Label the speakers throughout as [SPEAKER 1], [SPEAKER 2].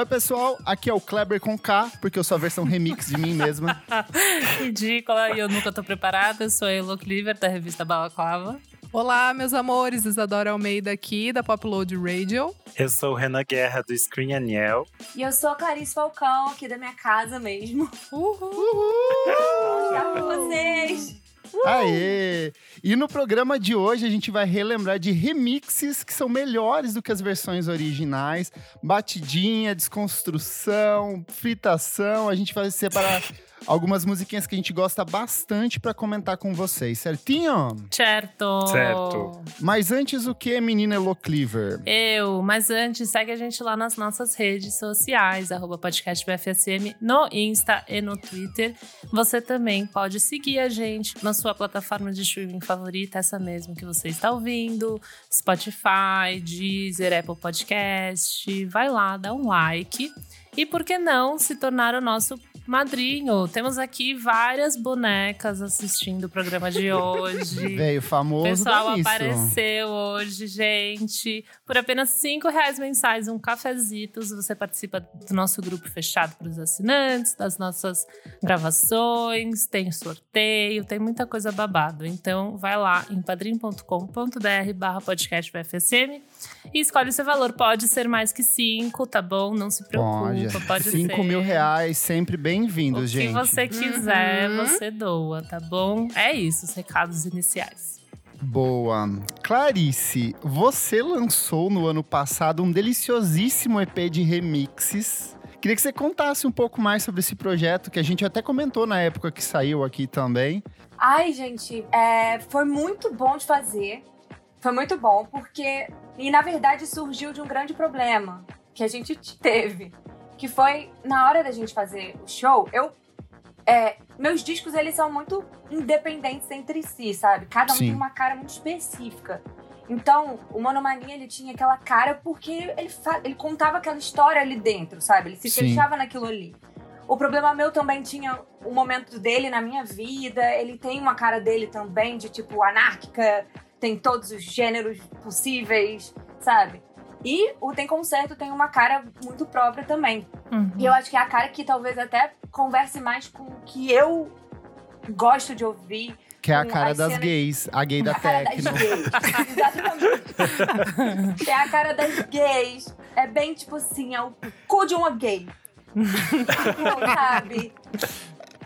[SPEAKER 1] Oi, pessoal, aqui é o Kleber com K, porque eu sou a versão remix de mim mesma.
[SPEAKER 2] Ridícula, e eu nunca tô preparada. Eu sou a Elo Cleaver, da revista Balaclava.
[SPEAKER 3] Olá, meus amores, Isadora Almeida aqui, da Popload Radio.
[SPEAKER 4] Eu sou o Renan Guerra, do Screen Aniel.
[SPEAKER 5] E eu sou a Clarice Falcão, aqui da minha casa mesmo.
[SPEAKER 3] Uhul!
[SPEAKER 5] Uhul! Vou com vocês!
[SPEAKER 1] Aê! E no programa de hoje a gente vai relembrar de remixes que são melhores do que as versões originais. Batidinha, desconstrução, fritação. A gente vai separar algumas musiquinhas que a gente gosta bastante para comentar com vocês, certinho?
[SPEAKER 2] Certo.
[SPEAKER 4] Certo.
[SPEAKER 1] Mas antes o que, menina Elo Cleaver?
[SPEAKER 2] Eu, mas antes, segue a gente lá nas nossas redes sociais, arroba podcast BFSM, no Insta e no Twitter. Você também pode seguir a gente na sua plataforma de streaming favorita, essa mesmo que você está ouvindo, Spotify, Deezer, Apple Podcast. Vai lá, dá um like. E por que não se tornar o nosso madrinho. Temos aqui várias bonecas assistindo o programa de hoje.
[SPEAKER 1] Veio famoso.
[SPEAKER 2] O pessoal apareceu hoje, gente. Por apenas cinco reais mensais, um cafezitos, você participa do nosso grupo fechado para os assinantes, das nossas gravações, tem sorteio, tem muita coisa babado. Então, vai lá em padrim.com.br barra podcast e escolhe o seu valor. Pode ser mais que cinco, tá bom? Não se preocupa, pode, pode
[SPEAKER 1] cinco
[SPEAKER 2] ser.
[SPEAKER 1] mil reais, sempre bem-vindos, gente.
[SPEAKER 2] Se você quiser, uhum. você doa, tá bom? É isso, os recados iniciais.
[SPEAKER 1] Boa. Clarice, você lançou no ano passado um deliciosíssimo EP de remixes. Queria que você contasse um pouco mais sobre esse projeto, que a gente até comentou na época que saiu aqui também.
[SPEAKER 5] Ai, gente, é, foi muito bom de fazer. Foi muito bom, porque. E na verdade surgiu de um grande problema que a gente teve. Que foi na hora da gente fazer o show, eu. É, meus discos, eles são muito independentes entre si, sabe? Cada um Sim. tem uma cara muito específica. Então, o Monomania, ele tinha aquela cara porque ele, ele contava aquela história ali dentro, sabe? Ele se Sim. fechava naquilo ali. O problema meu também tinha o momento dele na minha vida. Ele tem uma cara dele também, de tipo anárquica, tem todos os gêneros possíveis, sabe? E o Tem Concerto tem uma cara muito própria também. Uhum. E eu acho que é a cara que talvez até converse mais com o que eu gosto de ouvir.
[SPEAKER 1] Que é a cara das cenas... gays, a gay da Tecno.
[SPEAKER 5] Exatamente. é a cara das gays. É bem tipo assim, é o cu de uma gay. sabe?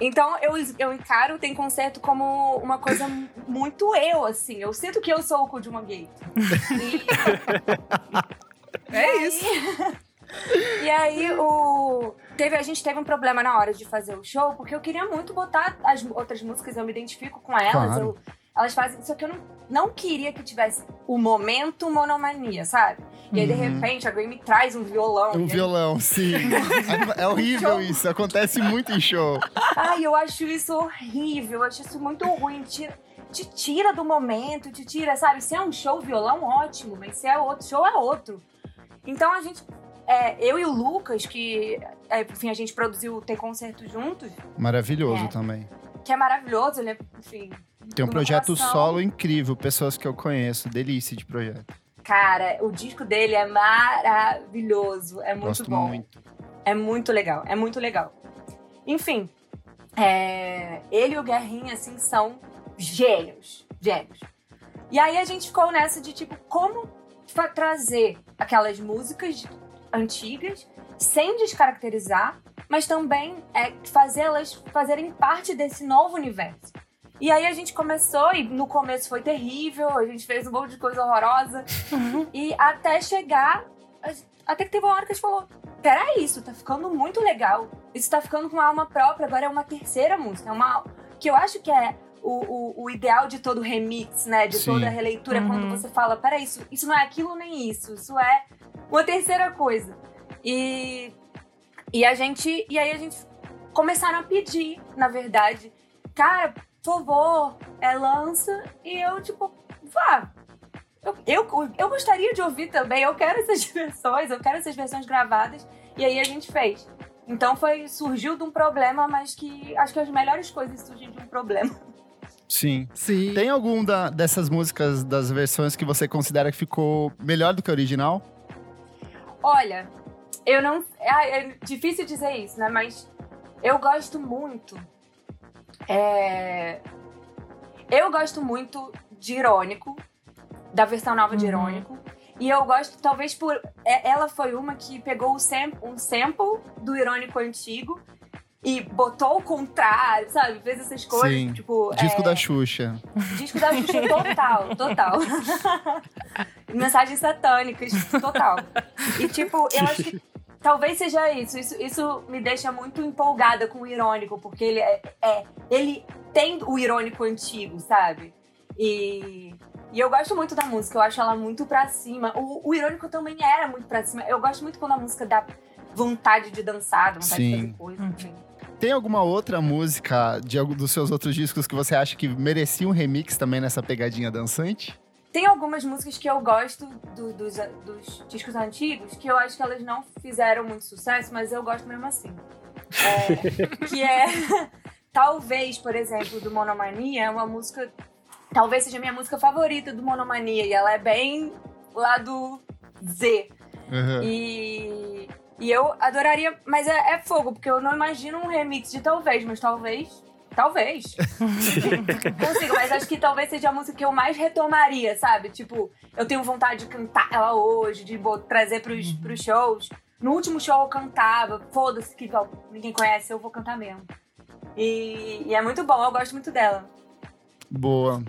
[SPEAKER 5] Então eu, eu encaro Tem Concerto como uma coisa muito eu, assim. Eu sinto que eu sou o cu de uma gay.
[SPEAKER 3] E... é aí... isso.
[SPEAKER 5] e aí o teve a gente teve um problema na hora de fazer o show porque eu queria muito botar as outras músicas eu me identifico com elas
[SPEAKER 1] claro.
[SPEAKER 5] eu, elas fazem só que eu não, não queria que tivesse o momento monomania sabe e aí, de uhum. repente, a Gray me traz um violão.
[SPEAKER 1] Um violão, sim. é horrível isso. Acontece muito em show.
[SPEAKER 5] Ai, eu acho isso horrível. Eu acho isso muito ruim. Tira, te tira do momento, te tira, sabe? Se é um show violão, ótimo. Mas se é outro show, é outro. Então, a gente... É, eu e o Lucas, que, é, enfim, a gente produziu Ter Concerto juntos.
[SPEAKER 1] Maravilhoso é, também.
[SPEAKER 5] Que é maravilhoso, ele é, enfim...
[SPEAKER 1] Tem um projeto solo incrível, pessoas que eu conheço. Delícia de projeto.
[SPEAKER 5] Cara, o disco dele é maravilhoso. É muito
[SPEAKER 1] Gosto
[SPEAKER 5] bom.
[SPEAKER 1] Muito.
[SPEAKER 5] É muito legal. É muito legal. Enfim, é... ele e o Guerrinha, assim, são gênios. Gênios. E aí a gente ficou nessa de, tipo, como trazer aquelas músicas antigas sem descaracterizar, mas também é, fazê-las fazerem parte desse novo universo. E aí a gente começou, e no começo foi terrível, a gente fez um monte de coisa horrorosa. Uhum. E até chegar. Até que teve uma hora que a gente falou: peraí, isso tá ficando muito legal. Isso tá ficando com uma alma própria, agora é uma terceira música. É uma. Que eu acho que é o, o, o, ideal de todo remix, né? De Sim. toda releitura, uhum. quando você fala, peraí, isso, isso não é aquilo nem isso, isso é uma terceira coisa. E, e a gente. E aí a gente começaram a pedir, na verdade, cara, por favor, é, lança. E eu, tipo, vá. Eu, eu, eu gostaria de ouvir também, eu quero essas versões, eu quero essas versões gravadas. E aí a gente fez. Então foi surgiu de um problema, mas que acho que as melhores coisas surgem de um problema.
[SPEAKER 1] Sim.
[SPEAKER 3] Sim.
[SPEAKER 1] Tem algum da, dessas músicas, das versões que você considera que ficou melhor do que a original?
[SPEAKER 5] Olha, eu não. É, é difícil dizer isso, né? Mas eu gosto muito. é, eu gosto muito de Irônico, da versão nova de
[SPEAKER 2] Uhum.
[SPEAKER 5] Irônico. E eu gosto, talvez por. é- Ela foi uma que pegou um sample do Irônico antigo e botou o contrário, sabe? Fez essas coisas.
[SPEAKER 1] Sim.
[SPEAKER 5] Tipo,
[SPEAKER 1] Disco
[SPEAKER 5] é,
[SPEAKER 1] da Xuxa.
[SPEAKER 5] Disco da Xuxa total, total. Mensagens satânicas, total. E tipo, eu acho que talvez seja isso. Isso, isso me deixa muito empolgada com o irônico, porque ele é, é- ele tem o irônico antigo, sabe? E, e eu gosto muito da música, eu acho ela muito pra cima. O, o irônico também era muito pra cima. Eu gosto muito quando a música dá vontade de dançar, dá vontade de
[SPEAKER 1] Sim.
[SPEAKER 5] fazer coisa, enfim.
[SPEAKER 1] Tem alguma outra música de algum dos seus outros discos que você acha que merecia um remix também nessa pegadinha dançante?
[SPEAKER 5] Tem algumas músicas que eu gosto do- dos, dos discos antigos que eu acho que elas não fizeram muito sucesso, mas eu gosto mesmo assim. É, que é, talvez, por exemplo, do Monomania, é uma música. Talvez seja a minha música favorita do Monomania, e ela é bem lá do Z.
[SPEAKER 1] Uhum.
[SPEAKER 5] E, e eu adoraria. Mas é, é fogo, porque eu não imagino um remix de talvez, mas talvez. Talvez. Consigo, mas acho que talvez seja a música que eu mais retomaria, sabe? Tipo, eu tenho vontade de cantar ela hoje, de bo- trazer pros, pros shows. No último show eu cantava, foda-se que ninguém conhece, eu vou cantar mesmo. E, e é muito bom, eu gosto muito dela.
[SPEAKER 1] Boa.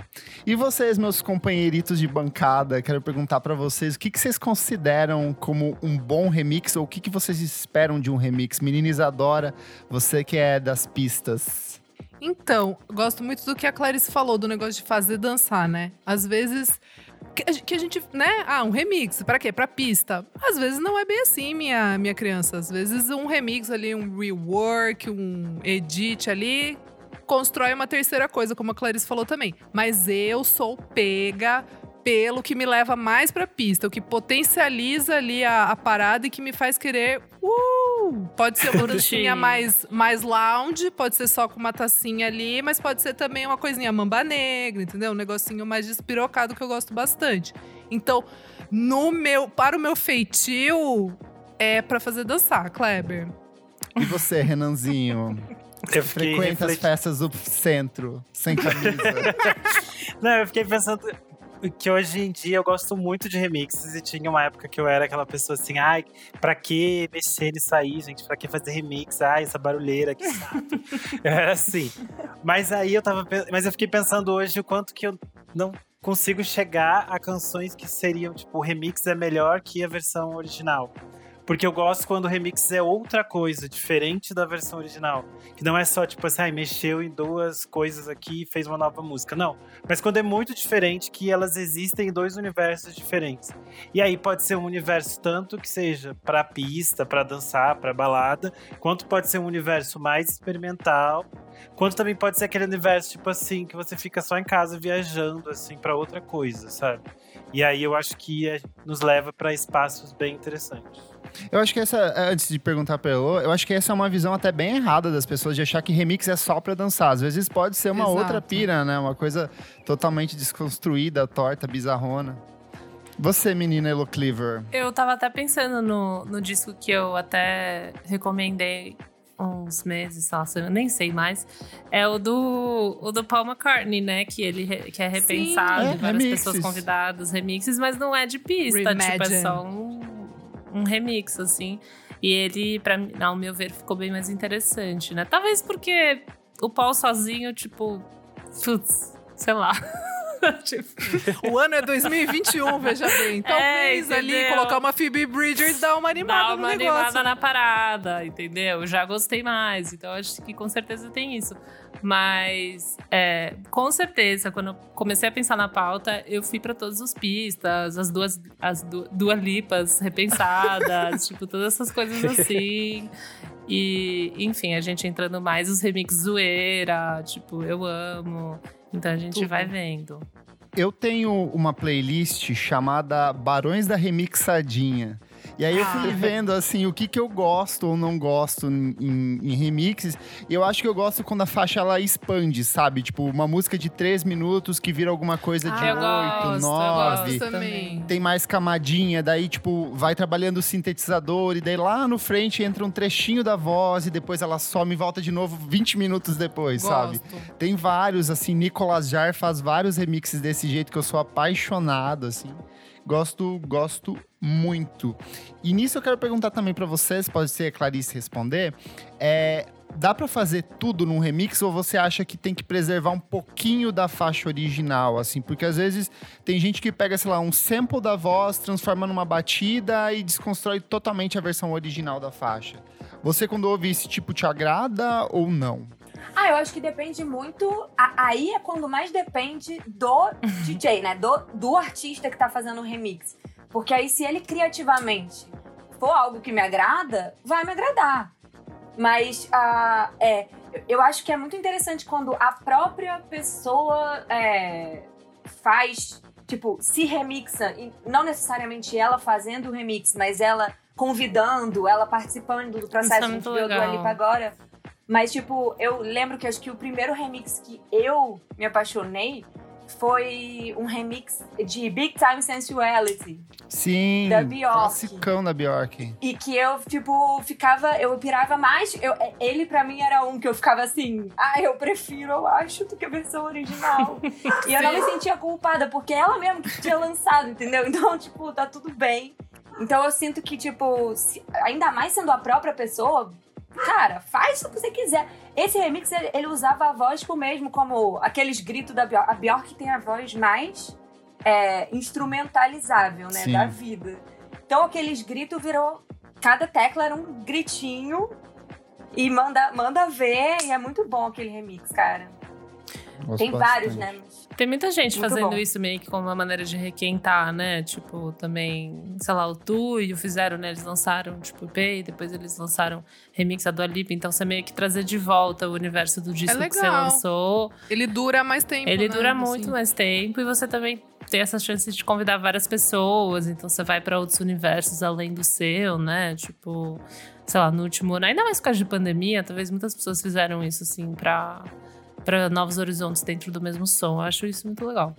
[SPEAKER 1] E vocês, meus companheiritos de bancada, quero perguntar pra vocês o que, que vocês consideram como um bom remix ou o que, que vocês esperam de um remix? Menina Isadora, você que é das pistas.
[SPEAKER 3] Então, gosto muito do que a Clarice falou, do negócio de fazer dançar, né? Às vezes. Que a, gente, né? Ah, um remix, pra quê? Pra pista. Às vezes não é bem assim, minha, minha criança. Às vezes um remix ali, um rework, um edit ali, constrói uma terceira coisa, como a Clarice falou também. Mas eu sou pega pelo que me leva mais pra pista, o que potencializa ali a, a parada e que me faz querer. Uh! Pode ser uma dancinha mais, mais lounge, pode ser só com uma tacinha ali, mas pode ser também uma coisinha mamba negra, entendeu? Um negocinho mais despirocado que eu gosto bastante. Então, no meu, para o meu feitio, é pra fazer dançar, Kleber.
[SPEAKER 1] E você, Renanzinho?
[SPEAKER 4] Eu
[SPEAKER 1] Frequenta as
[SPEAKER 4] refletindo.
[SPEAKER 1] festas do centro, sem camisa.
[SPEAKER 4] Não, eu fiquei pensando que hoje em dia eu gosto muito de remixes e tinha uma época que eu era aquela pessoa assim, ai, pra que mexer nisso aí, gente? Pra que fazer remix? Ai, essa barulheira, que saco. eu era assim. Mas aí eu tava, mas eu fiquei pensando hoje o quanto que eu não consigo chegar a canções que seriam, tipo, o remix é melhor que a versão original. Porque eu gosto quando o remix é outra coisa, diferente da versão original. Que não é só, tipo assim, ai, mexeu em duas coisas aqui e fez uma nova música. Não. Mas quando é muito diferente, que elas existem em dois universos diferentes. E aí pode ser um universo tanto que seja pra pista, pra dançar, pra balada, quanto pode ser um universo mais experimental, quanto também pode ser aquele universo, tipo assim, que você fica só em casa viajando, assim, pra outra coisa, sabe? E aí eu acho que é- nos leva pra espaços bem interessantes.
[SPEAKER 1] Eu acho que essa, antes de perguntar pra Elô, eu acho que essa é uma visão até bem errada das pessoas de achar que remix é só pra dançar. Às vezes pode ser uma
[SPEAKER 3] Exato.
[SPEAKER 1] outra pira, né? Uma coisa totalmente desconstruída, torta, bizarrona. Você, menina Elo Cleaver.
[SPEAKER 2] Eu tava até pensando no, no disco que eu até recomendei uns meses, se eu nem sei mais. É o do, o do Paul McCartney, né? Que ele re- que é repensado,
[SPEAKER 1] É,
[SPEAKER 2] várias
[SPEAKER 1] remixes.
[SPEAKER 2] pessoas convidadas, remixes, mas não é de pista, tipo, é
[SPEAKER 3] Reimagine.
[SPEAKER 2] só um, um remix, assim. E ele, pra ao meu ver, ficou bem mais interessante, né? Talvez porque o Paul sozinho, tipo, putz, sei lá. tipo,
[SPEAKER 3] O ano é 2021, veja bem. Talvez ali
[SPEAKER 2] É, entendeu?
[SPEAKER 3] colocar uma Phoebe Bridgers dá uma animada
[SPEAKER 2] Dá uma
[SPEAKER 3] negócio.
[SPEAKER 2] animada na parada, entendeu? Eu já gostei mais, então acho que com certeza tem isso. Mas, é, com certeza, quando eu comecei a pensar na pauta, eu fui pra todas as pistas, as duas, as du duas lipas repensadas, tipo, todas essas coisas assim. E, enfim, a gente entrando mais os remix zoeira, tipo, eu amo. Então a gente
[SPEAKER 3] Tudo.
[SPEAKER 2] vai vendo.
[SPEAKER 1] Eu tenho uma playlist chamada Barões da Remixadinha. E aí eu fui vendo, assim, o que que eu gosto ou não gosto em, em- em remixes. E eu acho que eu gosto quando a faixa, ela expande, sabe? Tipo, uma música de três minutos que vira alguma coisa de
[SPEAKER 3] Ah,
[SPEAKER 1] oito, nove. Tem mais camadinha, daí, tipo, vai trabalhando o sintetizador. E daí lá no frente entra um trechinho da voz. E depois ela some e volta de novo 20 minutos depois, sabe?
[SPEAKER 3] Gosto.
[SPEAKER 1] Tem vários, assim, Nicolas Jar faz vários remixes desse jeito que eu sou apaixonado, assim. Gosto, gosto muito. E nisso eu quero perguntar também pra vocês, pode ser a Clarice responder, é, dá pra fazer tudo num remix ou você acha que tem que preservar um pouquinho da faixa original, assim? Porque às vezes tem gente que pega, sei lá, um sample da voz, transforma numa batida e desconstrói totalmente a versão original da faixa. Você quando ouve esse tipo te agrada ou não?
[SPEAKER 5] Ah, eu acho que depende muito. a- Aí é quando mais depende do DJ, né? Do, do artista que tá fazendo o remix. Porque aí, se ele criativamente for algo que me agrada, vai me agradar. Mas ah, é, eu- acho que é muito interessante quando a própria pessoa é, faz, tipo, se remixa. E não necessariamente ela fazendo o remix, mas ela convidando, ela participando do
[SPEAKER 2] Isso
[SPEAKER 5] processo.
[SPEAKER 2] é
[SPEAKER 5] A gente
[SPEAKER 2] muito legal.
[SPEAKER 5] Lipa agora. Mas, tipo, eu lembro que acho que o primeiro remix que eu me apaixonei foi um remix de Big Time Sensuality.
[SPEAKER 1] Sim,
[SPEAKER 5] Da Bjork.
[SPEAKER 1] classicão da Bjork.
[SPEAKER 5] E que eu, tipo, ficava, eu pirava mais. Eu, ele, pra mim, era um que eu ficava assim, ah, eu prefiro, eu acho, do que a versão original. e eu não me sentia culpada, porque ela mesma que tinha lançado, entendeu? Então, tipo, tá tudo bem. Então eu sinto que, tipo, se- ainda mais sendo a própria pessoa, cara, faz o que você quiser. Esse remix, ele, ele usava a voz tipo, mesmo como aqueles gritos da Bjork. A Bjork tem a voz mais é, instrumentalizável, né,
[SPEAKER 1] Sim.
[SPEAKER 5] da vida. Então aqueles gritos virou. Cada tecla era um gritinho. E manda, manda ver, e é muito bom aquele remix, cara.
[SPEAKER 1] Gosto
[SPEAKER 5] Tem
[SPEAKER 1] bastante.
[SPEAKER 5] vários, né?
[SPEAKER 2] Tem muita gente
[SPEAKER 5] Muito
[SPEAKER 2] fazendo
[SPEAKER 5] bom.
[SPEAKER 2] isso meio que como uma maneira de requentar, né? Tipo, também, sei lá, o Tu e o fizeram, né? Eles lançaram, tipo, EP, depois eles lançaram remix a Dua Lipa. Então, você meio que trazer de volta o universo do disco que você lançou.
[SPEAKER 3] Ele dura mais tempo.
[SPEAKER 2] Ele
[SPEAKER 3] né?
[SPEAKER 2] dura
[SPEAKER 3] Assim.
[SPEAKER 2] muito mais tempo e você também tem essa chance de convidar várias pessoas. Então, você vai pra outros universos além do seu, né? Tipo, sei lá, no último ano, ainda mais por causa de pandemia, talvez muitas pessoas fizeram isso, assim, pra, pra novos horizontes dentro do mesmo som. Eu acho isso muito legal.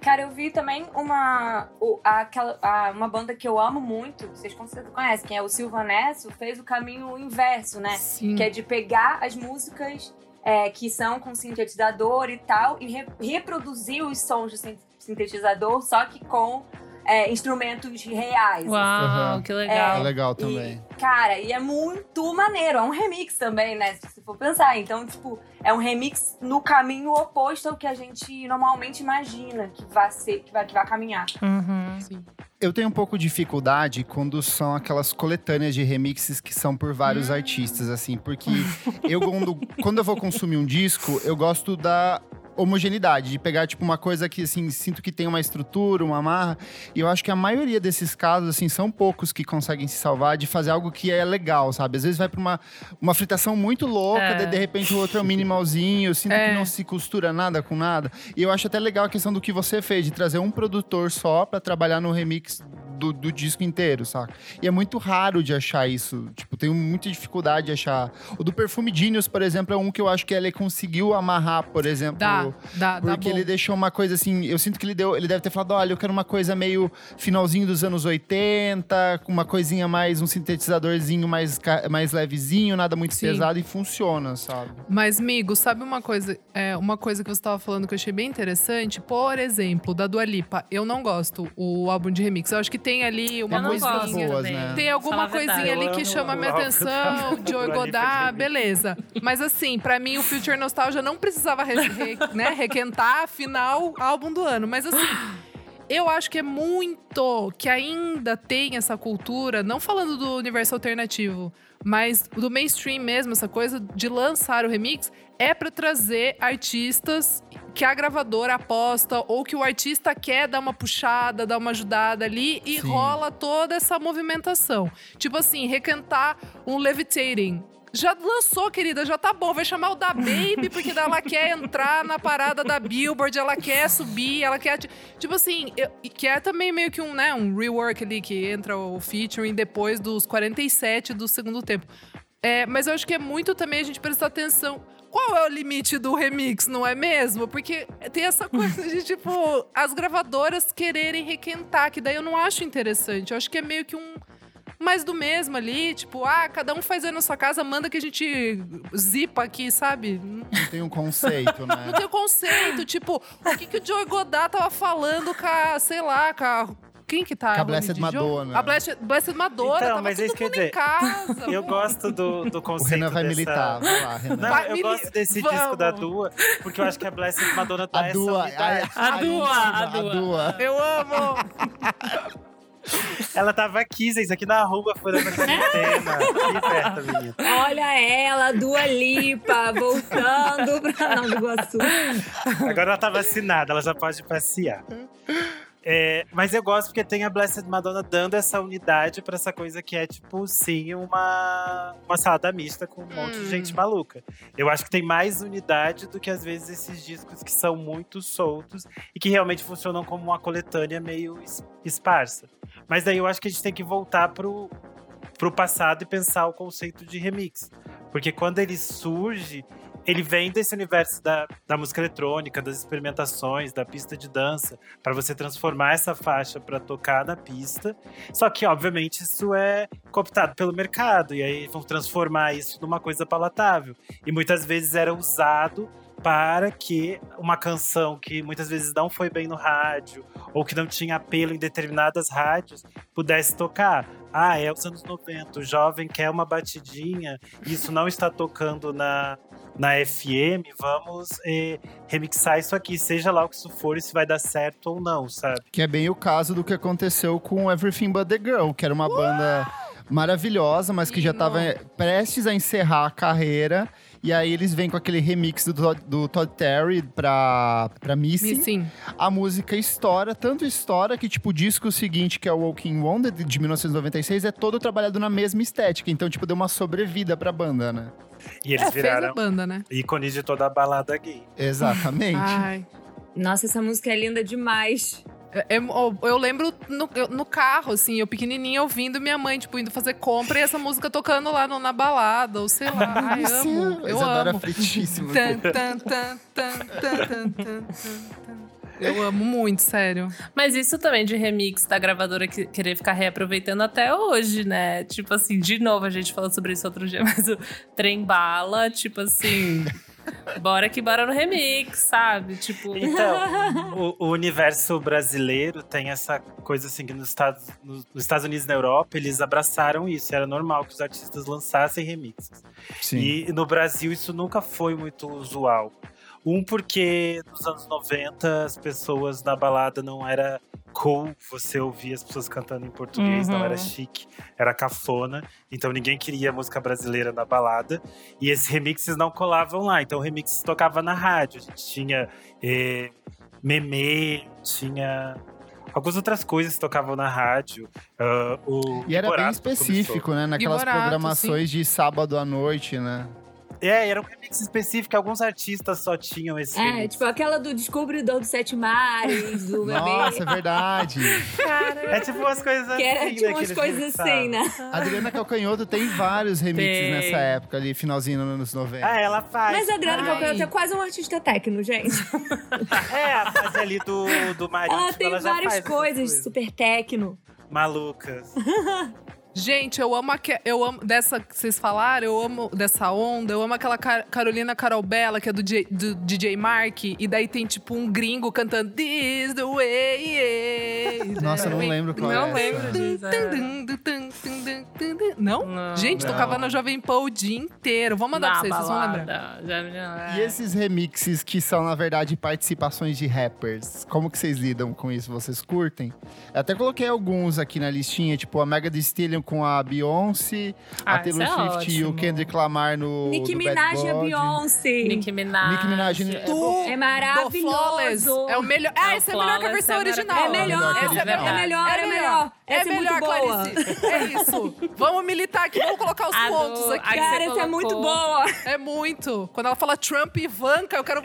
[SPEAKER 5] Cara, eu vi também uma, aquela, uma banda que eu amo muito, vocês com certeza conhecem, que é o Silvanesso, fez o caminho inverso, né?
[SPEAKER 3] Sim.
[SPEAKER 5] Que é de pegar as músicas é, que são com sintetizador e tal, e re- reproduzir os sons sin- sintetizador, só que com é, instrumentos reais.
[SPEAKER 2] Uau,
[SPEAKER 1] Aham.
[SPEAKER 2] que
[SPEAKER 1] É
[SPEAKER 2] legal.
[SPEAKER 1] legal também.
[SPEAKER 5] E, cara, e é muito maneiro. É um remix também, né? Se você for pensar. Então, tipo, é um remix no caminho oposto ao que a gente normalmente imagina que vai ser, que vai, que vai caminhar.
[SPEAKER 2] Uhum.
[SPEAKER 1] Eu tenho um pouco de dificuldade quando são aquelas coletâneas de remixes que são por vários
[SPEAKER 2] Hum.
[SPEAKER 1] artistas, assim, porque eu quando, quando eu vou consumir um disco, eu gosto da homogeneidade, de pegar tipo uma coisa que assim, sinto que tem uma estrutura, uma amarra, e eu acho que a maioria desses casos assim são poucos que conseguem se salvar de fazer algo que é legal, sabe? Às vezes vai para uma uma fritação muito louca,
[SPEAKER 2] É.
[SPEAKER 1] daí de repente o outro é um minimalzinho, eu sinto
[SPEAKER 3] É.
[SPEAKER 1] que não se costura nada com nada. E eu acho até legal a questão do que você fez, de trazer um produtor só pra trabalhar no remix do, do disco inteiro, saca? E é muito raro de achar isso. Tipo, tenho muita dificuldade de achar. O do Perfume Genius, por exemplo, é um que eu acho que ele conseguiu amarrar, por exemplo.
[SPEAKER 3] Dá, dá, dá
[SPEAKER 1] Porque
[SPEAKER 3] bom.
[SPEAKER 1] ele deixou uma coisa assim, eu sinto que ele deu, ele deve ter falado, olha, eu quero uma coisa meio finalzinho dos anos 80, com uma coisinha mais, um sintetizadorzinho mais, mais levezinho, nada muito
[SPEAKER 3] Sim.
[SPEAKER 1] pesado e funciona, sabe?
[SPEAKER 3] Mas, amigo, sabe uma coisa, é, uma coisa que você estava falando que eu achei bem interessante? Por exemplo, da Dua Lipa, eu não gosto o álbum de remix. Eu acho que tem ali uma
[SPEAKER 1] coisinha
[SPEAKER 2] gosto
[SPEAKER 1] boas,
[SPEAKER 2] também,
[SPEAKER 1] né?
[SPEAKER 3] Tem alguma coisinha ali que chama minha atenção,
[SPEAKER 4] de
[SPEAKER 3] Godard, beleza. Mas assim, pra mim o Future Nostalgia não precisava re- re- né, requentar, afinal, álbum do ano. Mas assim, eu acho que é muito que ainda tem essa cultura, não falando do universo alternativo, mas do mainstream mesmo, essa coisa de lançar o remix, é pra trazer artistas que a gravadora aposta ou que o artista quer dar uma puxada, dar uma ajudada ali e
[SPEAKER 1] Sim.
[SPEAKER 3] rola toda essa movimentação. Tipo assim, recantar um Levitating. Já lançou, querida, já tá bom. Vai chamar o da Baby, porque ela quer entrar na parada da Billboard, ela quer subir, ela quer. Tipo assim, eu- e que é também meio que um, né, um rework ali, que entra o featuring depois dos 47 do segundo tempo. É, mas eu acho que é muito também a gente prestar atenção. Qual é o limite do remix, não é mesmo? Porque tem essa coisa de, tipo, as gravadoras quererem requentar, que daí eu não acho interessante. Eu acho que é meio que um mais do mesmo ali, tipo, ah, cada um faz aí na sua casa, manda que a gente zipa aqui, sabe? Não
[SPEAKER 1] tem um conceito, né?
[SPEAKER 3] não tem o conceito, tipo, o que, que o Joey Godard tava falando com a, sei lá, com a. Quem que tá?
[SPEAKER 1] Com a
[SPEAKER 3] o
[SPEAKER 1] Blessed Madonna.
[SPEAKER 3] Joe? A Blessed, Blessed Madonna.
[SPEAKER 4] Então,
[SPEAKER 3] tava
[SPEAKER 4] mas
[SPEAKER 3] todo
[SPEAKER 4] que
[SPEAKER 3] mundo
[SPEAKER 4] ia
[SPEAKER 3] em casa.
[SPEAKER 4] Eu
[SPEAKER 3] pô.
[SPEAKER 4] gosto do, do
[SPEAKER 1] O
[SPEAKER 4] conceito
[SPEAKER 1] Renan vai
[SPEAKER 4] dessa...
[SPEAKER 1] militar. Vai lá, Renan.
[SPEAKER 4] Não,
[SPEAKER 3] Vai
[SPEAKER 4] eu
[SPEAKER 3] mili-
[SPEAKER 4] gosto desse
[SPEAKER 3] Vamos.
[SPEAKER 4] disco da Dua, porque eu acho que a Blessed Madonna dá
[SPEAKER 1] A
[SPEAKER 4] essa
[SPEAKER 1] Dua.
[SPEAKER 4] unidade.
[SPEAKER 1] A,
[SPEAKER 2] A Dua, a Dua.
[SPEAKER 1] Dua.
[SPEAKER 3] Eu amo!
[SPEAKER 4] Ela tava aqui, gente, aqui na rua, furando a quarentena. Aqui perto, menina.
[SPEAKER 5] Olha ela, Dua Lipa, voltando pra Nova Iguaçu.
[SPEAKER 4] Agora ela tá vacinada, ela já pode passear. É, mas eu gosto porque tem a Blessed Madonna dando essa unidade pra essa coisa que é, tipo, sim, uma, uma salada mista com um monte de
[SPEAKER 3] Hum.
[SPEAKER 4] gente maluca. Eu acho que tem mais unidade do que, às vezes, esses discos que são muito soltos e que realmente funcionam como uma coletânea meio es- esparsa. Mas daí eu acho que a gente tem que voltar pro, pro passado e pensar o conceito de remix. Porque quando ele surge, ele vem desse universo da, da música eletrônica, das experimentações, da pista de dança, para você transformar essa faixa para tocar na pista. Só que, obviamente, isso é cooptado pelo mercado, e aí vão transformar isso numa coisa palatável. E muitas vezes era usado para que uma canção que muitas vezes não foi bem no rádio, ou que não tinha apelo em determinadas rádios, pudesse tocar. Ah, é os anos 90, o jovem quer uma batidinha, isso não está tocando na, na FM, vamos eh, remixar isso aqui, seja lá o que isso for, e se vai dar certo ou não, sabe?
[SPEAKER 1] Que é bem o caso do que aconteceu com Everything But The Girl, que era uma banda maravilhosa, mas que já
[SPEAKER 3] Hino.
[SPEAKER 1] tava prestes a encerrar a carreira. E aí eles vêm com aquele remix do, Todd- do Todd Terry pra, pra Missing.
[SPEAKER 3] Sim.
[SPEAKER 1] A música estoura, tanto estoura que, tipo, o disco seguinte, que é o Walking Wounded, de 1996, é todo trabalhado na mesma estética. Então, tipo, deu uma sobrevida pra banda, né?
[SPEAKER 4] E eles
[SPEAKER 3] É, fez
[SPEAKER 4] viraram
[SPEAKER 3] a banda, né?
[SPEAKER 4] ícones de toda a balada gay.
[SPEAKER 1] Exatamente.
[SPEAKER 3] Ai.
[SPEAKER 5] Nossa, essa música é linda demais.
[SPEAKER 3] É- é- eu, eu lembro no, eu- no carro, assim, eu pequenininha ouvindo minha mãe, tipo, indo fazer compra e essa música tocando lá no- na balada, ou sei lá. Ai, amo. Eu
[SPEAKER 1] Isadora
[SPEAKER 3] amo.
[SPEAKER 1] fritíssima.
[SPEAKER 3] Tan, tan, tan. Eu amo muito, sério.
[SPEAKER 2] Mas isso também de remix da gravadora que- querer ficar reaproveitando até hoje, né? Tipo assim, de novo, a gente falou sobre isso outro dia, mas o trem bala, tipo assim. Bora que bora no remix, sabe? Tipo.
[SPEAKER 4] Então, o, o universo brasileiro tem essa coisa assim que nos Estados, nos, nos Estados Unidos e na Europa eles abraçaram isso. Era normal que os artistas lançassem remixes.
[SPEAKER 1] Sim.
[SPEAKER 4] E no Brasil isso nunca foi muito usual. Um, porque nos anos 90 as pessoas na balada não era cool você ouvir as pessoas cantando em português, não
[SPEAKER 2] Uhum.
[SPEAKER 4] era chique, era cafona. Então ninguém queria música brasileira na balada. E esses remixes não colavam lá. Então o remix tocava na rádio. A gente tinha eh, meme, tinha algumas outras coisas que tocavam na rádio. Ah, o
[SPEAKER 1] E era bem específico, né? Naquelas
[SPEAKER 3] Borato,
[SPEAKER 1] programações de sábado à noite, né?
[SPEAKER 4] É, era um remix específico, alguns artistas só tinham esse
[SPEAKER 5] É,
[SPEAKER 4] remix.
[SPEAKER 5] tipo aquela do Descobridor dos Sete Mares, do bebê.
[SPEAKER 1] Nossa, é verdade.
[SPEAKER 4] É tipo umas coisas assim,
[SPEAKER 5] Que era tipo
[SPEAKER 4] né,
[SPEAKER 5] umas coisas assim, né?
[SPEAKER 1] A Adriana Calcanhoto tem vários remixes
[SPEAKER 2] Tem.
[SPEAKER 1] nessa época ali, finalzinho dos anos 90.
[SPEAKER 4] Ah, ela faz.
[SPEAKER 5] Mas a Adriana
[SPEAKER 3] Ai.
[SPEAKER 5] Calcanhoto é quase um artista técnico, gente.
[SPEAKER 4] É, a fase ali do, do marítimo,
[SPEAKER 5] Ela tem
[SPEAKER 4] já
[SPEAKER 5] várias
[SPEAKER 4] faz essas
[SPEAKER 5] coisas super técnico.
[SPEAKER 4] Malucas.
[SPEAKER 3] Gente, eu amo aque- eu amo dessa que vocês falaram, eu amo dessa onda, eu amo aquela Car- Carolina Carol Bella, que é do, J- do DJ Mark, e daí tem tipo um gringo cantando This the way. yeah,
[SPEAKER 1] Nossa, eu não lembro qual
[SPEAKER 2] Não
[SPEAKER 1] é
[SPEAKER 2] lembro
[SPEAKER 1] essa.
[SPEAKER 2] disso. é.
[SPEAKER 3] Não?
[SPEAKER 2] Não.
[SPEAKER 3] Gente,
[SPEAKER 1] Não.
[SPEAKER 3] tocava na Jovem Pan o dia inteiro. Vou mandar
[SPEAKER 2] Na
[SPEAKER 3] pra vocês, vocês vão lembrar.
[SPEAKER 2] balada, já-
[SPEAKER 1] E esses remixes que são, na verdade, participações de rappers, como que vocês lidam com isso? Vocês curtem? Eu até coloquei alguns aqui na listinha, tipo a Mega Thee Stallion com a Beyoncé,
[SPEAKER 2] Ah,
[SPEAKER 1] a Taylor
[SPEAKER 2] é
[SPEAKER 1] Swift e o. Kendrick Lamar no
[SPEAKER 5] Nicki Minaj
[SPEAKER 1] Bad
[SPEAKER 5] e a
[SPEAKER 1] Bunny.
[SPEAKER 5] Beyoncé.
[SPEAKER 2] Nicki Minaj.
[SPEAKER 1] Nicki Minaj é
[SPEAKER 3] Do,
[SPEAKER 1] bom.
[SPEAKER 5] É maravilhoso.
[SPEAKER 3] É o melhor. Ah,
[SPEAKER 2] Não,
[SPEAKER 3] essa é melhor que a versão
[SPEAKER 2] é
[SPEAKER 3] original.
[SPEAKER 5] É melhor,
[SPEAKER 1] melhor
[SPEAKER 5] é melhor, é melhor.
[SPEAKER 3] É
[SPEAKER 5] Essa é
[SPEAKER 3] melhor. Clarice. É isso. Vamos militar aqui, vamos colocar os
[SPEAKER 2] A
[SPEAKER 3] pontos
[SPEAKER 2] a
[SPEAKER 3] aqui.
[SPEAKER 5] Cara,
[SPEAKER 2] você
[SPEAKER 5] essa é muito boa.
[SPEAKER 3] É muito. Quando ela fala Trump e Ivanka, eu quero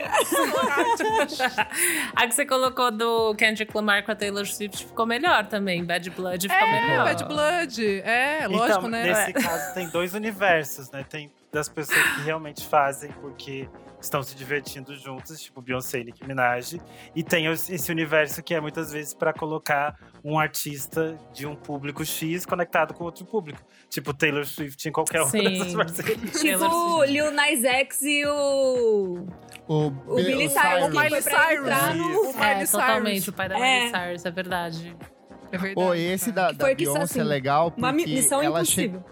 [SPEAKER 2] A que você colocou do Kendrick Lamar com a Taylor Swift ficou melhor também. Bad Blood ficou
[SPEAKER 3] é,
[SPEAKER 2] melhor.
[SPEAKER 3] Bad Blood. É, lógico,
[SPEAKER 4] então,
[SPEAKER 3] né?
[SPEAKER 4] nesse caso, tem dois universos, né? Tem das pessoas que realmente fazem porque estão se divertindo juntas, tipo Beyoncé e Nicki Minaj. E tem esse universo que é muitas vezes pra colocar um artista de um público X conectado com outro público. Tipo Taylor Swift em qualquer uma
[SPEAKER 2] Sim.
[SPEAKER 4] dessas parcerias.
[SPEAKER 5] Tipo
[SPEAKER 2] Swift.
[SPEAKER 5] Lil Nas X e o.
[SPEAKER 1] O,
[SPEAKER 5] O Billy Cyrus.
[SPEAKER 3] O Miley Cyrus. O Miley
[SPEAKER 2] É, totalmente. O
[SPEAKER 3] Cyrus.
[SPEAKER 2] pai da
[SPEAKER 5] É.
[SPEAKER 2] Miley Cyrus, é verdade.
[SPEAKER 3] É verdade.
[SPEAKER 1] Pô, esse
[SPEAKER 3] cara.
[SPEAKER 1] da, da Beyoncé é
[SPEAKER 5] assim,
[SPEAKER 1] legal
[SPEAKER 5] Uma mi-
[SPEAKER 1] porque
[SPEAKER 5] missão
[SPEAKER 1] ela, che-
[SPEAKER 5] impossível.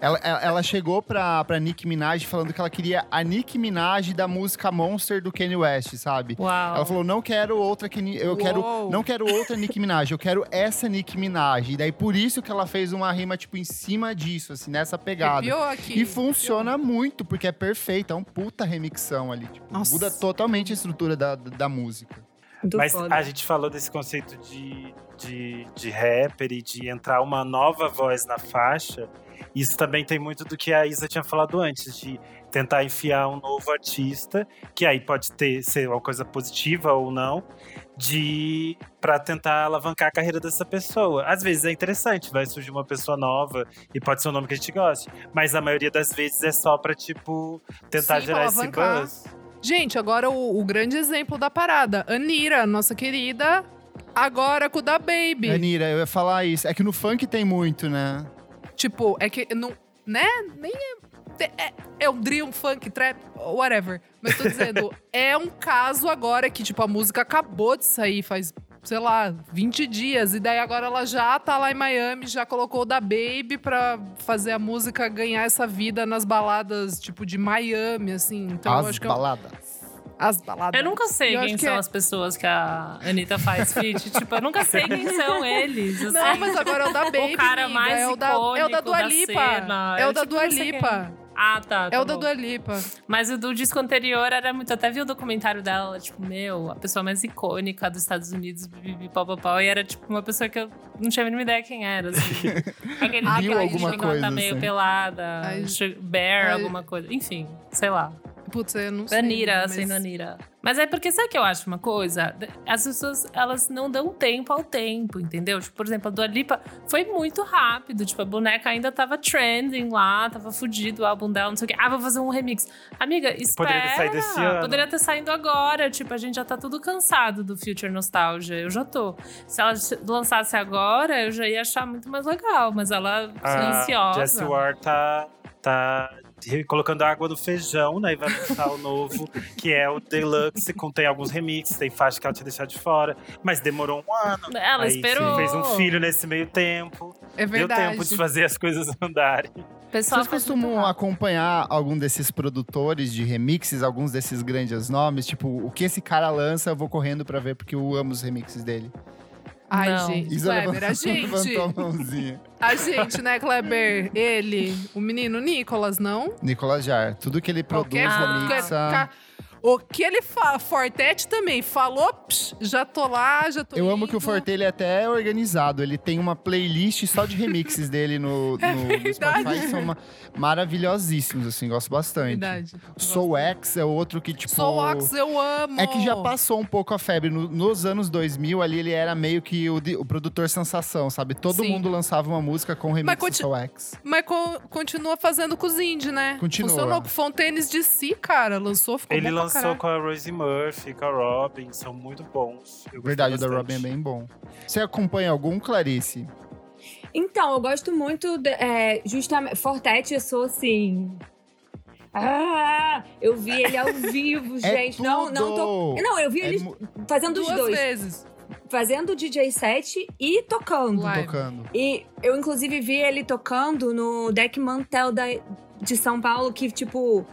[SPEAKER 1] ela, ela, ela chegou pra, pra Nicki Minaj falando que ela queria a Nicki Minaj da música Monster do Kanye West, sabe?
[SPEAKER 2] Uau.
[SPEAKER 1] Ela falou, não quero outra que eu quero,
[SPEAKER 3] Uou.
[SPEAKER 1] não quero outra Nicki Minaj, eu quero essa Nicki Minaj. E daí por isso que ela fez uma rima tipo em cima disso, assim, nessa pegada.
[SPEAKER 3] Aqui.
[SPEAKER 1] E funciona muito, porque é perfeito, é um puta remixão ali. Tipo,
[SPEAKER 3] Nossa.
[SPEAKER 1] muda totalmente a estrutura da, da música.
[SPEAKER 5] Muito
[SPEAKER 4] Mas
[SPEAKER 5] foda.
[SPEAKER 4] a gente falou desse conceito de, de, de rapper e de entrar uma nova voz na faixa. Isso também tem muito do que a Isa tinha falado antes, de tentar enfiar um novo artista, que aí pode ter ser uma coisa positiva ou não, de para tentar alavancar a carreira dessa pessoa. Às vezes é interessante, vai surgir uma pessoa nova e pode ser um nome que a gente goste, mas a maioria das vezes é só pra tipo tentar
[SPEAKER 3] Sim,
[SPEAKER 4] gerar esse buzz.
[SPEAKER 3] Gente, agora o, o grande exemplo da parada. Anira, nossa querida, agora com o da Baby.
[SPEAKER 1] Anira, eu ia falar isso. É que no funk tem muito, né?
[SPEAKER 3] Tipo, é que não. Né? Nem é. É, é um drill, um funk, trap, whatever. Mas tô dizendo, é um caso agora que, tipo, a música acabou de sair faz, sei lá, 20 dias. E daí agora ela já tá lá em Miami, já colocou o da Baby pra fazer a música ganhar essa vida nas baladas, tipo, de Miami, assim. Então eu
[SPEAKER 1] As
[SPEAKER 3] acho que é um-
[SPEAKER 1] baladas.
[SPEAKER 3] As baladas.
[SPEAKER 2] Eu nunca sei
[SPEAKER 3] Eu
[SPEAKER 2] quem
[SPEAKER 3] que
[SPEAKER 2] são
[SPEAKER 3] é-
[SPEAKER 2] as pessoas que a Anitta faz feat. tipo, eu nunca sei quem são eles. assim.
[SPEAKER 3] Não, mas agora é o da Baby,
[SPEAKER 2] cara
[SPEAKER 3] amiga,
[SPEAKER 2] mais
[SPEAKER 3] é o da, é o da Dua
[SPEAKER 2] da
[SPEAKER 3] Lipa.
[SPEAKER 2] cena.
[SPEAKER 3] É o da
[SPEAKER 2] tipo,
[SPEAKER 3] Dua
[SPEAKER 2] quem.
[SPEAKER 3] Lipa.
[SPEAKER 2] Ah, tá.
[SPEAKER 3] É
[SPEAKER 2] tá
[SPEAKER 3] o da. Dua Lipa.
[SPEAKER 2] Mas o do disco anterior era muito. Até vi o documentário dela, tipo, meu, a pessoa mais icônica dos Estados Unidos, bibi, pau, pau, pau. E era, tipo, uma pessoa que eu não tinha a mínima ideia quem era, assim. Aquele
[SPEAKER 3] Ah,
[SPEAKER 2] aquele
[SPEAKER 3] viu
[SPEAKER 2] que
[SPEAKER 1] alguma
[SPEAKER 2] tá
[SPEAKER 1] coisa,
[SPEAKER 2] meio
[SPEAKER 1] assim.
[SPEAKER 2] pelada,
[SPEAKER 3] Ai,
[SPEAKER 2] bear,
[SPEAKER 3] ai.
[SPEAKER 2] alguma coisa. Enfim, sei lá.
[SPEAKER 3] Putz, eu não sei.
[SPEAKER 2] Anira,
[SPEAKER 3] mas-
[SPEAKER 2] sendo Anira. Mas é porque, sabe o que eu acho uma coisa? As pessoas, elas não dão tempo ao tempo, entendeu? Tipo, por exemplo, a Dua Lipa foi muito rápido. Tipo, a boneca ainda tava trending lá, tava fudido o álbum dela, não sei o quê. Ah, vou fazer um remix. Amiga, espera.
[SPEAKER 4] Poderia ter saído esse ano.
[SPEAKER 2] Poderia ter saído agora. Tipo, a gente já tá tudo cansado do Future Nostalgia. Eu já tô. Se ela lançasse agora, eu já ia achar muito mais legal. Mas ela
[SPEAKER 4] A
[SPEAKER 2] silenciosa.
[SPEAKER 4] Jessie Ware tá, tá colocando água no feijão, né? E vai lançar o novo, que é o Deluxe, contém alguns remixes, tem faixa que ela tinha deixado de fora. Mas demorou um ano.
[SPEAKER 2] Ela
[SPEAKER 4] Aí
[SPEAKER 2] esperou.
[SPEAKER 4] fez um filho nesse meio tempo.
[SPEAKER 3] É
[SPEAKER 4] Deu
[SPEAKER 3] verdade.
[SPEAKER 4] tempo de fazer as coisas andarem.
[SPEAKER 2] Pessoal
[SPEAKER 1] Vocês costumam acompanhar algum desses produtores de remixes, alguns desses grandes nomes? Tipo, o que esse cara lança, eu vou correndo pra ver, porque eu amo os remixes dele.
[SPEAKER 3] Ai,
[SPEAKER 2] Não.
[SPEAKER 3] gente,
[SPEAKER 1] Isa
[SPEAKER 3] Kleber, a gente.
[SPEAKER 1] levantou a mãozinha.
[SPEAKER 3] A gente, né, Kleber? Ele, o menino Nicolas, não?
[SPEAKER 1] Nicolas Jar. Tudo que ele produz,
[SPEAKER 3] Qualquer-
[SPEAKER 2] Ah.
[SPEAKER 3] ca- O que ele fala, Fortete também, falou, psh, já tô lá, já tô
[SPEAKER 1] Eu amo que o
[SPEAKER 3] indo.
[SPEAKER 1] Forte ele é até organizado. Ele tem uma playlist só de remixes dele no, no, no
[SPEAKER 3] verdade.
[SPEAKER 1] Spotify. que São ma- maravilhosíssimos, assim. Gosto bastante.
[SPEAKER 3] Verdade.
[SPEAKER 1] Soul X é outro que, tipo...
[SPEAKER 3] Soul Ox, eu amo.
[SPEAKER 1] É que já passou um pouco a febre. No- nos anos 2000, ali, ele era meio que o, o produtor sensação, sabe? Todo
[SPEAKER 3] Sim.
[SPEAKER 1] mundo lançava uma música com remix do Soul X.
[SPEAKER 3] Mas co- continua fazendo com os indie, né?
[SPEAKER 1] Continua.
[SPEAKER 3] Funcionou com Fontaines de si, cara. Lançou, ficou
[SPEAKER 4] Ele
[SPEAKER 3] bom
[SPEAKER 4] lançou com a Rosie Murphy, com a Robin, são muito bons.
[SPEAKER 1] Verdade, o da. Robin é bem bom. Você acompanha algum, Clarice?
[SPEAKER 5] Então, eu gosto muito, de, é, justamente. Fortete, eu sou assim. Ah, eu vi ele ao vivo,
[SPEAKER 1] É
[SPEAKER 5] gente. Não, não tô. Não, eu vi
[SPEAKER 1] É
[SPEAKER 5] ele fazendo os
[SPEAKER 3] Duas
[SPEAKER 5] dois.
[SPEAKER 3] vezes.
[SPEAKER 5] Fazendo DJ set e tocando.
[SPEAKER 3] Live.
[SPEAKER 1] tocando.
[SPEAKER 5] E eu, inclusive, vi ele tocando no Deck Mantel da, de São Paulo, que, tipo.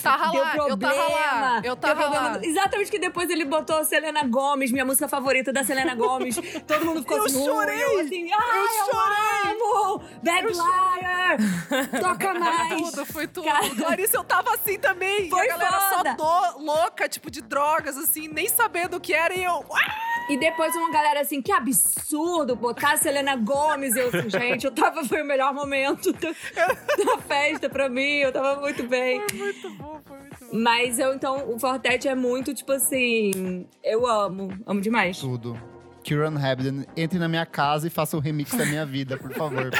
[SPEAKER 3] Tava
[SPEAKER 5] deu
[SPEAKER 3] lá, eu
[SPEAKER 5] problema.
[SPEAKER 3] tava lá, eu tava lá.
[SPEAKER 5] Exatamente que depois ele botou a Selena Gomes, minha música favorita da Selena Gomes. Todo mundo ficou
[SPEAKER 3] Eu
[SPEAKER 5] assim,
[SPEAKER 3] chorei!
[SPEAKER 5] Eu assim, ai, eu, amo! Bad Liar! Toca mais!
[SPEAKER 3] Tudo, foi tudo.
[SPEAKER 5] Cara.
[SPEAKER 3] Clarice, eu tava assim também.
[SPEAKER 5] Foi
[SPEAKER 3] e a galera
[SPEAKER 5] foda.
[SPEAKER 3] só do- louca, tipo, de drogas, assim, nem sabendo o que era. E eu. "Ah!"
[SPEAKER 5] E depois uma galera assim, que absurdo, botar a Selena Gomes. Eu, gente, eu tava, foi o melhor momento da, da festa pra mim, eu tava muito bem.
[SPEAKER 3] Foi muito bom, foi muito bom.
[SPEAKER 5] Mas eu, então, o Fortet é muito, tipo assim, eu amo, amo demais.
[SPEAKER 1] Tudo. Kieran Hebden, entre na minha casa e faça o remix da minha vida, por favor.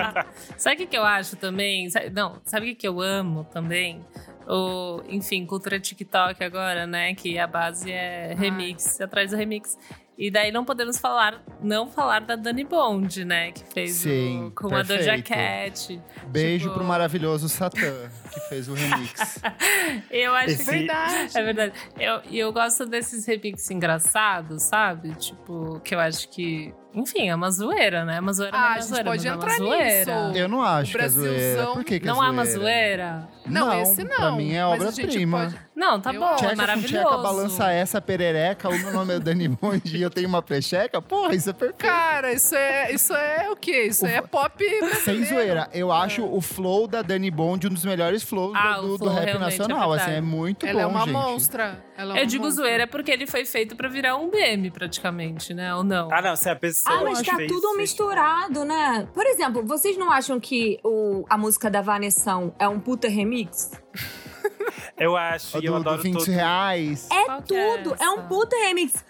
[SPEAKER 2] Sabe o que, que eu acho também? Não, sabe o que, que eu amo também? O, enfim, cultura TikTok agora, né? Que a base é remix, atrás do remix. E daí não podemos falar, não falar da Dani Bond, né? Que fez
[SPEAKER 1] Sim,
[SPEAKER 2] o, com a Doja
[SPEAKER 1] perfeito.
[SPEAKER 2] Cat.
[SPEAKER 1] Beijo
[SPEAKER 2] Tipo-
[SPEAKER 1] pro maravilhoso Satã, que fez o remix.
[SPEAKER 2] Eu acho
[SPEAKER 4] Esse-
[SPEAKER 2] que
[SPEAKER 3] Verdade.
[SPEAKER 2] É verdade. Eu, e eu gosto desses remixes engraçados, sabe? Tipo, que eu acho que. Enfim, é uma zoeira, né? É uma zoeira,
[SPEAKER 3] Ah,
[SPEAKER 2] não é
[SPEAKER 3] a gente
[SPEAKER 2] zoeira,
[SPEAKER 3] pode
[SPEAKER 2] mas é
[SPEAKER 3] entrar
[SPEAKER 2] uma zoeira.
[SPEAKER 3] nisso.
[SPEAKER 1] Eu não acho que é
[SPEAKER 3] Brasilzão-
[SPEAKER 1] zoeira. Por que, que é
[SPEAKER 2] Não há uma
[SPEAKER 1] zoeira?
[SPEAKER 2] zoeira?
[SPEAKER 3] Não, esse não.
[SPEAKER 1] Pra mim é obra-prima.
[SPEAKER 3] pode-
[SPEAKER 2] Não, tá
[SPEAKER 3] Eu
[SPEAKER 2] bom,
[SPEAKER 3] acho.
[SPEAKER 2] é maravilhoso.
[SPEAKER 1] tcheca, balança essa perereca, o meu nome é Dani Bond e eu tenho uma precheca. Porra, isso é perfeito.
[SPEAKER 3] Cara, isso é, isso é o quê? Isso
[SPEAKER 1] O-
[SPEAKER 3] é pop
[SPEAKER 1] Sem zoeira, eu acho o flow da Dani Bond um dos melhores flows
[SPEAKER 2] Ah,
[SPEAKER 1] do, do
[SPEAKER 2] flow
[SPEAKER 1] rap
[SPEAKER 2] realmente é
[SPEAKER 1] nacional. assim, é muito
[SPEAKER 3] Ela
[SPEAKER 1] bom,
[SPEAKER 3] é uma
[SPEAKER 1] gente.
[SPEAKER 3] monstra. Ela é
[SPEAKER 2] Eu
[SPEAKER 3] uma
[SPEAKER 2] digo
[SPEAKER 3] monstra.
[SPEAKER 2] zoeira porque ele foi feito pra virar um meme, praticamente, né? Ou não?
[SPEAKER 4] Ah, não, se a pessoa.
[SPEAKER 5] Ah, mas tá
[SPEAKER 4] fez
[SPEAKER 5] tudo
[SPEAKER 4] isso-
[SPEAKER 5] misturado, né? Por exemplo, vocês não acham que o, a música da Vanessão é um puta remix?
[SPEAKER 4] Eu acho,
[SPEAKER 1] O
[SPEAKER 4] e eu
[SPEAKER 1] do, do
[SPEAKER 4] adoro
[SPEAKER 1] 20
[SPEAKER 4] todo.
[SPEAKER 1] reais.
[SPEAKER 5] É
[SPEAKER 2] Qual é
[SPEAKER 5] tudo, é, um
[SPEAKER 2] essa?
[SPEAKER 5] puta remix.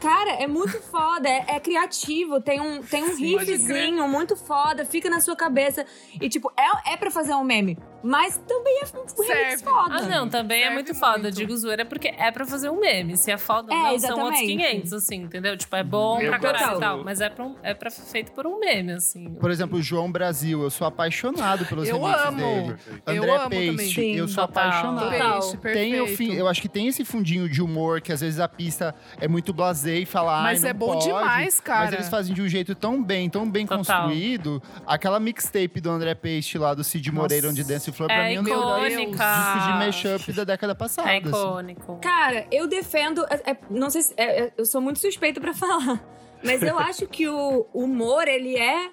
[SPEAKER 5] Cara, é muito foda, é, é criativo, tem um, tem um riffzinho muito foda, fica na sua cabeça. E, tipo, é, é pra fazer um meme, mas também é um remix
[SPEAKER 3] Serve.
[SPEAKER 5] foda.
[SPEAKER 2] Ah, não, também é
[SPEAKER 3] Serve
[SPEAKER 2] muito foda. Eu
[SPEAKER 3] muito.
[SPEAKER 2] digo zoeira porque é pra fazer um meme. Se é foda ou
[SPEAKER 5] É,
[SPEAKER 2] não, são outros
[SPEAKER 5] exatamente.
[SPEAKER 2] 500, assim, entendeu? Tipo, é bom
[SPEAKER 4] Eu
[SPEAKER 2] pra caralho e tal. Mas é, pra um, é pra, feito por um meme, assim.
[SPEAKER 1] Por exemplo, o João Brasil, eu sou apaixonado pelos
[SPEAKER 3] Eu
[SPEAKER 1] remixes
[SPEAKER 3] amo.
[SPEAKER 1] dele.
[SPEAKER 3] Eu
[SPEAKER 1] André
[SPEAKER 3] amo.
[SPEAKER 5] Sim,
[SPEAKER 1] eu sou
[SPEAKER 2] total.
[SPEAKER 1] apaixonado.
[SPEAKER 5] Total.
[SPEAKER 3] Peixe,
[SPEAKER 1] Tem o fim, eu acho que tem esse fundinho de humor que às vezes a pista é muito blasé e fala,
[SPEAKER 3] Mas
[SPEAKER 1] "Ai,
[SPEAKER 3] é bom
[SPEAKER 1] pode",
[SPEAKER 3] demais, cara.
[SPEAKER 1] Mas eles fazem de um jeito tão bem, tão bem
[SPEAKER 2] Total.
[SPEAKER 1] construído. Aquela mixtape do André Peixe lá do Cid Moreira, onde Dance Flor, pra
[SPEAKER 2] É
[SPEAKER 1] mim é um discos de mashup da década passada.
[SPEAKER 2] É
[SPEAKER 1] assim.
[SPEAKER 2] icônico.
[SPEAKER 5] Cara, eu defendo. é- é- não sei se. é- é- eu sou muito suspeita pra falar. Mas eu acho que o humor, ele é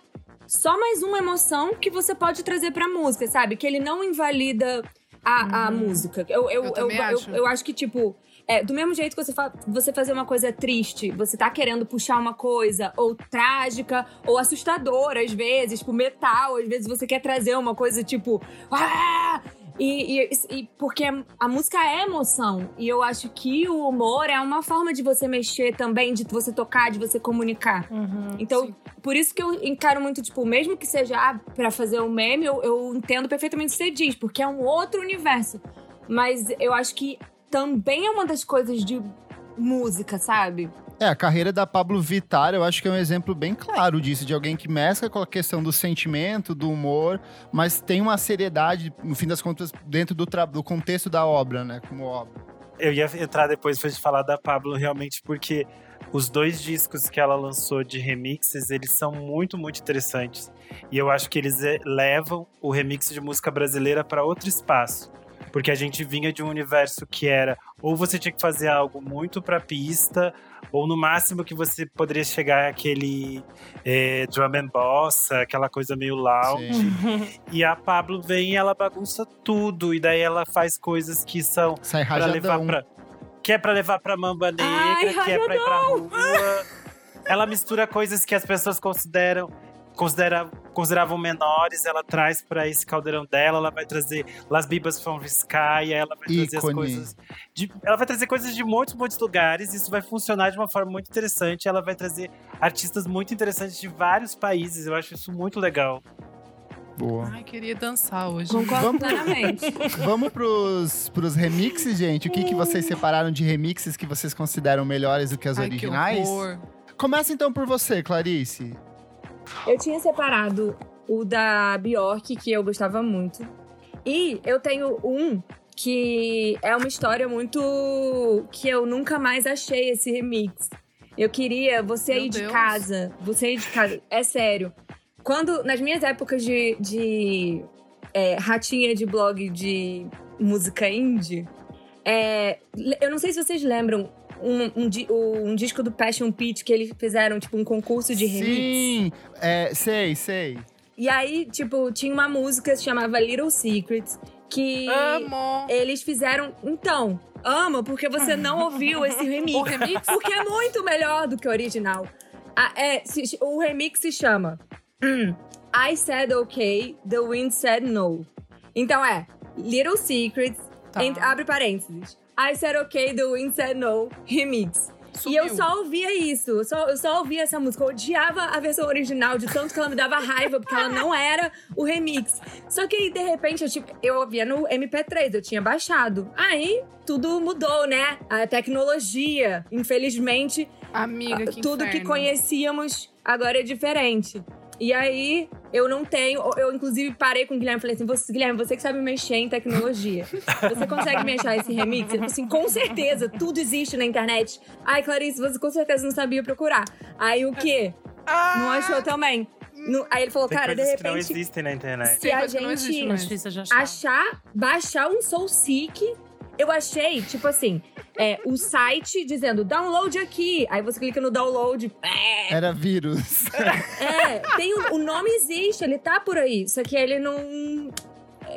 [SPEAKER 5] só mais uma emoção que você pode trazer pra música, sabe? Que ele não invalida a, a música. Eu, eu,
[SPEAKER 3] Eu
[SPEAKER 5] eu,
[SPEAKER 3] acho.
[SPEAKER 5] eu, eu acho que, tipo. É, do mesmo jeito que você, fa você fazer uma coisa triste, você tá querendo puxar uma coisa ou trágica ou assustadora, às vezes, tipo metal, às vezes você quer trazer uma coisa tipo. "Ah!" E, e- e porque a música é emoção. E eu acho que o humor é uma forma de você mexer também, de você tocar, de você comunicar.
[SPEAKER 2] Uhum.
[SPEAKER 5] Então,
[SPEAKER 3] Sim.
[SPEAKER 5] por isso que eu encaro muito, tipo, mesmo que seja ah, pra fazer um meme, eu, eu entendo perfeitamente o que você diz, porque é um outro universo. Mas eu acho que também é uma das coisas de música, sabe?
[SPEAKER 1] É, a carreira da Pablo Vittar, eu acho que é um exemplo bem claro disso, de alguém que mescla com a questão do sentimento, do humor, mas tem uma seriedade, no fim das contas, dentro do, tra- do contexto da obra, né? Como obra.
[SPEAKER 4] Eu ia entrar depois pra gente falar da Pablo, realmente, porque os dois discos que ela lançou de remixes, eles são muito, muito interessantes. E eu acho que eles levam o remix de música brasileira para outro espaço. Porque a gente vinha de um universo que era ou você tinha que fazer algo muito pra pista, ou no máximo que você poderia chegar àquele eh, drum and bossa, aquela coisa meio lounge.
[SPEAKER 1] Sim.
[SPEAKER 4] E a Pablo vem e ela bagunça tudo. E daí ela faz coisas que são
[SPEAKER 1] Sai
[SPEAKER 4] pra levar pra. Que é pra levar pra Mamba Negra,
[SPEAKER 5] Ai,
[SPEAKER 4] que é pra ir pra rua. Ela mistura coisas que as pessoas consideram. Considera, consideravam menores, ela traz pra esse caldeirão dela, ela vai trazer Las Bibas from the Sky, ela vai trazer as coisas. De, ela vai trazer coisas de muitos, muitos lugares, isso vai funcionar de uma forma muito interessante. Ela vai trazer artistas muito interessantes de vários países, eu acho isso muito legal.
[SPEAKER 1] Boa.
[SPEAKER 3] Ai, queria dançar hoje.
[SPEAKER 5] Concordo
[SPEAKER 1] Vamos-
[SPEAKER 5] plenamente.
[SPEAKER 1] Vamos pros, pros remixes, gente. O que, que vocês separaram de remixes que vocês consideram melhores do que as
[SPEAKER 3] Ai, que
[SPEAKER 1] originais?
[SPEAKER 3] horror.
[SPEAKER 1] Começa então por você, Clarice.
[SPEAKER 5] Eu tinha separado o da Bjork, que eu gostava muito. E eu tenho um que é uma história muito. que eu nunca mais achei esse remix. Eu queria você
[SPEAKER 3] Meu
[SPEAKER 5] aí de
[SPEAKER 3] Deus.
[SPEAKER 5] casa. Você aí de casa. É sério. Quando. Nas minhas épocas de. de é, ratinha de blog de música indie, é, eu não sei se vocês lembram. Um, um, um disco do Passion Pit que eles fizeram, tipo, um concurso de remix.
[SPEAKER 1] Sim, é, sei, sei.
[SPEAKER 5] E aí, tipo, tinha uma música que se chamava Little Secrets, que
[SPEAKER 3] Amo!
[SPEAKER 5] eles fizeram. Então, ama porque você não ouviu esse remix.
[SPEAKER 3] O remix?
[SPEAKER 5] Porque é muito melhor do que o original. Ah, é, se- o remix se chama hum, I Said Okay, The Wind Said No. Então é Little Secrets,
[SPEAKER 3] Tá.
[SPEAKER 5] entre- abre parênteses. I Said Okay, The Wind Said No, remix. E eu
[SPEAKER 3] Sumiu.
[SPEAKER 5] só ouvia isso, eu só, eu só ouvia essa música. Eu odiava a versão original, de tanto que ela me dava raiva, porque ela não era o remix. Só que aí, de repente, eu, tipo, eu ouvia no MP3, eu tinha baixado. Aí, tudo mudou, né? A tecnologia, infelizmente,
[SPEAKER 3] Amiga, que
[SPEAKER 5] tudo que
[SPEAKER 3] inferno.
[SPEAKER 5] conhecíamos agora é diferente. E aí, eu não tenho. Eu, inclusive, parei com o Guilherme e falei assim: você, Guilherme, você que sabe mexer em tecnologia. Você consegue me achar esse remix? Ele falou assim: com certeza, tudo existe na internet. Ai, Clarice, você com certeza não sabia procurar. Aí o quê?
[SPEAKER 3] Ah!
[SPEAKER 5] Não achou também? Não- aí ele falou,
[SPEAKER 4] Tem
[SPEAKER 5] cara, de
[SPEAKER 4] coisas que não
[SPEAKER 5] repente,
[SPEAKER 4] existem na internet.
[SPEAKER 5] se
[SPEAKER 3] Tem
[SPEAKER 5] a gente
[SPEAKER 2] achar,
[SPEAKER 5] baixar um Soul Seek. Eu achei, tipo assim, é, o site dizendo download aqui. Aí você clica no download. É,
[SPEAKER 1] Era vírus.
[SPEAKER 5] é, tem o, o nome existe, ele tá por aí. Só que ele não.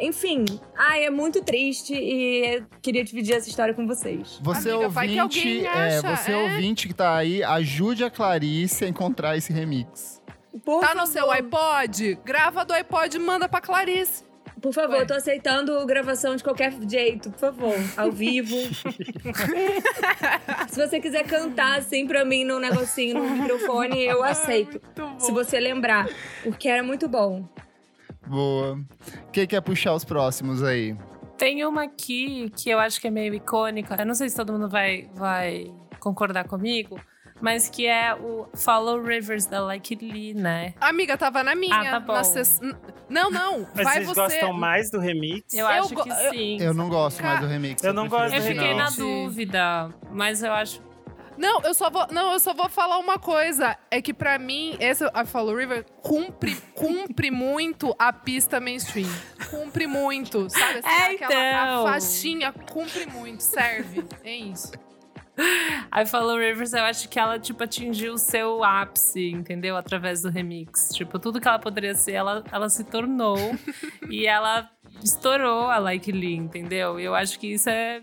[SPEAKER 5] Enfim, ai, é muito triste e queria dividir essa história com vocês.
[SPEAKER 1] Você
[SPEAKER 3] Amiga, vai que
[SPEAKER 1] ouvinte,
[SPEAKER 3] alguém
[SPEAKER 1] é, você
[SPEAKER 3] é.
[SPEAKER 1] ouvinte que tá aí, ajude a Clarice a encontrar esse remix.
[SPEAKER 5] Por
[SPEAKER 3] Tá
[SPEAKER 5] favor,
[SPEAKER 3] no seu iPod? Grava do iPod e manda pra Clarice.
[SPEAKER 5] Por favor,
[SPEAKER 3] Ué.
[SPEAKER 5] eu tô aceitando gravação de qualquer jeito, por favor, ao vivo. Se você quiser cantar assim pra mim no negocinho, no microfone, eu aceito. Se você lembrar, porque era muito bom.
[SPEAKER 1] Boa. Quem quer puxar os próximos aí?
[SPEAKER 2] Tem uma aqui que eu acho que é meio icônica. Eu não sei se todo mundo vai, vai concordar comigo, mas que é o Follow Rivers da Like Lee, né?
[SPEAKER 3] Amiga, tava na minha.
[SPEAKER 2] Ah, tá bom.
[SPEAKER 3] na ses- Não, não.
[SPEAKER 4] Mas
[SPEAKER 3] vai
[SPEAKER 4] vocês
[SPEAKER 3] você.
[SPEAKER 4] gostam mais do remix?
[SPEAKER 2] Eu,
[SPEAKER 3] Eu
[SPEAKER 2] acho que
[SPEAKER 3] eu-
[SPEAKER 2] sim.
[SPEAKER 1] Eu não gosto mais do remix.
[SPEAKER 4] Eu não
[SPEAKER 1] prefiro
[SPEAKER 4] gosto
[SPEAKER 2] Eu
[SPEAKER 1] o
[SPEAKER 4] do
[SPEAKER 2] fiquei na dúvida, mas eu acho.
[SPEAKER 3] Não, eu só vou, não, eu só vou falar uma coisa. É que pra mim, esse a Follow River cumpre, cumpre muito a pista mainstream. Cumpre muito, sabe? Assim,
[SPEAKER 2] É,
[SPEAKER 3] aquela
[SPEAKER 2] então.
[SPEAKER 3] a faixinha cumpre muito, serve. É isso.
[SPEAKER 2] A Follow Rivers, eu acho que ela, tipo, atingiu o seu ápice, entendeu? Através do remix. Tipo, tudo que ela poderia ser, ela, ela se tornou. e ela estourou a Like Lee, entendeu? E eu acho que isso é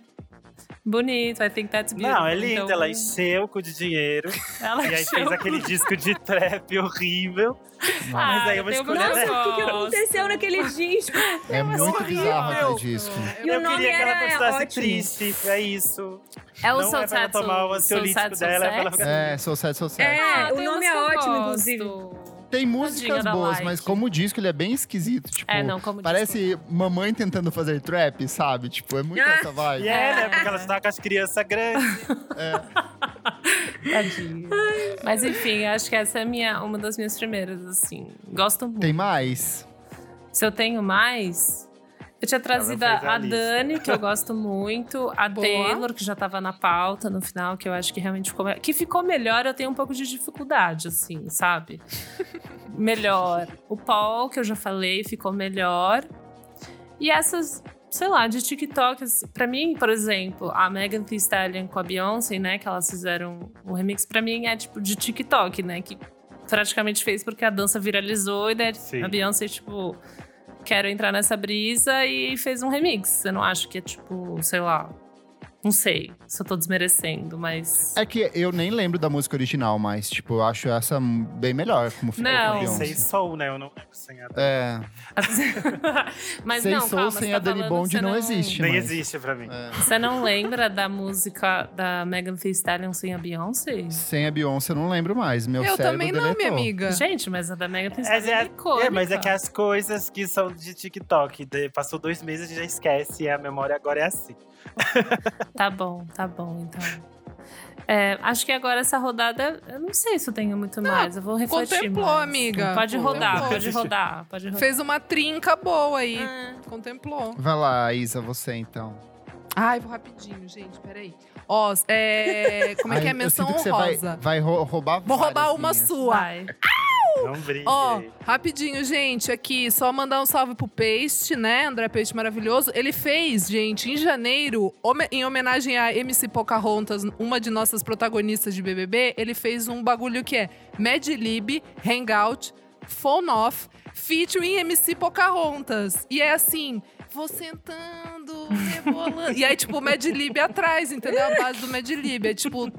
[SPEAKER 2] bonito. I think that's beautiful.
[SPEAKER 4] Não, é lindo.
[SPEAKER 2] Então,
[SPEAKER 4] Ela encheu o cu de dinheiro.
[SPEAKER 2] ela
[SPEAKER 4] e aí
[SPEAKER 2] encheu
[SPEAKER 4] fez
[SPEAKER 2] o
[SPEAKER 4] aquele disco de trap horrível.
[SPEAKER 2] Ah,
[SPEAKER 4] Mas aí eu vou escolher dela.
[SPEAKER 5] O que, que aconteceu naquele disco?
[SPEAKER 1] É muito
[SPEAKER 4] horrível.
[SPEAKER 1] bizarro aquele disco.
[SPEAKER 5] E o
[SPEAKER 4] eu
[SPEAKER 5] nome
[SPEAKER 4] queria que ela
[SPEAKER 5] era
[SPEAKER 4] continuasse
[SPEAKER 5] ótimo.
[SPEAKER 4] triste. É isso.
[SPEAKER 2] É o
[SPEAKER 4] Não
[SPEAKER 2] Soul
[SPEAKER 4] é pra ela
[SPEAKER 2] Sad,
[SPEAKER 4] tomar o ansiolítico dela, é pra ela
[SPEAKER 2] Sad.
[SPEAKER 4] ficar-
[SPEAKER 1] É, Soul Sad, Soul Sad.
[SPEAKER 5] É,
[SPEAKER 2] Ah,
[SPEAKER 5] o nome é ótimo, inclusive.
[SPEAKER 1] Tem músicas boas, mas como disco, ele é bem esquisito. Tipo,
[SPEAKER 2] É, não, como
[SPEAKER 1] parece mamãe tentando fazer trap, sabe? Tipo, é muito
[SPEAKER 5] Ah.
[SPEAKER 1] essa vibe.
[SPEAKER 4] E é, né? Porque ela está com as crianças grandes.
[SPEAKER 2] Tadinha. Mas enfim, acho que essa é minha, uma das minhas primeiras, assim. Gosto muito.
[SPEAKER 1] Tem mais?
[SPEAKER 2] Se eu tenho mais. Eu tinha trazido
[SPEAKER 4] a
[SPEAKER 2] a. Dani, que eu gosto muito, a
[SPEAKER 3] Boa.
[SPEAKER 2] Taylor, que já tava na pauta no final, que eu acho que realmente ficou. me- Que ficou melhor, eu tenho um pouco de dificuldade, assim, sabe? melhor. O Paul, que eu já falei, ficou melhor. E essas, sei lá, de TikTok, assim, pra mim, por exemplo, a Megan Thee Stallion com a Beyoncé, né, que elas fizeram o remix, pra mim é tipo de TikTok, né, que praticamente fez porque a dança viralizou e daí
[SPEAKER 4] Sim.
[SPEAKER 2] a Beyoncé, tipo, quero entrar nessa brisa e fez um remix. Eu não acho que é tipo, sei lá. Não sei se eu tô desmerecendo, mas.
[SPEAKER 1] É que eu nem lembro da música original, mas, tipo, eu acho essa bem melhor como ficou
[SPEAKER 2] Não.
[SPEAKER 4] sei Soul, né? Eu não lembro sem a
[SPEAKER 1] É,
[SPEAKER 2] mas
[SPEAKER 1] Sei
[SPEAKER 2] não,
[SPEAKER 1] Soul
[SPEAKER 2] calma,
[SPEAKER 1] sem
[SPEAKER 2] você
[SPEAKER 1] a
[SPEAKER 2] tá
[SPEAKER 1] Dani Bond
[SPEAKER 2] você
[SPEAKER 1] não existe.
[SPEAKER 4] Nem
[SPEAKER 1] mas-
[SPEAKER 4] existe pra mim.
[SPEAKER 1] é.
[SPEAKER 2] Você não lembra da música da Megan Thee Stallion sem a Beyoncé?
[SPEAKER 1] Sem a Beyoncé eu não lembro mais. Meu
[SPEAKER 3] eu também não,
[SPEAKER 1] deletou.
[SPEAKER 3] minha amiga.
[SPEAKER 2] Gente, mas a da Megan Thee
[SPEAKER 4] Mas
[SPEAKER 2] Stallion é,
[SPEAKER 4] é,
[SPEAKER 2] icônica.
[SPEAKER 4] é, mas é que as coisas que são de TikTok, de- passou dois meses e já esquece, e a memória agora é assim.
[SPEAKER 2] Tá bom, tá bom, então. É, acho que agora essa rodada, eu não sei se eu tenho muito mais. Eu vou refletir
[SPEAKER 3] contemplou,
[SPEAKER 2] mais.
[SPEAKER 3] amiga.
[SPEAKER 2] Pode rodar,
[SPEAKER 3] Contemplou.
[SPEAKER 2] pode rodar, pode rodar.
[SPEAKER 3] Fez uma trinca boa aí.
[SPEAKER 2] Ah.
[SPEAKER 3] Contemplou.
[SPEAKER 1] Vai lá, Isa, você então.
[SPEAKER 3] Ai, vou rapidinho, gente, peraí. Ó, é, como é que
[SPEAKER 1] Ai,
[SPEAKER 3] é? Menção
[SPEAKER 1] que você vai,
[SPEAKER 3] honrosa.
[SPEAKER 1] vai rou- roubar
[SPEAKER 3] Vou roubar uma
[SPEAKER 1] minhas.
[SPEAKER 3] sua.
[SPEAKER 2] Vai.
[SPEAKER 4] Não brinque.
[SPEAKER 3] Ó, rapidinho, gente, aqui, só mandar um salve pro Paste, né? André Paste maravilhoso. Ele fez, gente, em janeiro, em homenagem a MC Pocahontas, uma de nossas protagonistas de BBB, ele fez um bagulho que é Mad Lib, Hangout, Phone Off, featuring MC Pocahontas. E é assim, vou sentando, rebolando. e aí, tipo, o Mad Lib atrás, entendeu? A base do Mad Lib. É tipo,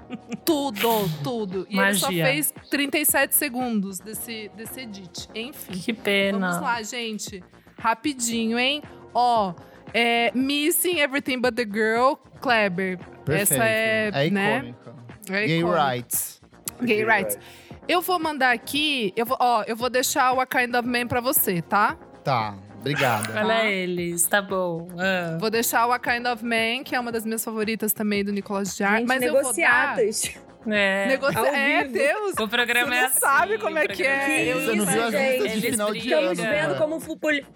[SPEAKER 3] tudo, tudo. E ele só
[SPEAKER 2] Magia.
[SPEAKER 3] fez 37 segundos desse, desse edit. Enfim.
[SPEAKER 2] Que pena.
[SPEAKER 3] Vamos lá, gente. Rapidinho, hein? Ó, é Missing Everything But The Girl, Kleber.
[SPEAKER 1] Perfeito.
[SPEAKER 3] Essa é,
[SPEAKER 1] é
[SPEAKER 3] né?
[SPEAKER 1] icônica.
[SPEAKER 3] É
[SPEAKER 1] Gay rights.
[SPEAKER 3] Gay rights. Eu vou mandar aqui, eu vou, ó, eu vou deixar o A Kind of Man pra você, tá?
[SPEAKER 1] Tá, obrigada.
[SPEAKER 2] Olha eles, tá bom. Ah.
[SPEAKER 3] Vou deixar o A Kind of Man, que é uma das minhas favoritas também do Nicolas Jar.
[SPEAKER 5] Gente,
[SPEAKER 3] mas eu vou dar...
[SPEAKER 5] negociatas.
[SPEAKER 2] É.
[SPEAKER 3] Negocia... É. Deus.
[SPEAKER 2] O programa
[SPEAKER 3] Você
[SPEAKER 2] é
[SPEAKER 3] não
[SPEAKER 2] assim.
[SPEAKER 3] sabe como é que é.
[SPEAKER 5] Que
[SPEAKER 3] Eu-
[SPEAKER 1] Você não
[SPEAKER 5] isso,
[SPEAKER 1] viu as
[SPEAKER 5] gente?
[SPEAKER 1] lutas de final de
[SPEAKER 2] brigam.
[SPEAKER 1] ano,
[SPEAKER 5] Estamos vendo como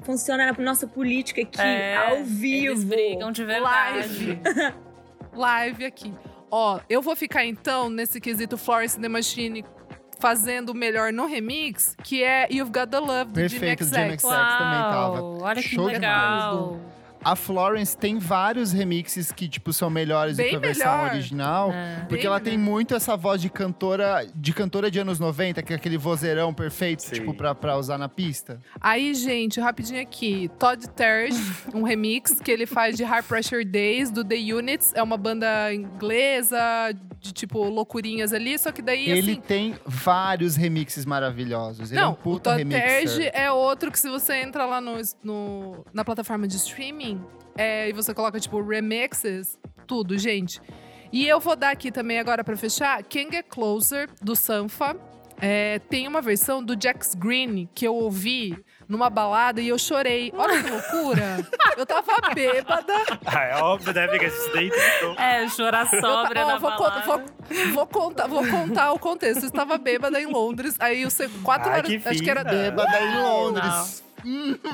[SPEAKER 5] funciona a nossa política aqui,
[SPEAKER 2] É,
[SPEAKER 5] ao vivo.
[SPEAKER 2] Eles brigam de verdade.
[SPEAKER 3] Live. Live aqui. Ó, eu vou ficar então nesse quesito Florence and the Machine fazendo o melhor no remix, que é You've Got the Love do
[SPEAKER 1] Perfeito,
[SPEAKER 3] Jimmy XX.
[SPEAKER 1] XX. Sex também tava.
[SPEAKER 2] Olha que
[SPEAKER 1] Show
[SPEAKER 2] legal.
[SPEAKER 1] A Florence tem vários remixes que, tipo, são melhores do
[SPEAKER 3] Bem
[SPEAKER 1] que a versão
[SPEAKER 3] melhor.
[SPEAKER 1] original.
[SPEAKER 2] É.
[SPEAKER 1] Porque
[SPEAKER 3] Bem
[SPEAKER 1] ela tem muito essa voz de cantora de cantora de anos 90, que é aquele vozeirão perfeito,
[SPEAKER 4] Sim.
[SPEAKER 1] tipo, pra, pra usar na pista.
[SPEAKER 3] Aí, gente, rapidinho aqui. Todd Terje, um remix que ele faz de High Pressure Days, do The Units. É uma banda inglesa, de tipo, loucurinhas ali. Só que daí,
[SPEAKER 1] Ele
[SPEAKER 3] assim…
[SPEAKER 1] tem vários remixes maravilhosos. Ele é um
[SPEAKER 3] Não, o
[SPEAKER 1] puta
[SPEAKER 3] Todd
[SPEAKER 1] remixer.
[SPEAKER 3] Terje é outro que se você entra lá no, no- na plataforma de streaming é, e você coloca, tipo, remixes, tudo, gente. E eu vou dar aqui também agora pra fechar, Can Get Closer, do Sanfa. É, tem uma versão do Jax Green que eu ouvi numa balada e eu chorei. Olha que loucura! eu tava bêbada.
[SPEAKER 4] Ah, é óbvio, né, amiga? Isso daí tudo.
[SPEAKER 2] É, chorar
[SPEAKER 3] Eu
[SPEAKER 2] sobra
[SPEAKER 3] ta- ó,
[SPEAKER 2] na
[SPEAKER 3] vou, con-
[SPEAKER 2] balada.
[SPEAKER 3] vou- vou contar, vou contar o contexto. Eu estava bêbada em Londres. Aí eu sei, quatro
[SPEAKER 4] Ai,
[SPEAKER 3] horas.
[SPEAKER 4] que
[SPEAKER 3] acho que era.
[SPEAKER 1] Bêbada em Londres.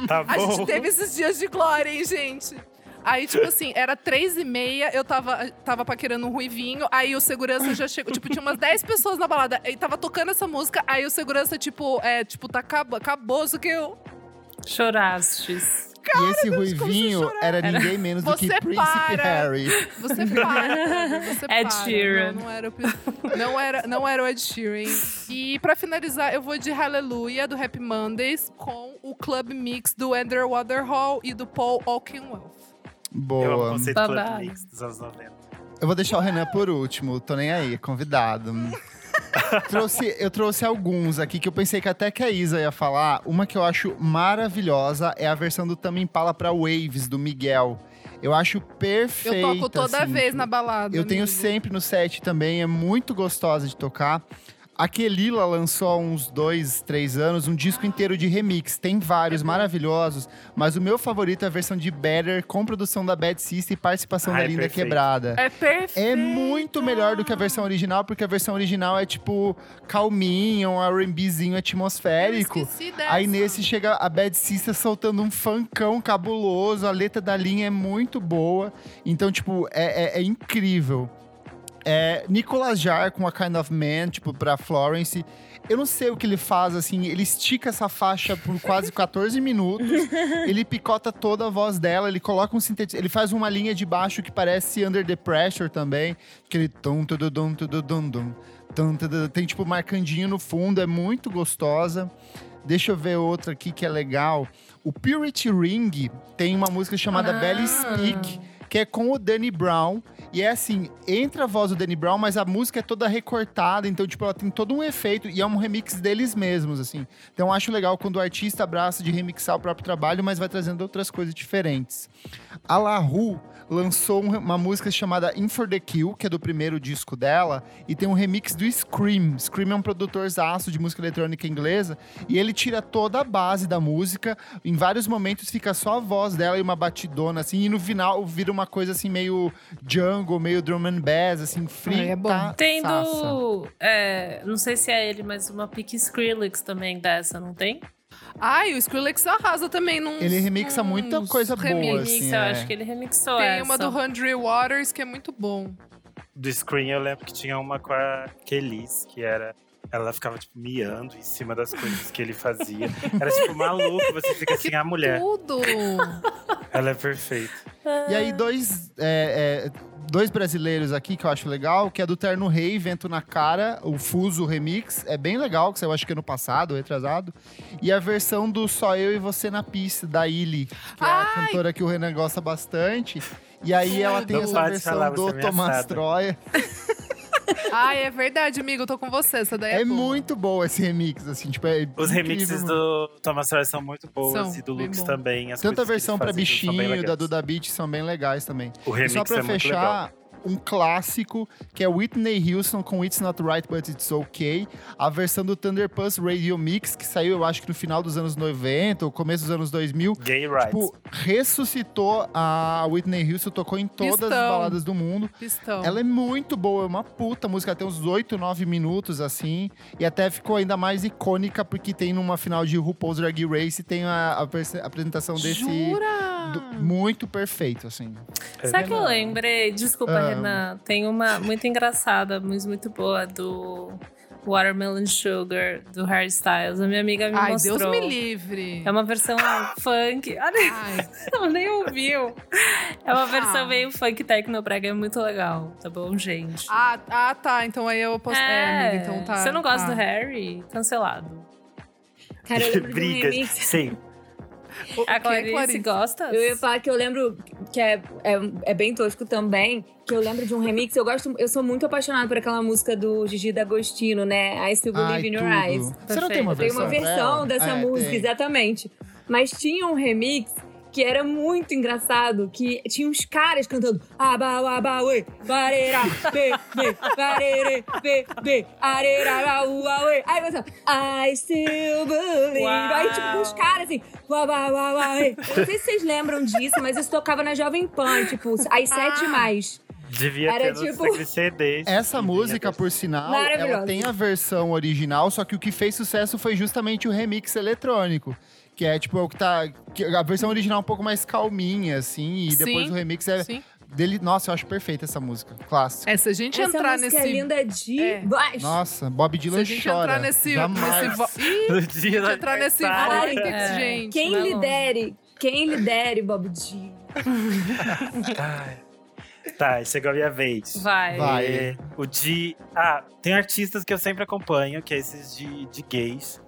[SPEAKER 4] Tá
[SPEAKER 3] A
[SPEAKER 4] bom.
[SPEAKER 3] gente teve esses dias de glória, hein, gente? Aí, tipo assim, era três e meia, eu tava, tava paquerando um ruivinho, aí o segurança já chegou. Tipo, tinha umas 10 pessoas na balada, aí tava tocando essa música, aí o segurança, tipo, é, tipo, tá acab acabou, só que eu.
[SPEAKER 2] Chorastes.
[SPEAKER 1] e esse ruivinho era ninguém menos do que
[SPEAKER 3] Você
[SPEAKER 1] Príncipe
[SPEAKER 3] para.
[SPEAKER 1] Harry.
[SPEAKER 3] Você para, você
[SPEAKER 2] Ed
[SPEAKER 3] para.
[SPEAKER 2] Sheeran.
[SPEAKER 3] Não, não era, o- não, era, não era o Ed Sheeran. E pra finalizar, eu vou de Hallelujah, do Happy Mondays, com o club mix do Andrew Waterhall e do Paul Oakenwell.
[SPEAKER 4] Eu amo o
[SPEAKER 1] Boa.
[SPEAKER 4] conceito
[SPEAKER 2] Babado.
[SPEAKER 4] Club Mix dos anos 90.
[SPEAKER 1] Eu vou deixar o Renan por último, tô nem aí, convidado. trouxe, eu trouxe alguns aqui que eu pensei que até que a Isa ia falar. Uma que eu acho maravilhosa é a versão do Tame Impala pra Waves, do Miguel. Eu acho perfeita.
[SPEAKER 3] Eu toco toda
[SPEAKER 1] assim,
[SPEAKER 3] vez na balada.
[SPEAKER 1] Eu tenho
[SPEAKER 3] amigo.
[SPEAKER 1] sempre no set também, é muito gostosa de tocar. A Kelila lançou há uns dois, três anos um disco inteiro de remix. Tem vários maravilhosos, mas o meu favorito é a versão de Better, com produção da Bad Sister e participação
[SPEAKER 4] Ai,
[SPEAKER 1] da Linda
[SPEAKER 4] perfeito.
[SPEAKER 1] Quebrada.
[SPEAKER 3] É perfeito.
[SPEAKER 1] É muito melhor do que a versão original, porque a versão original é tipo calminho, um R&Bzinho atmosférico. Aí nesse chega a Bad Sister soltando um funkão cabuloso, a letra da linha é muito boa. Então, tipo, é, é- é incrível. É, Nicolas Jar com a Kind of Man, tipo, pra Florence. Eu não sei o que ele faz, assim, ele estica essa faixa por quase 14 minutos. ele picota toda a voz dela, ele coloca um sintetizador. Ele faz uma linha de baixo que parece Under the Pressure também. Aquele tum, tududum. Tem, tipo, marcandinho no fundo, é muito gostosa. Deixa eu ver outra aqui que é legal. O Purity Ring tem uma música chamada
[SPEAKER 2] Ah.
[SPEAKER 1] Belly Speak, que é com o Danny Brown. E é assim, entra a voz do Danny Brown, mas a música é toda recortada, então, tipo, ela tem todo um efeito e é um remix deles mesmos, assim. Então, acho legal quando o artista abraça de remixar o próprio trabalho, mas vai trazendo outras coisas diferentes. A La Rue lançou um- uma música chamada In For The Kill, que é do primeiro disco dela, e tem um remix do Scream. Scream é um produtor zaço de música eletrônica inglesa, e ele tira toda a base da música, em vários momentos fica só a voz dela e uma batidona, assim, e no final vira uma coisa assim, meio jungle, meio drum and bass, assim, frita.
[SPEAKER 3] Ai, é bom.
[SPEAKER 2] Tem do. é, não sei se é ele, mas uma Pique Skrillex também dessa, não tem?
[SPEAKER 3] Ai, o Skrillex arrasa também num.
[SPEAKER 1] Ele remixa muita coisa boa,
[SPEAKER 3] remix.
[SPEAKER 1] assim,
[SPEAKER 2] eu
[SPEAKER 1] é.
[SPEAKER 2] acho que ele remixou
[SPEAKER 3] Tem
[SPEAKER 2] essa.
[SPEAKER 3] uma do Hundred Waters que é muito bom.
[SPEAKER 4] Do Screen eu lembro que tinha uma com a Kelis, que era. Ela ficava, tipo, miando em cima das coisas que ele fazia. Era, tipo, maluco. Você fica assim, a mulher.
[SPEAKER 3] Tudo!
[SPEAKER 4] Ela é perfeita.
[SPEAKER 1] E aí, dois, é, é, dois brasileiros aqui que eu acho legal, que é do Terno Rei, Vento na Cara, o Fuso Remix. É bem legal, que eu acho que ano passado, retrasado. E a versão do Só Eu e Você na Pista, da Illy, que é a
[SPEAKER 3] Ai!
[SPEAKER 1] cantora que o Renan gosta bastante. E aí ela tem
[SPEAKER 4] Não
[SPEAKER 1] essa versão do
[SPEAKER 4] é
[SPEAKER 1] Tomás. Troia.
[SPEAKER 3] Ai, é verdade, amigo. Eu tô com você. Essa daí é,
[SPEAKER 1] É
[SPEAKER 3] boa.
[SPEAKER 1] muito boa esse remix, assim, tipo, é
[SPEAKER 4] Os
[SPEAKER 1] incrível,
[SPEAKER 4] remixes do Thomas Sawyer são muito boas
[SPEAKER 3] São,
[SPEAKER 4] e do Lux
[SPEAKER 3] bom.
[SPEAKER 4] também. As
[SPEAKER 1] Tanto a versão pra bichinho da. Duda Beat são bem legais também.
[SPEAKER 4] O
[SPEAKER 1] E
[SPEAKER 4] remix
[SPEAKER 1] só pra
[SPEAKER 4] é muito legal.
[SPEAKER 1] Um clássico, que é Whitney Houston com It's Not Right But It's Okay. A versão do Thunder Pulse Radio Mix, que saiu, eu acho que no final dos anos 90, ou começo dos anos 2000.
[SPEAKER 4] Gay Rights.
[SPEAKER 1] Tipo, ressuscitou a Whitney Houston, tocou em todas as
[SPEAKER 3] Pistão.
[SPEAKER 1] baladas do mundo.
[SPEAKER 3] Pistão.
[SPEAKER 1] Ela é muito boa, é uma puta música, ela tem uns 8, 9 minutos, assim. E até ficou ainda mais icônica, porque tem numa final de RuPaul's Drag Race, tem a, a apresentação desse...
[SPEAKER 3] Jura?
[SPEAKER 1] do- muito perfeito, assim.
[SPEAKER 2] Sabe que eu lembrei? Desculpa,
[SPEAKER 1] Ah.
[SPEAKER 2] Renan. Tem uma muito engraçada, mas muito boa do Watermelon Sugar, do Harry Styles. A minha amiga me
[SPEAKER 3] Ai,
[SPEAKER 2] mostrou.
[SPEAKER 3] Deus me livre.
[SPEAKER 2] É uma versão funk. Nem-
[SPEAKER 3] Ai,
[SPEAKER 2] Ela nem ouviu. É uma versão
[SPEAKER 3] Ah.
[SPEAKER 2] meio funk tecnobrega, é muito legal. Tá bom, gente?
[SPEAKER 3] ah, ah, tá. Então aí eu posso. É, amiga, então tá.
[SPEAKER 2] Você não gosta
[SPEAKER 3] tá.
[SPEAKER 2] do Harry? Cancelado.
[SPEAKER 5] Cara, eu lembro de um
[SPEAKER 4] Brigas.
[SPEAKER 5] remix.
[SPEAKER 4] Sim.
[SPEAKER 2] A
[SPEAKER 3] que,
[SPEAKER 2] Clarice,
[SPEAKER 3] Clarice?
[SPEAKER 2] gosta?
[SPEAKER 5] Eu ia falar que eu lembro que é, é, é bem tosco também, que eu lembro de um remix. Eu gosto, eu sou muito apaixonada por aquela música do Gigi D'Agostino, né? I Still Believe
[SPEAKER 1] Ai,
[SPEAKER 5] in Your
[SPEAKER 1] tudo.
[SPEAKER 5] Eyes.
[SPEAKER 1] Você não tem uma
[SPEAKER 5] Tem
[SPEAKER 1] versão
[SPEAKER 5] uma
[SPEAKER 1] pra
[SPEAKER 5] versão
[SPEAKER 1] ela?
[SPEAKER 5] dessa
[SPEAKER 1] É,
[SPEAKER 5] música,
[SPEAKER 1] tem.
[SPEAKER 5] exatamente. Mas tinha um remix que era muito engraçado, que tinha uns caras cantando Aba, aba, ue, barera, be, be, barere, be, be, arera, ua, ue. Aí você, I still believe.
[SPEAKER 2] Uau.
[SPEAKER 5] Aí, tipo, os caras assim, não sei se vocês lembram disso, mas isso tocava na Jovem Pan, tipo, às sete mais.
[SPEAKER 4] Devia
[SPEAKER 5] Era
[SPEAKER 4] ter
[SPEAKER 5] tipo-
[SPEAKER 4] CDs.
[SPEAKER 1] Essa música, por sinal, ela tem a versão original, só que o que fez sucesso foi justamente o remix eletrônico. Que é tipo o que tá. que a versão original é um pouco mais calminha, assim, e depois
[SPEAKER 3] Sim,
[SPEAKER 1] o remix é
[SPEAKER 3] Sim.
[SPEAKER 1] dele. Nossa, eu acho perfeita essa música. Clássico.
[SPEAKER 3] É, se a gente
[SPEAKER 5] Essa
[SPEAKER 3] entrar
[SPEAKER 5] música
[SPEAKER 3] nesse.
[SPEAKER 5] é linda de
[SPEAKER 3] É.
[SPEAKER 5] baixo.
[SPEAKER 1] Nossa, Bob
[SPEAKER 3] Se
[SPEAKER 1] Dylan
[SPEAKER 3] a gente
[SPEAKER 1] chora.
[SPEAKER 3] entrar nesse.
[SPEAKER 1] Jamais.
[SPEAKER 3] nesse vo... Ih, se a gente entrar nesse vortex,
[SPEAKER 2] É.
[SPEAKER 3] gente.
[SPEAKER 5] Quem
[SPEAKER 2] vai
[SPEAKER 5] lhe
[SPEAKER 2] longe.
[SPEAKER 5] dere, quem lhe dere, Bob Dylan.
[SPEAKER 4] Tá, chegou a minha vez.
[SPEAKER 2] Vai.
[SPEAKER 1] Vai.
[SPEAKER 4] É, o de. Ah, tem artistas que eu sempre acompanho, que é esses de, de gays.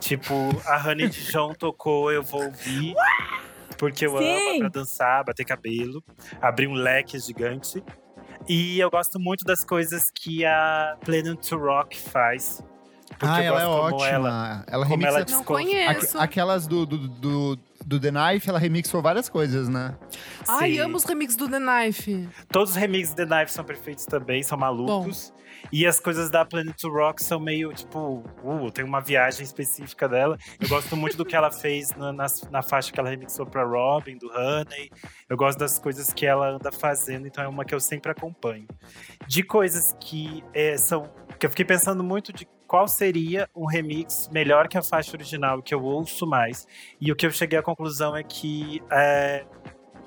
[SPEAKER 4] Tipo, a Honey Dijon tocou, eu vou ouvir. Porque eu
[SPEAKER 5] Sim.
[SPEAKER 4] amo pra dançar, bater cabelo, abrir um leque gigante. E eu gosto muito das coisas que a Planet to Rock faz. Porque
[SPEAKER 1] Ah, ela é ótima.
[SPEAKER 4] ela,
[SPEAKER 1] Ela,
[SPEAKER 4] como
[SPEAKER 1] remixa.
[SPEAKER 4] ela
[SPEAKER 3] Não conheço.
[SPEAKER 1] Aqu- aquelas do, do, do, do The Knife, ela remixou várias coisas, né?
[SPEAKER 3] Ai,
[SPEAKER 4] Sim.
[SPEAKER 3] amo os remixes do The Knife.
[SPEAKER 4] Todos os remixes de The Knife são perfeitos também, são malucos. E as coisas da Planet Rock são meio, tipo, uh, tem uma viagem específica dela. Eu gosto muito do que ela fez na, nas- na faixa que ela remixou pra Robin, do Honey. Eu gosto das coisas que ela anda fazendo, então é uma que eu sempre acompanho. De coisas que é, são. que eu fiquei pensando muito de qual seria um remix melhor que a faixa original, que eu ouço mais. E o que eu cheguei à conclusão é que. é,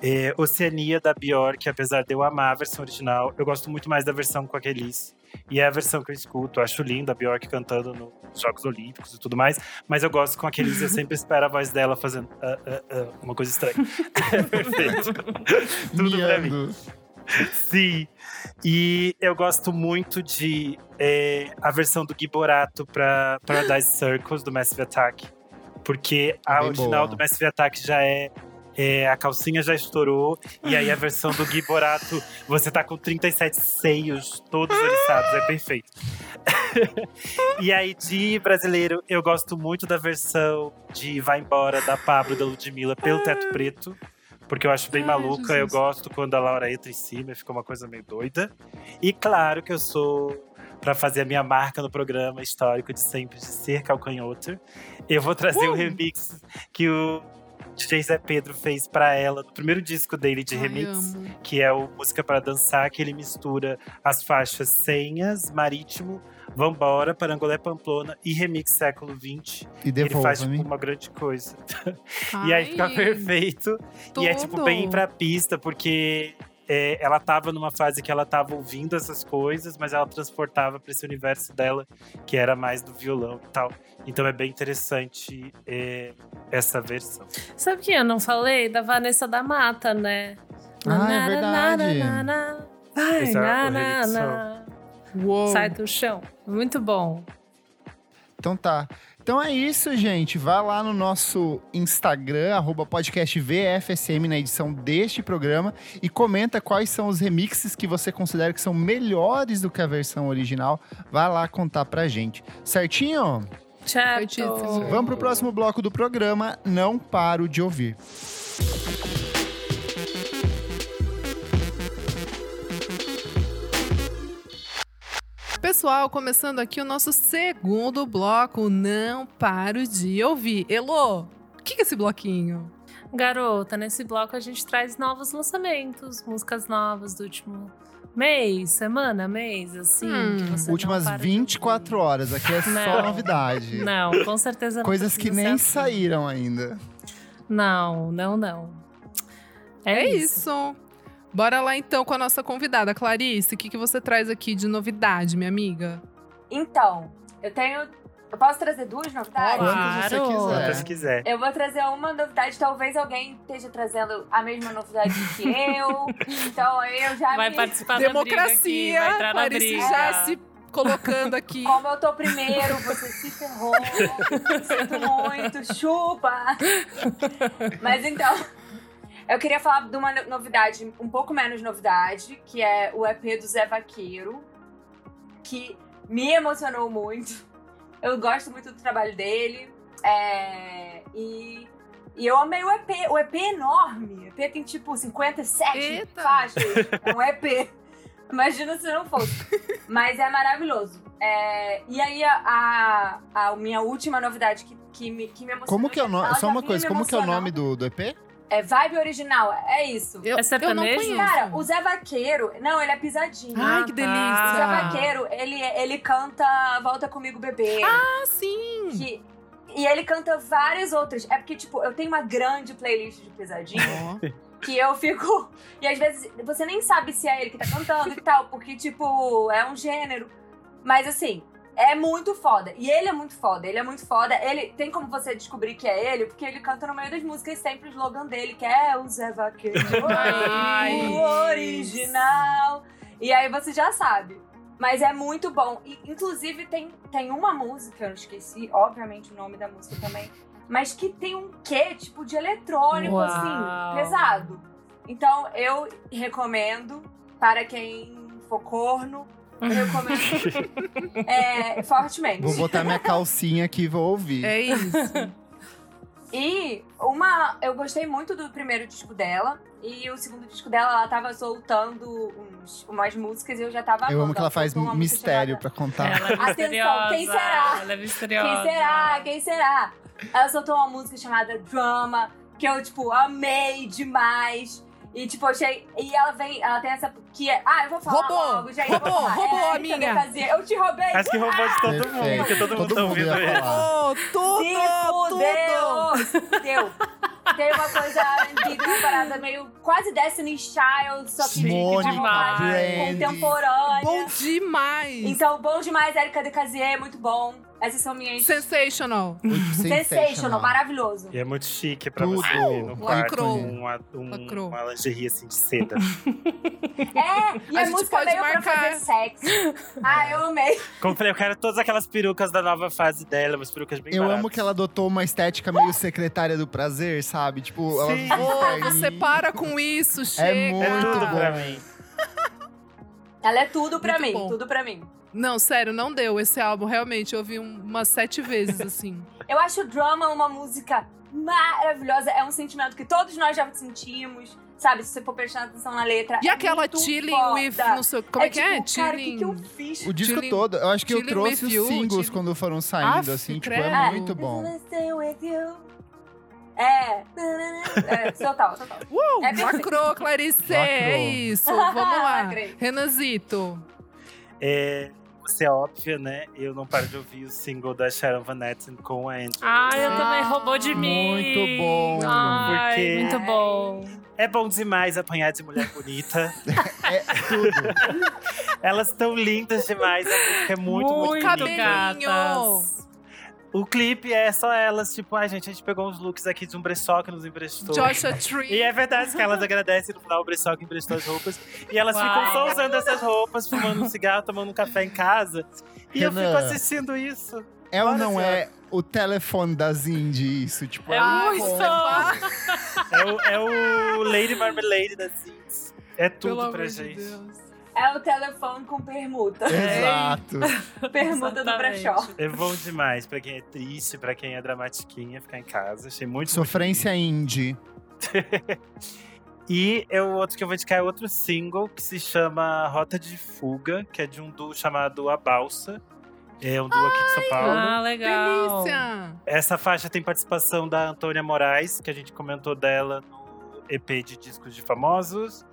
[SPEAKER 4] é, Oceania da Bjork, apesar de eu amar a versão original, eu gosto muito mais da versão com a Kelis. E é a versão que eu escuto. Eu acho linda a Bjork cantando nos Jogos Olímpicos e tudo mais. Mas eu gosto com a Kelis, eu sempre espero a voz dela fazendo ah, ah, ah, uma coisa estranha. Perfeito. Tudo pra mim.
[SPEAKER 1] Miando.
[SPEAKER 4] Sim. E eu gosto muito de é, a versão do Gui Borato pra Paradise Circles, do Massive Attack. Porque a
[SPEAKER 1] Bem
[SPEAKER 4] original
[SPEAKER 1] boa.
[SPEAKER 4] do Massive Attack já é, é, A calcinha já estourou. E aí a versão do Gui Borato, você tá com 37 seios, todos oriçados. É perfeito. e aí, de brasileiro, eu gosto muito da versão de Vai Embora, da Pablo e da Ludmilla, pelo Teto Preto. Porque eu acho bem
[SPEAKER 3] Ai,
[SPEAKER 4] maluca. Eu
[SPEAKER 3] Jesus.
[SPEAKER 4] gosto quando a Laura entra em cima, fica uma coisa meio doida. E claro que eu sou, pra fazer a minha marca no programa histórico de sempre de ser calcanhoto, eu vou trazer o remix que o DJ Zé Pedro fez pra ela no primeiro disco dele de
[SPEAKER 3] Ai,
[SPEAKER 4] remix
[SPEAKER 3] amo.
[SPEAKER 4] que é o Música para Dançar, que ele mistura as faixas Senhas, Marítimo, Vambora, Parangolé Pamplona e Remix Século XX.
[SPEAKER 1] E
[SPEAKER 4] Ele faz tipo, uma grande coisa. E aí fica
[SPEAKER 3] Ai,
[SPEAKER 4] perfeito. E é tipo
[SPEAKER 3] tudo.
[SPEAKER 4] bem pra pista, porque é, ela tava numa fase que ela tava ouvindo essas coisas, mas ela transportava pra esse universo dela, que era mais do violão e tal. Então é bem interessante é, essa versão.
[SPEAKER 2] Sabe que eu não falei? Da Vanessa da Mata, né?
[SPEAKER 1] Ah, é verdade.
[SPEAKER 2] Na, na, na, Vai,
[SPEAKER 4] é
[SPEAKER 2] na, na, na. Sai do chão. Muito bom.
[SPEAKER 1] Então tá. Então é isso, gente. Vá lá no nosso Instagram, arroba podcast VFSM, na edição deste programa, e comenta quais são os remixes que você considera que são melhores do que a versão original. Vá lá contar pra gente. Certinho?
[SPEAKER 3] Certíssimo.
[SPEAKER 2] Certo.
[SPEAKER 1] Vamos pro próximo bloco do programa. Não paro de ouvir.
[SPEAKER 3] Pessoal, começando aqui o nosso segundo bloco, Não Paro de Ouvir. Elô, o que, que é esse bloquinho?
[SPEAKER 2] Garota, nesse bloco a gente traz novos lançamentos, músicas novas do último mês, semana, mês, assim.
[SPEAKER 3] Hum,
[SPEAKER 1] Últimas
[SPEAKER 2] para de
[SPEAKER 1] 24 horas. Aqui é só
[SPEAKER 2] Não.
[SPEAKER 1] novidade.
[SPEAKER 2] ouvir. Não, com certeza não.
[SPEAKER 1] Coisas que nem
[SPEAKER 2] assim.
[SPEAKER 1] saíram ainda.
[SPEAKER 2] Não, não, não. É,
[SPEAKER 3] É
[SPEAKER 2] isso.
[SPEAKER 3] isso. Bora lá então com a nossa convidada, Clarice. O que, que você traz aqui de novidade, minha amiga?
[SPEAKER 5] Então, eu tenho. Eu posso trazer duas novidades?
[SPEAKER 1] Quantas você
[SPEAKER 2] Claro.
[SPEAKER 1] quiser.
[SPEAKER 4] Quantas quiser.
[SPEAKER 5] Eu vou trazer uma novidade, talvez alguém esteja trazendo a mesma novidade que eu. Então eu já
[SPEAKER 2] Vai
[SPEAKER 5] me...
[SPEAKER 2] participar da briga aqui,
[SPEAKER 3] Democracia, Clarice
[SPEAKER 2] briga.
[SPEAKER 3] já se colocando aqui.
[SPEAKER 5] Como eu tô primeiro, você se ferrou. Sinto muito, chupa. Mas então, eu queria falar de uma no- novidade, um pouco menos novidade, que é o EP do Zé Vaqueiro, que me emocionou muito. Eu gosto muito do trabalho dele. é, e, e eu amei o EP. O EP é enorme. O EP tem tipo 57
[SPEAKER 3] Eita.
[SPEAKER 5] faixas. É um EP. Imagina se não fosse. Mas é maravilhoso. É, e aí, a, a, a minha última novidade que, que, me, que me emocionou.
[SPEAKER 1] Como que é o
[SPEAKER 5] ela
[SPEAKER 1] nome? Só uma coisa, como que é o nome do, do EP?
[SPEAKER 5] É Vibe Original, é isso.
[SPEAKER 3] Eu,
[SPEAKER 2] É sertanejo?
[SPEAKER 3] Eu não conheço.
[SPEAKER 5] Cara, o Zé Vaqueiro. Não, ele é pisadinho.
[SPEAKER 3] Ai, que
[SPEAKER 2] Ah,
[SPEAKER 3] delícia.
[SPEAKER 5] O Zé
[SPEAKER 2] tá.
[SPEAKER 5] Vaqueiro, ele, ele canta Volta Comigo Bebê.
[SPEAKER 3] Ah, sim.
[SPEAKER 5] que- e ele canta várias outras. É porque, tipo, eu tenho uma grande playlist de pesadinho
[SPEAKER 3] Ó.
[SPEAKER 5] que eu fico. E às vezes você nem sabe se é ele que tá cantando e tal, porque, tipo, é um gênero. Mas assim, é muito foda. E ele é muito foda, ele é muito foda. Ele tem como você descobrir que é ele, porque ele canta no meio das músicas sempre o slogan dele, que é o Zé Vaqueiro. O original. E aí você já sabe. Mas é muito bom. E, inclusive, tem, tem uma música, eu não esqueci, obviamente, o nome da música também. Mas que tem um quê, tipo, de eletrônico,
[SPEAKER 2] Uau.
[SPEAKER 5] assim, pesado. Então, eu recomendo para quem for corno. Eu recomendo é, fortemente.
[SPEAKER 1] Vou botar minha calcinha aqui e vou ouvir.
[SPEAKER 3] É isso.
[SPEAKER 5] E uma. Eu gostei muito do primeiro disco dela. E o segundo disco dela, ela tava soltando uns, umas músicas e eu já tava
[SPEAKER 1] Eu amo
[SPEAKER 5] amando.
[SPEAKER 1] que ela faz
[SPEAKER 5] uma música
[SPEAKER 1] mistério pra contar.
[SPEAKER 2] Ela é
[SPEAKER 5] Atenção,
[SPEAKER 2] misteriosa.
[SPEAKER 5] quem será?
[SPEAKER 2] Ela é misteriosa.
[SPEAKER 5] Quem será? Quem será? Ela soltou uma música chamada Drama, que eu, tipo, amei demais. E, tipo, achei. E ela vem, ela tem essa. Que é, ah, eu vou falar
[SPEAKER 3] Roubou,
[SPEAKER 5] logo, gente. eu vou
[SPEAKER 3] roubou,
[SPEAKER 5] falar.
[SPEAKER 3] roubou,
[SPEAKER 5] é,
[SPEAKER 3] amiga.
[SPEAKER 5] Erika Casinha. Eu te roubei.
[SPEAKER 4] Acho que roubou de todo
[SPEAKER 1] Perfeito.
[SPEAKER 4] mundo, porque todo mundo tá ouvindo ele.
[SPEAKER 3] Oh, tudo,
[SPEAKER 5] Se
[SPEAKER 3] tudo.
[SPEAKER 5] Fudeu. Tem uma coisa ambígua, parada meio quase Destiny Child, só que
[SPEAKER 1] Mônica,
[SPEAKER 2] demais.
[SPEAKER 1] Brandy.
[SPEAKER 5] contemporânea.
[SPEAKER 3] Bom demais.
[SPEAKER 5] Então, bom demais, Erika de Casier, muito bom. Essas são minhas.
[SPEAKER 3] Sensational.
[SPEAKER 5] Sensational, maravilhoso.
[SPEAKER 4] E é muito chique pra
[SPEAKER 1] Tudo.
[SPEAKER 4] você ver no quarto uma, um,
[SPEAKER 3] Lacrou.
[SPEAKER 4] uma lingerie assim de seda.
[SPEAKER 5] É, e
[SPEAKER 3] A
[SPEAKER 5] a,
[SPEAKER 3] gente
[SPEAKER 5] música
[SPEAKER 3] pode
[SPEAKER 5] veio
[SPEAKER 3] marcar.
[SPEAKER 5] pra fazer sexo. Ah, eu amei.
[SPEAKER 4] Como eu quero todas aquelas perucas da nova fase dela, umas perucas bem
[SPEAKER 1] Eu
[SPEAKER 4] baratas.
[SPEAKER 1] amo que ela adotou uma estética meio secretária do prazer, sabe? Tipo, ela
[SPEAKER 4] Sim.
[SPEAKER 1] usa
[SPEAKER 3] Oh, você para com isso, chega.
[SPEAKER 4] É tudo
[SPEAKER 1] Muito
[SPEAKER 4] pra
[SPEAKER 1] bom.
[SPEAKER 4] mim.
[SPEAKER 5] Ela é tudo pra
[SPEAKER 3] Muito
[SPEAKER 5] mim,
[SPEAKER 3] bom.
[SPEAKER 5] tudo pra mim.
[SPEAKER 3] Não, sério, não deu. Esse álbum, realmente, eu ouvi um- umas sete vezes, assim.
[SPEAKER 5] Eu acho o Drama uma música maravilhosa. É um sentimento que todos nós já sentimos, sabe? Se você for prestar atenção na letra.
[SPEAKER 3] E
[SPEAKER 5] é
[SPEAKER 3] aquela Chilling
[SPEAKER 5] foda.
[SPEAKER 3] with... Não sei, como é, que é?
[SPEAKER 5] tipo, Cara, o que,
[SPEAKER 3] Chilling...
[SPEAKER 5] que eu fiz?
[SPEAKER 1] O disco
[SPEAKER 3] Chilling-
[SPEAKER 1] todo, eu acho que eu
[SPEAKER 3] Chilling
[SPEAKER 1] trouxe os
[SPEAKER 3] you,
[SPEAKER 1] singles
[SPEAKER 3] chilling-
[SPEAKER 1] quando foram saindo,
[SPEAKER 3] Aff,
[SPEAKER 1] assim, tipo,
[SPEAKER 3] credo.
[SPEAKER 1] é muito bom.
[SPEAKER 5] É. é total, total.
[SPEAKER 3] Uh,
[SPEAKER 5] É
[SPEAKER 3] lacrou, Clarice. É isso. Vamos lá. Renanzito.
[SPEAKER 4] É, você é óbvia, né? Eu não paro de ouvir o single da Sharon Van Etten com a Angel.
[SPEAKER 2] Ai, eu
[SPEAKER 3] Ah,
[SPEAKER 2] também roubou de mim.
[SPEAKER 1] muito bom.
[SPEAKER 2] Ai,
[SPEAKER 4] Porque-
[SPEAKER 2] muito bom.
[SPEAKER 4] É bom demais apanhar de mulher bonita.
[SPEAKER 1] É tudo.
[SPEAKER 4] Elas estão lindas demais. A música é muito, muito,
[SPEAKER 3] Muito
[SPEAKER 2] gatas.
[SPEAKER 4] O clipe é só elas, tipo, ai gente, a gente pegou uns looks aqui de um brechó que nos emprestou.
[SPEAKER 3] Joshua Tree.
[SPEAKER 4] E é verdade que elas agradecem no final o brechó que emprestou as roupas. E elas
[SPEAKER 2] Uau.
[SPEAKER 4] ficam só usando essas roupas, fumando um cigarro, tomando um café em casa. E eu
[SPEAKER 1] Renan.
[SPEAKER 4] fico assistindo isso.
[SPEAKER 1] É ou não é o telefone das indie isso? Tipo,
[SPEAKER 2] É
[SPEAKER 1] um iPhone.
[SPEAKER 4] É o, é o Lady Marmalade da Sims. É tudo
[SPEAKER 3] Pelo
[SPEAKER 4] pra
[SPEAKER 3] de
[SPEAKER 4] gente.
[SPEAKER 3] Deus.
[SPEAKER 5] É o telefone com permuta.
[SPEAKER 1] Exato.
[SPEAKER 5] Permuta do
[SPEAKER 2] Exatamente.
[SPEAKER 5] brechó.
[SPEAKER 4] É bom demais pra quem é triste, pra quem é dramatiquinha, ficar em casa. Achei muito
[SPEAKER 1] Sofrência indie.
[SPEAKER 4] E é o outro que eu vou indicar é outro single que se chama Rota de Fuga, que é de um duo chamado A Balsa. É um duo aqui de São Paulo.
[SPEAKER 2] Ah, legal.
[SPEAKER 3] Delícia!
[SPEAKER 4] Essa faixa tem participação da Antônia Moraes, que a gente comentou dela no EP de discos de famosos.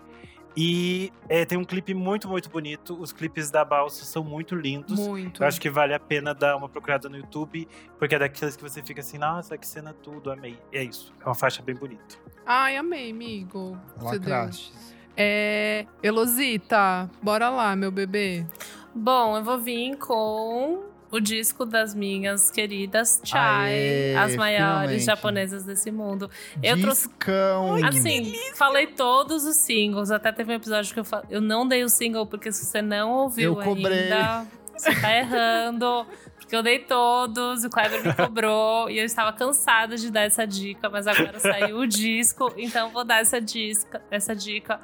[SPEAKER 4] E é, tem um clipe muito, muito bonito. Os clipes da Balsa são muito lindos.
[SPEAKER 3] Muito.
[SPEAKER 4] Eu acho que vale a pena dar uma procurada no YouTube, porque é daquelas que você fica assim, nossa, que cena tudo, amei. E é isso, é uma faixa bem bonita.
[SPEAKER 3] Ai, amei, amigo. Você deu.
[SPEAKER 1] Lacrastes.
[SPEAKER 3] É. Elosita, bora lá, meu bebê.
[SPEAKER 2] Bom, eu vou vir com o disco das minhas queridas Chai,
[SPEAKER 1] Aê,
[SPEAKER 2] as maiores
[SPEAKER 1] finalmente.
[SPEAKER 2] japonesas desse mundo. Eu trouxe
[SPEAKER 1] Discão.
[SPEAKER 2] Assim, falei todos os singles. Até teve um episódio que eu, fa- eu não dei o single, porque se você não ouviu
[SPEAKER 1] Eu cobrei.
[SPEAKER 2] ainda, você tá errando. Porque eu dei todos, o Kleber me cobrou e eu estava cansada de dar essa dica, mas agora saiu o disco, então vou dar essa dica. Essa dica.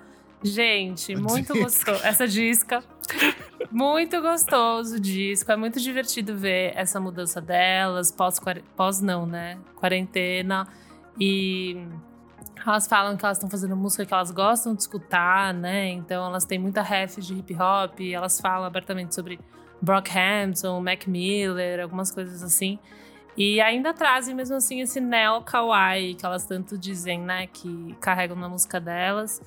[SPEAKER 2] Gente, muito gostoso. Essa disca. Muito gostoso o disco. É muito divertido ver essa mudança delas, pós, pós não, né? Quarentena. E elas falam que elas estão fazendo música que elas gostam de escutar, né? Então elas têm muita ref de hip hop, elas falam abertamente sobre Brockhampton, Mac Miller, algumas coisas assim. E ainda trazem mesmo assim esse neo kawaii que elas tanto dizem, né? Que carregam na música delas.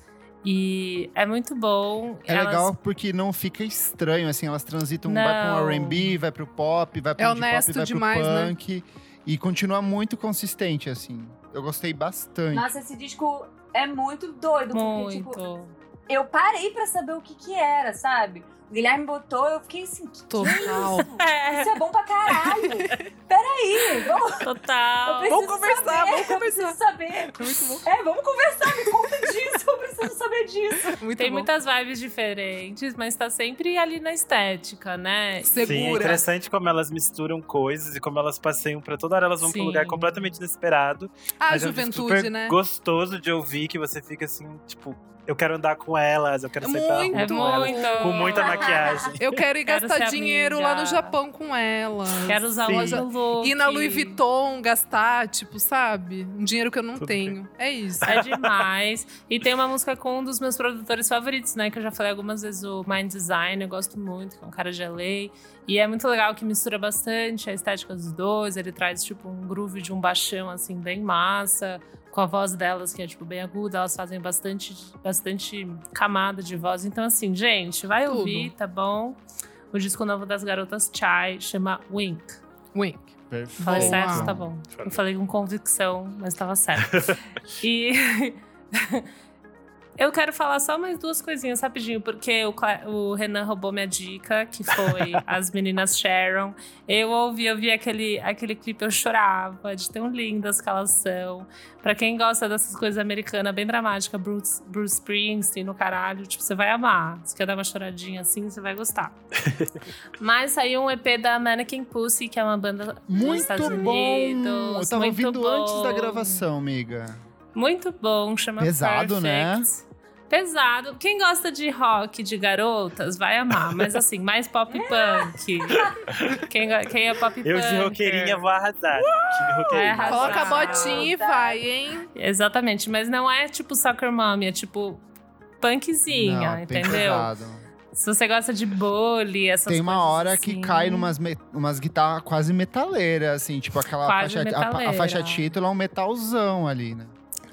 [SPEAKER 2] E é muito bom.
[SPEAKER 1] É
[SPEAKER 2] Elas-
[SPEAKER 1] legal porque não fica estranho, assim, elas transitam, vai pra um
[SPEAKER 2] Não.
[SPEAKER 1] R&B, vai pro pop, vai pro
[SPEAKER 3] É
[SPEAKER 1] indie pop,
[SPEAKER 3] honesto
[SPEAKER 1] vai
[SPEAKER 3] demais,
[SPEAKER 1] pro
[SPEAKER 3] né?
[SPEAKER 1] punk. E continua muito consistente, assim. Eu gostei bastante.
[SPEAKER 5] Nossa, esse disco é muito doido. Porque, tipo,
[SPEAKER 2] Muito.
[SPEAKER 5] eu parei pra saber o que que era, sabe? Guilherme botou, eu fiquei assim, que que
[SPEAKER 3] Total.
[SPEAKER 5] é isso?
[SPEAKER 2] É,
[SPEAKER 5] Isso é bom pra caralho. Peraí, vamos, eu
[SPEAKER 2] total.
[SPEAKER 5] preciso
[SPEAKER 3] conversar,
[SPEAKER 5] saber,
[SPEAKER 3] vamos
[SPEAKER 5] Eu
[SPEAKER 3] conversar.
[SPEAKER 5] preciso saber.
[SPEAKER 3] É muito bom.
[SPEAKER 5] É, vamos conversar, me conta disso, eu preciso saber disso.
[SPEAKER 3] Muito
[SPEAKER 2] Tem
[SPEAKER 3] bom.
[SPEAKER 2] muitas vibes diferentes, mas tá sempre ali na estética, né?
[SPEAKER 4] Sim, é
[SPEAKER 3] Segura.
[SPEAKER 4] interessante como elas misturam coisas e como elas passeiam pra toda hora, elas vão pra um
[SPEAKER 2] Sim.
[SPEAKER 4] lugar completamente inesperado.
[SPEAKER 3] a
[SPEAKER 4] Mas é um
[SPEAKER 3] juventude, né?
[SPEAKER 4] gostoso de ouvir, que você fica assim, tipo, eu quero andar com elas, eu quero sair pra
[SPEAKER 3] Muito.
[SPEAKER 4] rua
[SPEAKER 2] É
[SPEAKER 4] com elas. Com muita maquiagem.
[SPEAKER 3] Eu quero ir
[SPEAKER 2] Quero
[SPEAKER 3] gastar dinheiro
[SPEAKER 2] amiga.
[SPEAKER 3] lá no Japão com elas.
[SPEAKER 2] Quero usar
[SPEAKER 4] Sim.
[SPEAKER 2] o loja look.
[SPEAKER 3] Ir na Louis Vuitton, gastar, tipo, sabe? Um dinheiro que eu não
[SPEAKER 4] Tudo
[SPEAKER 3] tenho. É isso.
[SPEAKER 2] É demais. e tem uma música com um dos meus produtores favoritos, né? Que eu já falei algumas vezes, o Mind Design. Eu gosto muito, que é um cara de LA. E é muito legal que mistura bastante a estética dos dois. Ele traz, tipo, um groove de um baixão, assim, bem massa. Com a voz delas, que é, tipo, bem aguda. Elas fazem bastante, bastante camada de voz. Então, assim, gente, vai
[SPEAKER 3] Tudo.
[SPEAKER 2] ouvir, tá bom? O disco novo das garotas Chai chama Wink.
[SPEAKER 3] Wink.
[SPEAKER 1] Perfeito.
[SPEAKER 2] Falei certo? Tá bom. Eu falei com convicção, mas tava certo. e. Eu quero falar só mais duas coisinhas rapidinho, porque o, o Renan roubou minha dica, que foi As Meninas Sharon. Eu ouvi, eu vi aquele, aquele clipe, eu chorava de tão lindas que elas são. Pra quem gosta dessas coisas americanas, bem dramática, Bruce, Bruce Springsteen no caralho, tipo, você vai amar. Se quer dar uma choradinha assim, você vai gostar. Mas saiu um EP da Mannequin Pussy, que é uma banda dos
[SPEAKER 1] Muito
[SPEAKER 2] Estados
[SPEAKER 1] bom!
[SPEAKER 2] Unidos.
[SPEAKER 1] Eu tava
[SPEAKER 2] muito
[SPEAKER 1] ouvindo antes da
[SPEAKER 2] bom.
[SPEAKER 1] gravação, amiga.
[SPEAKER 2] Muito bom, chama
[SPEAKER 1] Pesado, né?
[SPEAKER 2] Pesado. Quem gosta de rock de garotas vai amar, mas assim, mais pop punk. Quem, quem é pop punk?
[SPEAKER 4] Eu de roqueirinha vou arrasar.
[SPEAKER 2] Vai
[SPEAKER 4] roqueirinha.
[SPEAKER 2] arrasar.
[SPEAKER 3] Coloca a botinha e vai, hein?
[SPEAKER 2] Exatamente, mas não é tipo Soccer Mommy, é tipo punkzinha,
[SPEAKER 1] Não, bem
[SPEAKER 2] entendeu?
[SPEAKER 1] pesado.
[SPEAKER 2] Se você gosta de bully, essas
[SPEAKER 1] Tem uma
[SPEAKER 2] coisas
[SPEAKER 1] hora
[SPEAKER 2] assim,
[SPEAKER 1] que cai numas umas guitarras quase metaleiras, assim, tipo aquela
[SPEAKER 2] Quase
[SPEAKER 1] faixa, a- a, faixa título é um metalzão ali, né?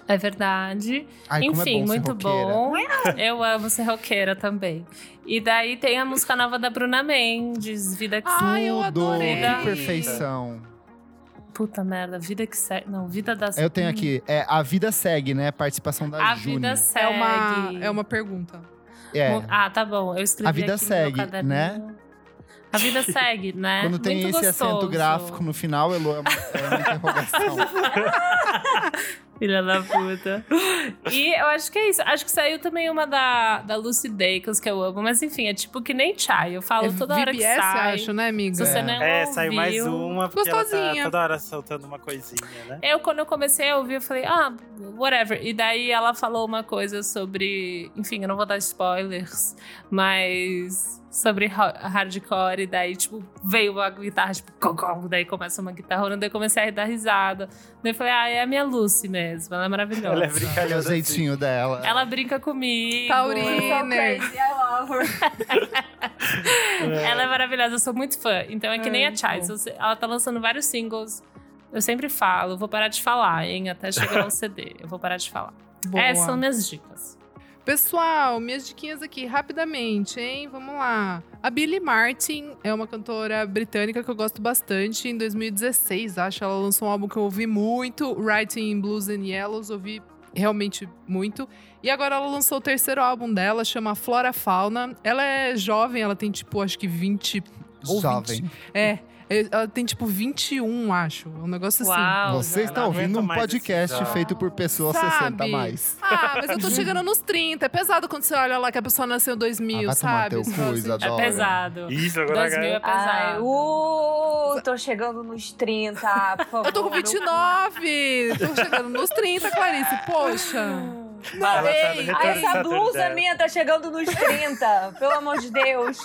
[SPEAKER 2] É verdade.
[SPEAKER 1] Ai, como
[SPEAKER 2] Enfim,
[SPEAKER 1] é bom ser
[SPEAKER 2] muito
[SPEAKER 1] roqueira.
[SPEAKER 2] bom. Eu amo ser roqueira também. E daí tem a música nova da Bruna Mendes, Vida que
[SPEAKER 3] Ai, eu
[SPEAKER 1] Tudo,
[SPEAKER 3] adorei.
[SPEAKER 1] que perfeição.
[SPEAKER 2] Puta merda, Vida que segue. Não, Vida da
[SPEAKER 1] Eu tenho aqui, é A Vida Segue, né? Participação da
[SPEAKER 2] A
[SPEAKER 1] Juni.
[SPEAKER 2] vida segue.
[SPEAKER 3] É uma, é uma pergunta.
[SPEAKER 1] É.
[SPEAKER 2] Ah, tá bom. Eu escrevi
[SPEAKER 1] A vida
[SPEAKER 2] aqui
[SPEAKER 1] segue,
[SPEAKER 2] no meu caderninho.
[SPEAKER 1] né?
[SPEAKER 2] A vida segue, né?
[SPEAKER 1] Quando tem
[SPEAKER 2] Muito
[SPEAKER 1] esse acento
[SPEAKER 2] gostoso.
[SPEAKER 1] gráfico no final, Elo, é uma, é uma interrogação.
[SPEAKER 2] Filha da puta. E eu acho que é isso. Acho que saiu também uma da, da Lucy Dacus, que eu amo. Mas enfim, é tipo que nem chai. Eu falo
[SPEAKER 3] É
[SPEAKER 2] toda hora que
[SPEAKER 3] VBS,
[SPEAKER 2] sai.
[SPEAKER 3] acho, né, amiga?
[SPEAKER 2] Se você
[SPEAKER 1] É.
[SPEAKER 2] não
[SPEAKER 4] É, saiu mais
[SPEAKER 2] ouviu-
[SPEAKER 4] uma, porque ela
[SPEAKER 3] Gostosinha.
[SPEAKER 4] tá toda hora soltando uma coisinha, né?
[SPEAKER 2] Eu, quando eu comecei a ouvir, eu falei, ah, whatever. E daí ela falou uma coisa sobre. Enfim, eu não vou dar spoilers, mas. Sobre ha- hardcore, e daí, tipo, veio uma guitarra, tipo, cocom, daí começa uma guitarra, daí eu comecei a dar risada. Daí eu falei, ah, é a minha Lucy mesmo, ela é maravilhosa.
[SPEAKER 4] Ela é
[SPEAKER 1] É o
[SPEAKER 4] assim.
[SPEAKER 1] jeitinho dela.
[SPEAKER 2] Ela brinca comigo.
[SPEAKER 5] I love her.
[SPEAKER 2] Ela é maravilhosa, eu sou muito fã. Então é que nem
[SPEAKER 3] É,
[SPEAKER 2] a Chai.
[SPEAKER 3] bom.
[SPEAKER 2] se você- Ela tá lançando vários singles. Eu sempre falo, vou parar de falar, hein? Até chegar ao CD. Eu vou parar de falar.
[SPEAKER 3] Boa.
[SPEAKER 2] Essas são minhas dicas.
[SPEAKER 3] Pessoal, minhas diquinhas aqui, rapidamente, hein? Vamos lá. A Billie Martin é uma cantora britânica que eu gosto bastante. Em 2016, acho, ela lançou um álbum que eu ouvi muito, Writing in Blues and Yellows, ouvi realmente muito. E agora ela lançou o terceiro álbum dela, chama Flora Fauna. Ela é jovem, ela tem tipo, acho que 20 ou
[SPEAKER 1] Jovem.
[SPEAKER 3] É, ela tem tipo 21, acho. Um negócio assim.
[SPEAKER 2] Uau.
[SPEAKER 1] Você está ouvindo um podcast feito por pessoas
[SPEAKER 3] Sabe?
[SPEAKER 1] 60 a mais.
[SPEAKER 3] Ah, mas eu tô chegando nos 30. É pesado quando você olha lá que a pessoa nasceu em 2000,
[SPEAKER 1] Ah,
[SPEAKER 3] sabe?
[SPEAKER 1] cu,
[SPEAKER 3] assim.
[SPEAKER 2] É pesado.
[SPEAKER 4] Isso, agora
[SPEAKER 2] 2000 é
[SPEAKER 5] Ai,
[SPEAKER 2] pesado.
[SPEAKER 5] uh, tô chegando nos 30, por favor.
[SPEAKER 3] Eu tô com 29! Tô chegando nos 30, Clarice. Poxa!
[SPEAKER 4] Ela tá
[SPEAKER 3] ei,
[SPEAKER 5] essa blusa minha tá chegando nos 30, pelo amor de Deus.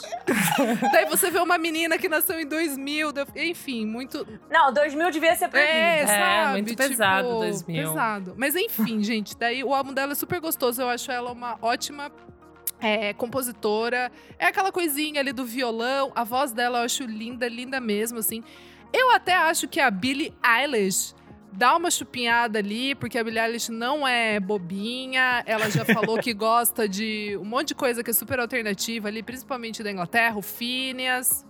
[SPEAKER 3] Daí você vê uma menina que nasceu em 2000, daí eu- enfim, muito.
[SPEAKER 5] Não, 2000 devia ser proibido.
[SPEAKER 3] É, sabe?
[SPEAKER 2] muito
[SPEAKER 3] Tipo,
[SPEAKER 2] pesado, 2000.
[SPEAKER 3] Pesado. Mas enfim, gente, daí o álbum dela é super gostoso. Eu acho ela uma ótima. é, compositora, é aquela coisinha ali do violão, a voz dela eu acho linda, linda mesmo, assim. Eu até acho que a Billie Eilish dá uma chupinhada ali, porque a Billie Eilish não é bobinha, ela já falou que gosta de um monte de coisa que é super alternativa ali, principalmente da Inglaterra, o Phineas,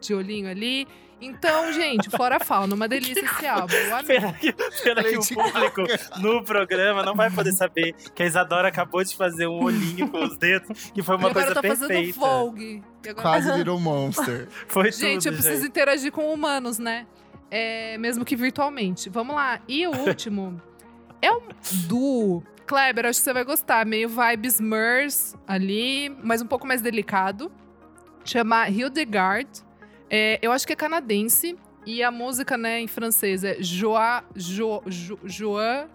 [SPEAKER 3] de olhinho ali. Então, gente, Flora Fauna, uma delícia esse álbum.
[SPEAKER 4] Pena que, pena que o público no programa não vai poder saber que a Isadora acabou de fazer um olhinho com os dedos, que foi uma
[SPEAKER 3] agora
[SPEAKER 4] coisa perfeita.
[SPEAKER 3] Vogue. Agora-
[SPEAKER 1] Quase Little Monster.
[SPEAKER 4] Foi
[SPEAKER 3] Gente,
[SPEAKER 4] tudo,
[SPEAKER 3] eu preciso interagir com humanos, né? É, mesmo que virtualmente. Vamos lá. E o último é um duo. Kleber, acho que você vai gostar. Meio vibes Murs ali, mas um pouco mais delicado. Chama Hildegard. É, eu acho que é canadense. E a música, né, em francês é Joa... Jo, jo, Joa...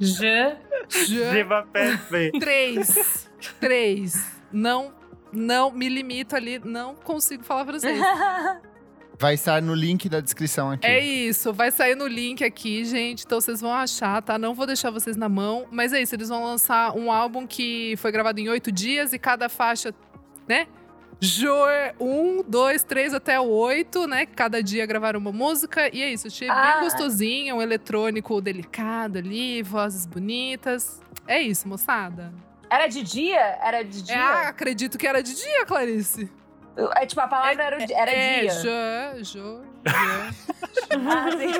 [SPEAKER 2] Je.
[SPEAKER 3] Je,
[SPEAKER 4] Viva perfeito.
[SPEAKER 3] três. Três. Não, não me limito ali. Não consigo falar francês.
[SPEAKER 1] Vai estar no link da descrição aqui.
[SPEAKER 3] É isso, vai sair no link aqui, gente. Então vocês vão achar, tá? Não vou deixar vocês na mão. Mas é isso, eles vão lançar um álbum que foi gravado em oito dias e cada faixa, né? Joe, um, dois, três até o oito, né? Cada dia gravaram uma música. E é isso, achei
[SPEAKER 5] Ah.
[SPEAKER 3] bem gostosinho, um eletrônico delicado ali, vozes bonitas. É isso, moçada.
[SPEAKER 5] Era de dia? Era de dia?
[SPEAKER 3] É, ah, acredito que era de dia, Clarice.
[SPEAKER 5] É, tipo, a palavra era, o di- era
[SPEAKER 3] é,
[SPEAKER 5] dia.
[SPEAKER 3] Jo, Jo, Jo.
[SPEAKER 5] Ah, sim.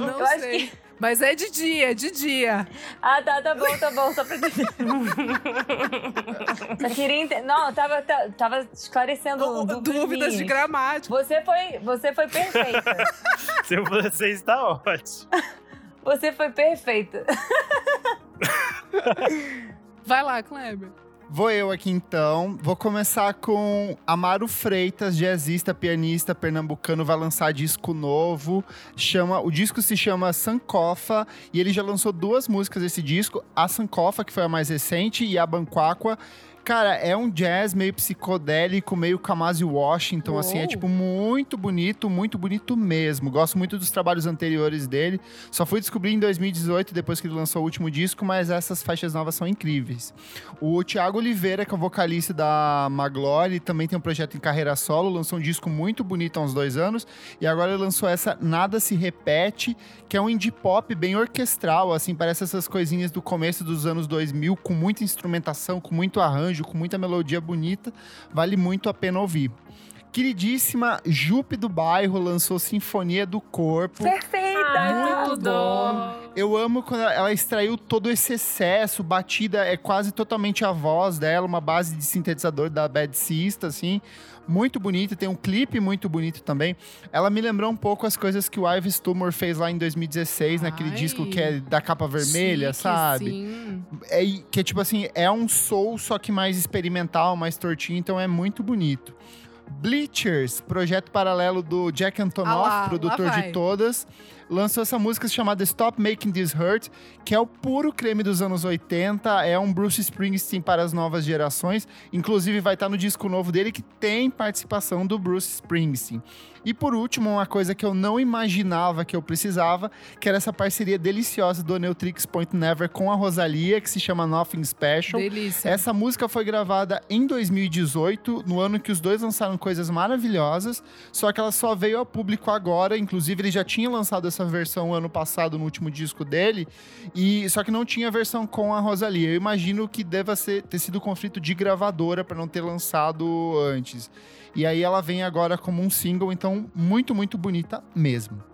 [SPEAKER 3] Não
[SPEAKER 5] Eu
[SPEAKER 3] sei. Mas é de dia, é de dia.
[SPEAKER 5] Ah, tá, tá bom, tá bom, só pra entender. Só queria entender. Não, eu tava, ta- tava esclarecendo dúvidas,
[SPEAKER 3] Dúvidas de gramática.
[SPEAKER 5] Você foi, você foi perfeita.
[SPEAKER 4] Você está ótimo.
[SPEAKER 5] Você foi perfeita.
[SPEAKER 3] Vai lá, Kleber.
[SPEAKER 1] Vou eu aqui então. Vou começar com Amaro Freitas, jazzista, pianista pernambucano, vai lançar disco novo. Chama, o disco se chama Sankofa e ele já lançou duas músicas desse disco, a Sankofa, que foi a mais recente, e a Banquaqua. Cara, é um jazz meio psicodélico, meio Kamasi Washington, assim, é
[SPEAKER 3] Uou.
[SPEAKER 1] tipo muito bonito, muito bonito mesmo. Gosto muito dos trabalhos anteriores dele. Só fui descobrir em 2018, depois que ele lançou o último disco, mas essas faixas novas são incríveis. O Thiago Oliveira, que é o vocalista da Maglore, também tem um projeto em carreira solo, lançou um disco muito bonito há uns dois anos, e agora ele lançou essa Nada Se Repete, que é um indie pop bem orquestral, assim, parece essas coisinhas do começo dos anos 2000, com muita instrumentação, com muito arranjo, com muita melodia bonita, vale muito a pena ouvir. Queridíssima Jupe do Bairro lançou Sinfonia do Corpo.
[SPEAKER 5] Perfeita!
[SPEAKER 2] Ai,
[SPEAKER 3] Muito
[SPEAKER 2] tudo.
[SPEAKER 3] bom.
[SPEAKER 1] Eu amo quando ela- extraiu todo esse excesso, batida é quase totalmente a voz dela, uma base de sintetizador da Bad Sista, assim. Muito bonito, tem um clipe muito bonito também. Ela me lembrou um pouco as coisas que o Ives Tumor fez lá em 2016, naquele
[SPEAKER 3] Ai.
[SPEAKER 1] disco que é da capa vermelha,
[SPEAKER 3] Chique,
[SPEAKER 1] sabe?
[SPEAKER 3] Sim.
[SPEAKER 1] É, que é tipo assim, é um soul, só que mais experimental, mais tortinho, então é muito bonito. Bleachers, projeto paralelo do Jack Antonoff,
[SPEAKER 3] Ah lá,
[SPEAKER 1] produtor
[SPEAKER 3] lá
[SPEAKER 1] de todas, lançou essa música chamada Stop Making This Hurt, que é o puro creme dos anos 80, é um Bruce Springsteen para as novas gerações, inclusive vai estar no disco novo dele que tem participação do Bruce Springsteen. E por último, uma coisa que eu não imaginava que eu precisava, que era essa parceria deliciosa do Neutrix Point Never com a Rosalia, que se chama Nothing Special.
[SPEAKER 3] Delícia.
[SPEAKER 1] Essa música foi gravada em 2018, no ano que os dois lançaram coisas maravilhosas, só que ela só veio ao público agora, inclusive ele já tinha lançado essa versão ano passado no último disco dele, e só que não tinha versão com a Rosalia. Eu imagino que deva ser, ter sido conflito de gravadora para não ter lançado antes. E aí ela vem agora como um single, então muito, muito bonita mesmo.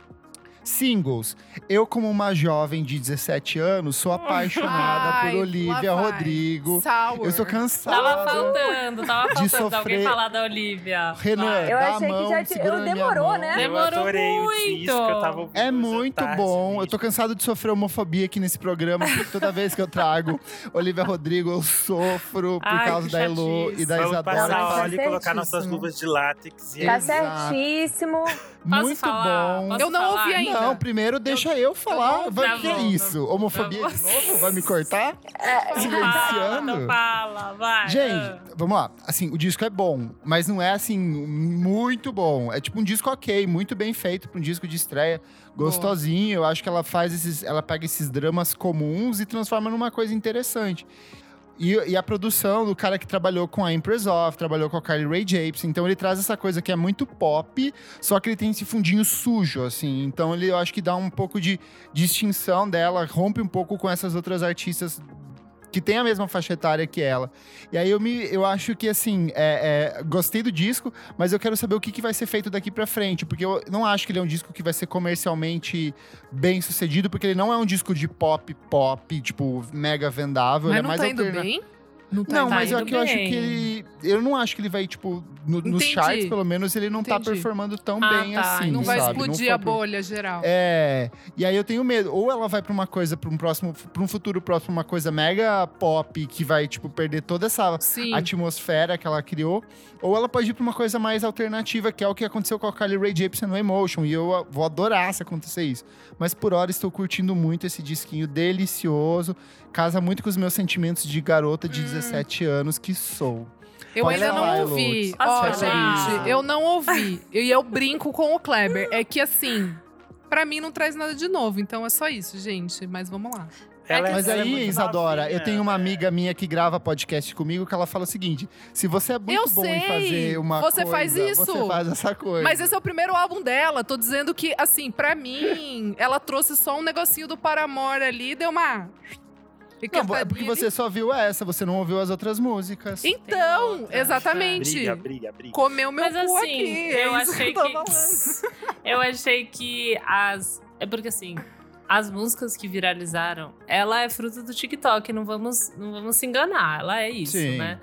[SPEAKER 1] Singles. Eu, como uma jovem de 17 anos, sou apaixonada
[SPEAKER 3] Ai,
[SPEAKER 1] por Olivia. Rodrigo.
[SPEAKER 3] Sour.
[SPEAKER 1] Eu sou
[SPEAKER 2] Tava
[SPEAKER 1] cansado.
[SPEAKER 2] faltando, tava faltando
[SPEAKER 1] sofrer.
[SPEAKER 2] alguém falar da Olivia.
[SPEAKER 1] Renan.
[SPEAKER 5] Eu achei que
[SPEAKER 1] mão,
[SPEAKER 5] já te-
[SPEAKER 1] segura
[SPEAKER 5] eu demorou, né?
[SPEAKER 2] Demorou
[SPEAKER 4] eu adorei o
[SPEAKER 2] muito.
[SPEAKER 4] disco, tava
[SPEAKER 1] É muito
[SPEAKER 4] tarde,
[SPEAKER 1] bom.
[SPEAKER 4] gente.
[SPEAKER 1] Eu tô cansado de sofrer homofobia aqui nesse programa, porque toda vez que eu trago Olivia Rodrigo, eu sofro por
[SPEAKER 2] Ai,
[SPEAKER 1] causa
[SPEAKER 2] que
[SPEAKER 1] da Elo e da
[SPEAKER 4] Vamos
[SPEAKER 1] Isadora.
[SPEAKER 4] passar
[SPEAKER 5] Tá
[SPEAKER 4] e colocar nossas luvas de látex. E
[SPEAKER 5] Tá
[SPEAKER 1] Exato.
[SPEAKER 5] certíssimo.
[SPEAKER 2] Posso
[SPEAKER 1] Muito
[SPEAKER 2] falar?
[SPEAKER 1] bom.
[SPEAKER 2] Posso
[SPEAKER 3] Eu não
[SPEAKER 2] falar?
[SPEAKER 3] ouvi ainda.
[SPEAKER 1] Não, primeiro deixa eu, falar.
[SPEAKER 3] não-
[SPEAKER 1] Vai,
[SPEAKER 2] Tá
[SPEAKER 1] que é isso? Homofobia de novo? Vai me cortar?
[SPEAKER 2] Fala,
[SPEAKER 1] Silenciando?
[SPEAKER 2] então fala, vai.
[SPEAKER 1] Gente, vamos lá. Assim, o disco é bom, mas não é assim muito bom. É tipo um disco ok, muito bem feito para um disco de estreia, gostosinho. Eu acho que ela faz esses, ela pega esses dramas comuns e transforma numa coisa interessante. E, e a produção do cara que trabalhou com a Empress Off, trabalhou com a Carly Rae Jepsen. Então ele traz essa coisa que é muito pop, só que ele tem esse fundinho sujo, assim. Então ele, eu acho que dá um pouco de distinção dela, rompe um pouco com essas outras artistas que tem a mesma faixa etária que ela. E aí eu, me, eu acho que, assim, é, é, gostei do disco, mas eu quero saber o que, que vai ser feito daqui pra frente, porque eu não acho que ele é um disco que vai ser comercialmente bem sucedido, porque ele não é um disco de pop, pop, tipo, mega vendável.
[SPEAKER 3] Mas
[SPEAKER 1] ele é
[SPEAKER 3] não
[SPEAKER 1] mais
[SPEAKER 3] tá indo
[SPEAKER 1] alterna-
[SPEAKER 3] bem? Não tá
[SPEAKER 1] Não,
[SPEAKER 3] indo
[SPEAKER 1] mas
[SPEAKER 2] indo
[SPEAKER 1] é que eu acho que ele. Eu não acho que ele vai, tipo, no- nos charts, pelo menos, ele não tá
[SPEAKER 3] Entendi.
[SPEAKER 1] performando tão
[SPEAKER 2] Ah,
[SPEAKER 1] bem
[SPEAKER 2] tá.
[SPEAKER 1] assim.
[SPEAKER 3] Não vai
[SPEAKER 1] sabe?
[SPEAKER 3] explodir
[SPEAKER 1] foi
[SPEAKER 3] a
[SPEAKER 1] pro-
[SPEAKER 3] bolha geral.
[SPEAKER 1] é, e aí eu tenho medo. Ou ela vai pra uma coisa, pra um próximo, pra um futuro próximo, uma coisa mega pop que vai, tipo, perder toda essa
[SPEAKER 3] Sim.
[SPEAKER 1] atmosfera que ela criou. Ou ela pode ir pra uma coisa mais alternativa, que é o que aconteceu com a Carly Rae Jepsen no Emotion. E eu vou adorar se acontecer isso. Mas por hora estou curtindo muito esse disquinho delicioso. Casa muito com os meus sentimentos de garota de 17 anos que sou.
[SPEAKER 3] Eu
[SPEAKER 1] Pode
[SPEAKER 3] ainda
[SPEAKER 1] falar,
[SPEAKER 3] não ouvi. Ó, gente, eu não ouvi. E eu brinco com o Kleber. É que assim, pra mim não traz nada de novo. Então é só isso, gente. Mas vamos lá.
[SPEAKER 4] Ela é-
[SPEAKER 1] Mas
[SPEAKER 4] é
[SPEAKER 1] aí,
[SPEAKER 4] muito
[SPEAKER 1] Isadora,
[SPEAKER 4] novinha,
[SPEAKER 1] eu tenho uma
[SPEAKER 4] né?
[SPEAKER 1] amiga minha que grava podcast comigo que ela fala o seguinte: se você é muito
[SPEAKER 3] Eu
[SPEAKER 1] bom
[SPEAKER 3] sei,
[SPEAKER 1] em fazer uma
[SPEAKER 3] você
[SPEAKER 1] coisa,
[SPEAKER 3] faz isso.
[SPEAKER 1] você faz essa coisa.
[SPEAKER 3] Mas esse é o primeiro álbum dela. Tô dizendo que, assim, pra mim, ela trouxe só um negocinho do Paramore ali, deu uma.
[SPEAKER 1] Não, é porque você só viu essa, você não ouviu as outras músicas.
[SPEAKER 3] Então, exatamente.
[SPEAKER 4] Briga, briga, briga.
[SPEAKER 3] Comeu meu
[SPEAKER 2] Mas
[SPEAKER 3] cu
[SPEAKER 2] assim,
[SPEAKER 3] aqui.
[SPEAKER 2] eu
[SPEAKER 3] é isso
[SPEAKER 2] achei
[SPEAKER 3] que
[SPEAKER 2] que. eu achei que as. É porque assim. As músicas que viralizaram, ela é fruto do TikTok, não vamos, não vamos se enganar. Ela é isso,
[SPEAKER 1] Sim.
[SPEAKER 2] né?